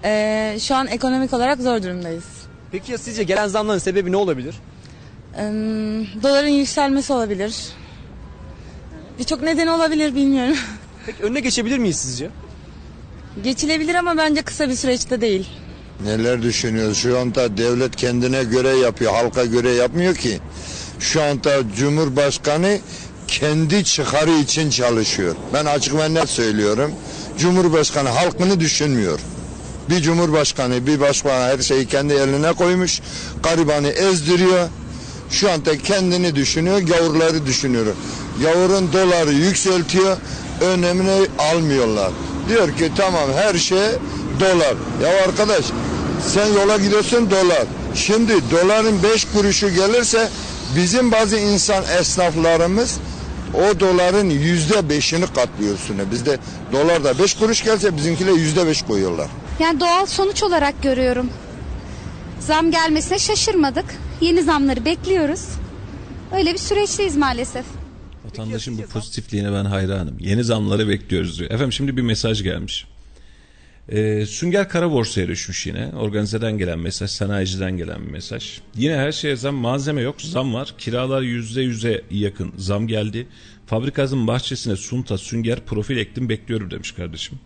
Speaker 5: eee, şu an ekonomik olarak zor durumdayız.
Speaker 6: Peki ya sizce gelen zamların sebebi ne olabilir?
Speaker 5: Eee, doların yükselmesi olabilir. Birçok nedeni olabilir bilmiyorum. <laughs>
Speaker 6: Peki önüne geçebilir miyiz sizce?
Speaker 5: Geçilebilir ama bence kısa bir süreçte değil.
Speaker 10: Neler düşünüyoruz? Şu anda devlet kendine göre yapıyor, halka göre yapmıyor ki. Şu anda Cumhurbaşkanı kendi çıkarı için çalışıyor. Ben açık ve net söylüyorum. Cumhurbaşkanı halkını düşünmüyor. Bir cumhurbaşkanı, bir başbakan her şeyi kendi eline koymuş. Garibanı ezdiriyor. Şu anda kendini düşünüyor, gavurları düşünüyor. Gavurun doları yükseltiyor, önemini almıyorlar. Diyor ki tamam her şey dolar. Ya arkadaş sen yola gidiyorsun dolar. Şimdi doların 5 kuruşu gelirse bizim bazı insan esnaflarımız o doların yüzde beşini katlıyor üstüne. Bizde dolarda 5 kuruş gelse bizimkiler yüzde beş koyuyorlar.
Speaker 11: Yani doğal sonuç olarak görüyorum. Zam gelmesine şaşırmadık. Yeni zamları bekliyoruz. Öyle bir süreçteyiz maalesef.
Speaker 2: Vatandaşın bu pozitifliğine ben hayranım. Yeni zamları bekliyoruz diyor. Efendim şimdi bir mesaj gelmiş. Ee, Sünger kara borsaya düşmüş yine. Organizeden gelen mesaj, sanayiciden gelen bir mesaj. Yine her şeye zam, malzeme yok, zam var. Kiralar yüzde yüze yakın zam geldi. Fabrikasının bahçesine sunta, sünger, profil ektim bekliyorum demiş kardeşim.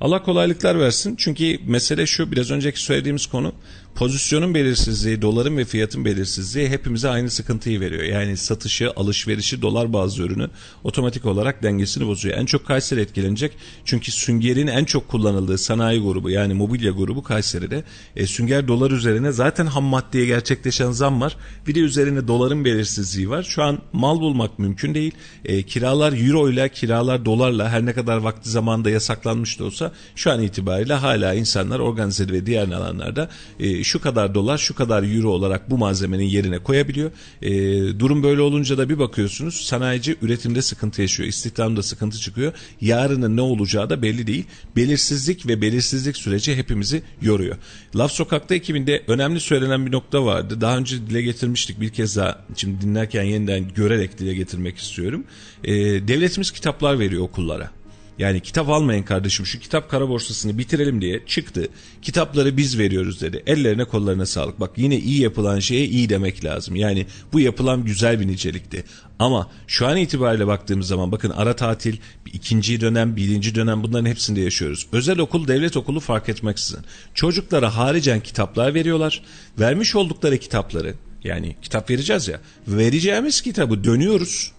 Speaker 2: Allah kolaylıklar versin. Çünkü mesele şu biraz önceki söylediğimiz konu pozisyonun belirsizliği, doların ve fiyatın belirsizliği hepimize aynı sıkıntıyı veriyor. Yani satışı, alışverişi, dolar bazı ürünü otomatik olarak dengesini bozuyor. En çok Kayseri etkilenecek. Çünkü süngerin en çok kullanıldığı sanayi grubu yani mobilya grubu Kayseri'de. E, sünger dolar üzerine zaten ham maddeye gerçekleşen zam var. Bir de üzerine doların belirsizliği var. Şu an mal bulmak mümkün değil. E, kiralar euro ile kiralar dolarla her ne kadar vakti zamanında yasaklanmış da olsa şu an itibariyle hala insanlar organize ve diğer alanlarda e, şu kadar dolar şu kadar euro olarak bu malzemenin yerine koyabiliyor. E, durum böyle olunca da bir bakıyorsunuz sanayici üretimde sıkıntı yaşıyor. İstihdamda sıkıntı çıkıyor. Yarının ne olacağı da belli değil. Belirsizlik ve belirsizlik süreci hepimizi yoruyor. Laf Sokak'ta ekibinde önemli söylenen bir nokta vardı. Daha önce dile getirmiştik bir kez daha şimdi dinlerken yeniden görerek dile getirmek istiyorum. E, devletimiz kitaplar veriyor okullara. Yani kitap almayın kardeşim şu kitap kara borsasını bitirelim diye çıktı. Kitapları biz veriyoruz dedi. Ellerine kollarına sağlık. Bak yine iyi yapılan şeye iyi demek lazım. Yani bu yapılan güzel bir nicelikti. Ama şu an itibariyle baktığımız zaman bakın ara tatil, ikinci dönem, birinci dönem bunların hepsinde yaşıyoruz. Özel okul, devlet okulu fark etmeksizin. Çocuklara haricen kitaplar veriyorlar. Vermiş oldukları kitapları yani kitap vereceğiz ya. Vereceğimiz kitabı dönüyoruz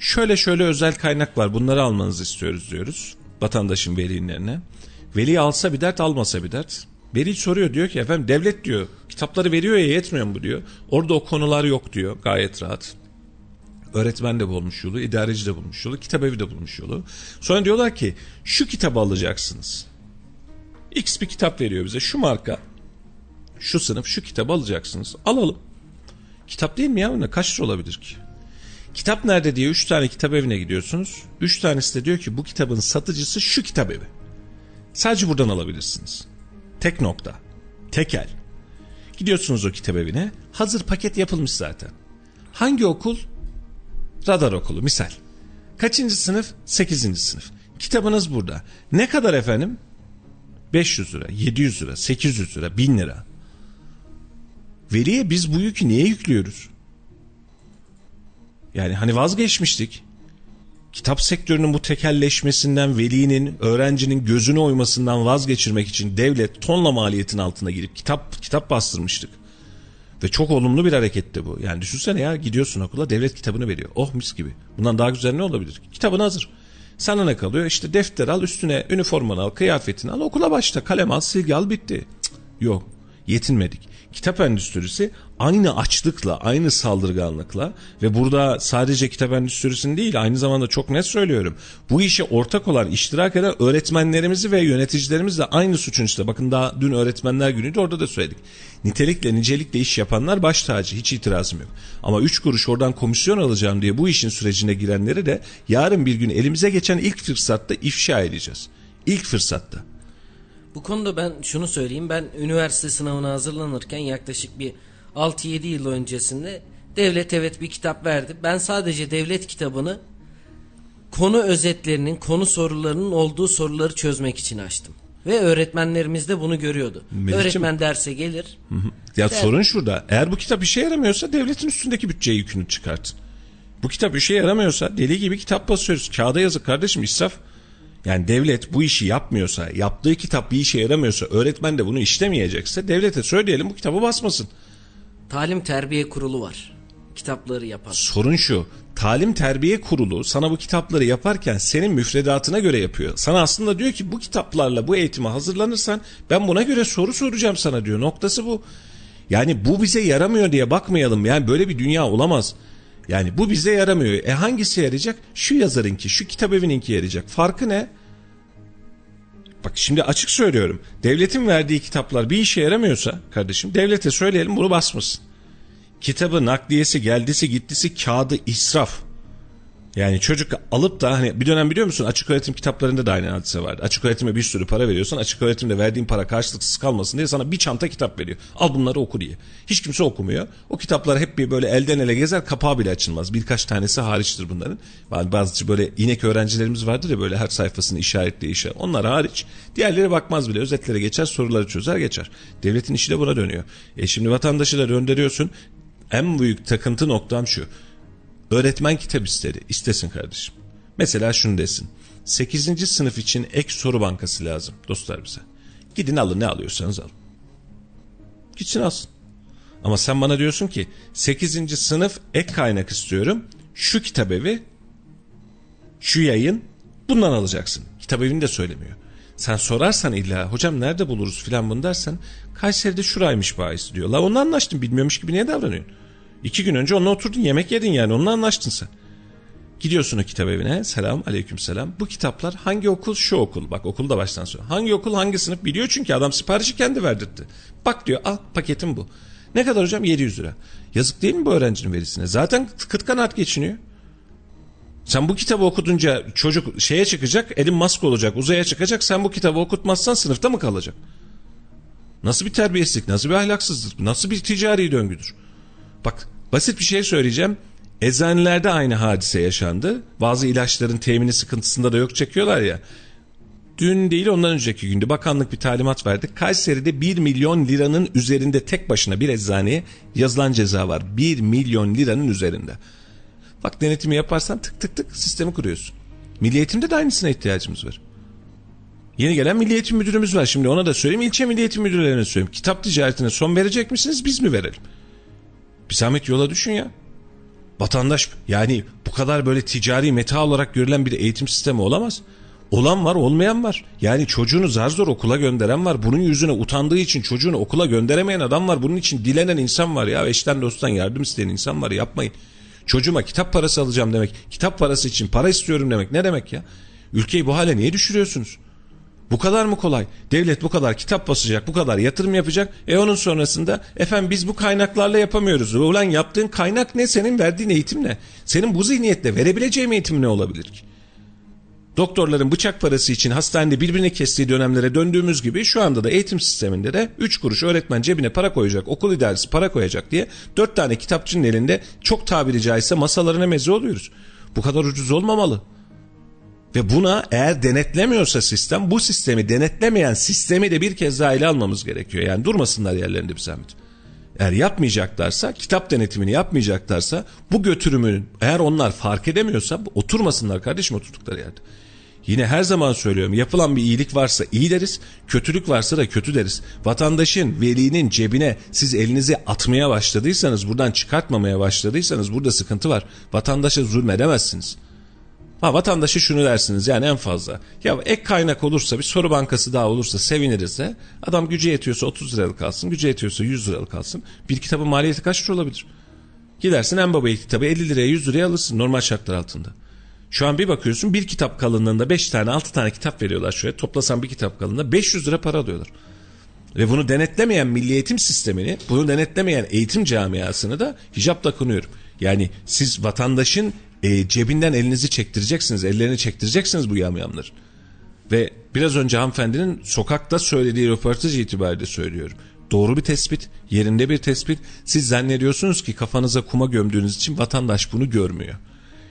Speaker 2: şöyle şöyle özel kaynak var bunları almanızı istiyoruz diyoruz vatandaşın velilerine. Veli alsa bir dert almasa bir dert. Veli soruyor diyor ki efendim devlet diyor kitapları veriyor ya yetmiyor mu diyor. Orada o konular yok diyor gayet rahat. Öğretmen de bulmuş yolu, idareci de bulmuş yolu, kitap evi de bulmuş yolu. Sonra diyorlar ki şu kitabı alacaksınız. X bir kitap veriyor bize şu marka, şu sınıf şu kitabı alacaksınız. Alalım. Kitap değil mi ya? Kaç lira olabilir ki? Kitap nerede diye 3 tane kitap evine gidiyorsunuz. 3 tanesi de diyor ki bu kitabın satıcısı şu kitap evi. Sadece buradan alabilirsiniz. Tek nokta. Tekel. Gidiyorsunuz o kitap evine. Hazır paket yapılmış zaten. Hangi okul? Radar okulu misal. Kaçıncı sınıf? 8. sınıf. Kitabınız burada. Ne kadar efendim? 500 lira, 700 lira, 800 lira, 1000 lira. Veliye biz bu yükü niye yüklüyoruz? Yani hani vazgeçmiştik. Kitap sektörünün bu tekelleşmesinden, velinin, öğrencinin gözünü oymasından vazgeçirmek için devlet tonla maliyetin altına girip kitap kitap bastırmıştık. Ve çok olumlu bir hareketti bu. Yani düşünsene ya gidiyorsun okula devlet kitabını veriyor. Oh mis gibi. Bundan daha güzel ne olabilir? Kitabın hazır. Sana ne kalıyor? İşte defter al üstüne üniformanı al, kıyafetini al, okula başla, kalem al, silgi al bitti. Cık, yok yetinmedik kitap endüstrisi aynı açlıkla, aynı saldırganlıkla ve burada sadece kitap endüstrisinin değil aynı zamanda çok net söylüyorum. Bu işe ortak olan, iştirak eden öğretmenlerimizi ve yöneticilerimizle aynı suçun işte. Bakın daha dün öğretmenler günüydü orada da söyledik. Nitelikle, nicelikle iş yapanlar baş tacı. Hiç itirazım yok. Ama üç kuruş oradan komisyon alacağım diye bu işin sürecine girenleri de yarın bir gün elimize geçen ilk fırsatta ifşa edeceğiz. İlk fırsatta.
Speaker 1: Bu konuda ben şunu söyleyeyim. Ben üniversite sınavına hazırlanırken yaklaşık bir 6-7 yıl öncesinde devlet evet bir kitap verdi. Ben sadece devlet kitabını konu özetlerinin, konu sorularının olduğu soruları çözmek için açtım. Ve öğretmenlerimiz de bunu görüyordu. Melih'cim, Öğretmen derse gelir.
Speaker 2: Hı hı. Ya der, sorun şurada. Eğer bu kitap işe yaramıyorsa devletin üstündeki bütçe yükünü çıkartın. Bu kitap işe yaramıyorsa deli gibi kitap basıyoruz. Kağıda yazık kardeşim israf. Yani devlet bu işi yapmıyorsa, yaptığı kitap bir işe yaramıyorsa, öğretmen de bunu işlemeyecekse devlete söyleyelim bu kitabı basmasın.
Speaker 1: Talim Terbiye Kurulu var. Kitapları yapan.
Speaker 2: Sorun şu. Talim Terbiye Kurulu sana bu kitapları yaparken senin müfredatına göre yapıyor. Sana aslında diyor ki bu kitaplarla bu eğitime hazırlanırsan ben buna göre soru soracağım sana diyor. Noktası bu. Yani bu bize yaramıyor diye bakmayalım. Yani böyle bir dünya olamaz. Yani bu bize yaramıyor. E hangisi yarayacak? Şu yazarınki, şu kitap evininki yarayacak. Farkı ne? Bak şimdi açık söylüyorum. Devletin verdiği kitaplar bir işe yaramıyorsa kardeşim devlete söyleyelim bunu basmasın. Kitabı nakliyesi, geldisi, gittisi, kağıdı israf. Yani çocuk alıp da hani bir dönem biliyor musun açık öğretim kitaplarında da aynı hadise vardı. Açık öğretime bir sürü para veriyorsan açık öğretimde verdiğin para karşılıksız kalmasın diye sana bir çanta kitap veriyor. Al bunları oku diye. Hiç kimse okumuyor. O kitaplar hep bir böyle elden ele gezer kapağı bile açılmaz. Birkaç tanesi hariçtir bunların. Bazı böyle inek öğrencilerimiz vardır ya böyle her sayfasını işaretli işe. Onlar hariç. Diğerleri bakmaz bile. Özetlere geçer soruları çözer geçer. Devletin işi de buna dönüyor. E şimdi vatandaşı da döndürüyorsun. En büyük takıntı noktam şu Öğretmen kitap istedi. İstesin kardeşim. Mesela şunu desin. 8. sınıf için ek soru bankası lazım dostlar bize. Gidin alın ne alıyorsanız alın. Gitsin alsın. Ama sen bana diyorsun ki 8. sınıf ek kaynak istiyorum. Şu kitap evi, şu yayın bundan alacaksın. Kitap evini de söylemiyor. Sen sorarsan illa hocam nerede buluruz filan bunu dersen Kayseri'de şuraymış bahis diyor. La onunla anlaştın bilmiyormuş gibi niye davranıyorsun? İki gün önce onunla oturdun yemek yedin yani onunla anlaştın sen. Gidiyorsun o kitap evine selam aleyküm selam. Bu kitaplar hangi okul şu okul bak okulu da baştan sonra. Hangi okul hangi sınıf biliyor çünkü adam siparişi kendi verdirtti. Bak diyor al paketim bu. Ne kadar hocam 700 lira. Yazık değil mi bu öğrencinin verisine? Zaten kıt kanaat geçiniyor. Sen bu kitabı okudunca çocuk şeye çıkacak, elin mask olacak, uzaya çıkacak. Sen bu kitabı okutmazsan sınıfta mı kalacak? Nasıl bir terbiyesizlik, nasıl bir ahlaksızlık, nasıl bir ticari döngüdür? Bak basit bir şey söyleyeceğim. Eczanelerde aynı hadise yaşandı. Bazı ilaçların temini sıkıntısında da yok çekiyorlar ya. Dün değil ondan önceki günde bakanlık bir talimat verdi. Kayseri'de 1 milyon liranın üzerinde tek başına bir eczaneye yazılan ceza var. 1 milyon liranın üzerinde. Bak denetimi yaparsan tık tık tık sistemi kuruyorsun. Milli eğitimde de aynısına ihtiyacımız var. Yeni gelen Milli Eğitim Müdürümüz var. Şimdi ona da söyleyeyim. ilçe Milli Eğitim Müdürlerine söyleyeyim. Kitap ticaretine son verecek misiniz biz mi verelim? Bir zahmet yola düşün ya. Vatandaş yani bu kadar böyle ticari meta olarak görülen bir eğitim sistemi olamaz. Olan var olmayan var. Yani çocuğunu zar zor okula gönderen var. Bunun yüzüne utandığı için çocuğunu okula gönderemeyen adam var. Bunun için dilenen insan var ya. Eşten dosttan yardım isteyen insan var. Yapmayın. Çocuğuma kitap parası alacağım demek. Kitap parası için para istiyorum demek. Ne demek ya? Ülkeyi bu hale niye düşürüyorsunuz? Bu kadar mı kolay? Devlet bu kadar kitap basacak, bu kadar yatırım yapacak. E onun sonrasında efendim biz bu kaynaklarla yapamıyoruz. Ulan yaptığın kaynak ne? Senin verdiğin eğitim ne? Senin bu zihniyetle verebileceğin eğitim ne olabilir ki? Doktorların bıçak parası için hastanede birbirini kestiği dönemlere döndüğümüz gibi şu anda da eğitim sisteminde de 3 kuruş öğretmen cebine para koyacak, okul idaresi para koyacak diye 4 tane kitapçının elinde çok tabiri caizse masalarına meze oluyoruz. Bu kadar ucuz olmamalı. Ve buna eğer denetlemiyorsa sistem bu sistemi denetlemeyen sistemi de bir kez daha ele almamız gerekiyor. Yani durmasınlar yerlerinde bir zahmet. Eğer yapmayacaklarsa kitap denetimini yapmayacaklarsa bu götürümün eğer onlar fark edemiyorsa oturmasınlar kardeşim oturdukları yerde. Yine her zaman söylüyorum yapılan bir iyilik varsa iyi deriz, kötülük varsa da kötü deriz. Vatandaşın, velinin cebine siz elinizi atmaya başladıysanız, buradan çıkartmamaya başladıysanız burada sıkıntı var. Vatandaşa zulmedemezsiniz. Ha vatandaşa şunu dersiniz yani en fazla. Ya ek kaynak olursa bir soru bankası daha olursa seviniriz de. Adam gücü yetiyorsa 30 liralık kalsın, gücü yetiyorsa 100 liralık kalsın. Bir kitabın maliyeti kaç lira olabilir? Gidersin en baba kitabı 50 liraya 100 liraya alırsın normal şartlar altında. Şu an bir bakıyorsun bir kitap kalınlığında 5 tane 6 tane kitap veriyorlar şöyle. Toplasan bir kitap kalınlığında 500 lira para alıyorlar. Ve bunu denetlemeyen milli eğitim sistemini, bunu denetlemeyen eğitim camiasını da hicapla kınıyorum. Yani siz vatandaşın e, cebinden elinizi çektireceksiniz, ellerini çektireceksiniz bu yamyamlar. Ve biraz önce hanımefendinin sokakta söylediği röportaj itibariyle söylüyorum. Doğru bir tespit, yerinde bir tespit. Siz zannediyorsunuz ki kafanıza kuma gömdüğünüz için vatandaş bunu görmüyor.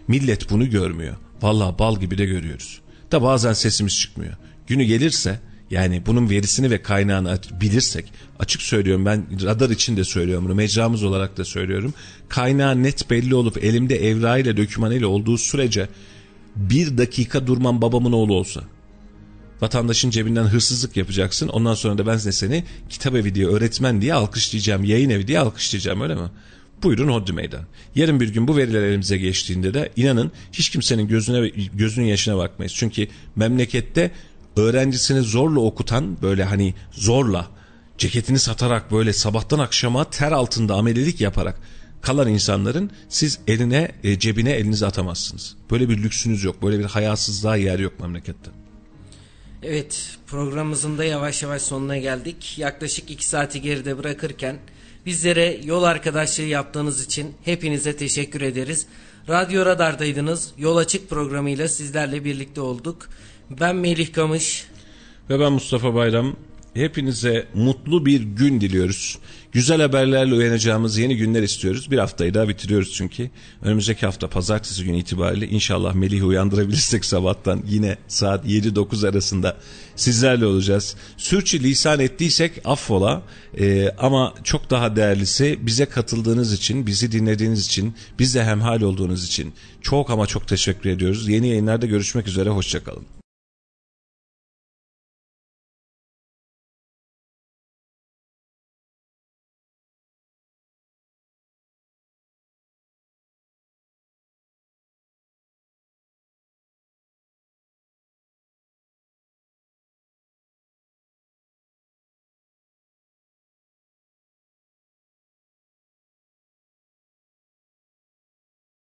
Speaker 2: Millet bunu görmüyor. Vallahi bal gibi de görüyoruz. Da bazen sesimiz çıkmıyor. Günü gelirse yani bunun verisini ve kaynağını bilirsek açık söylüyorum ben radar için de söylüyorum bunu mecramız olarak da söylüyorum. Kaynağı net belli olup elimde evrağıyla dokümanıyla olduğu sürece bir dakika durmam babamın oğlu olsa. Vatandaşın cebinden hırsızlık yapacaksın ondan sonra da ben seni kitap evi diye öğretmen diye alkışlayacağım yayın evi diye alkışlayacağım öyle mi? Buyurun hodri meydan. Yarın bir gün bu veriler elimize geçtiğinde de inanın hiç kimsenin gözüne gözünün yaşına bakmayız. Çünkü memlekette öğrencisini zorla okutan böyle hani zorla ceketini satarak böyle sabahtan akşama ter altında amelilik yaparak kalan insanların siz eline e, cebine elinizi atamazsınız. Böyle bir lüksünüz yok. Böyle bir hayasızlığa yer yok memlekette.
Speaker 1: Evet programımızın da yavaş yavaş sonuna geldik. Yaklaşık iki saati geride bırakırken bizlere yol arkadaşlığı yaptığınız için hepinize teşekkür ederiz. Radyo Radar'daydınız. Yol Açık programıyla sizlerle birlikte olduk. Ben Melih Kamış.
Speaker 2: Ve ben Mustafa Bayram. Hepinize mutlu bir gün diliyoruz. Güzel haberlerle uyanacağımız yeni günler istiyoruz. Bir haftayı daha bitiriyoruz çünkü. Önümüzdeki hafta pazartesi günü itibariyle inşallah Melih'i uyandırabilirsek sabahtan yine saat 7-9 arasında sizlerle olacağız. Sürçü lisan ettiysek affola ee, ama çok daha değerlisi bize katıldığınız için, bizi dinlediğiniz için, bizle hemhal olduğunuz için çok ama çok teşekkür ediyoruz. Yeni yayınlarda görüşmek üzere, hoşçakalın.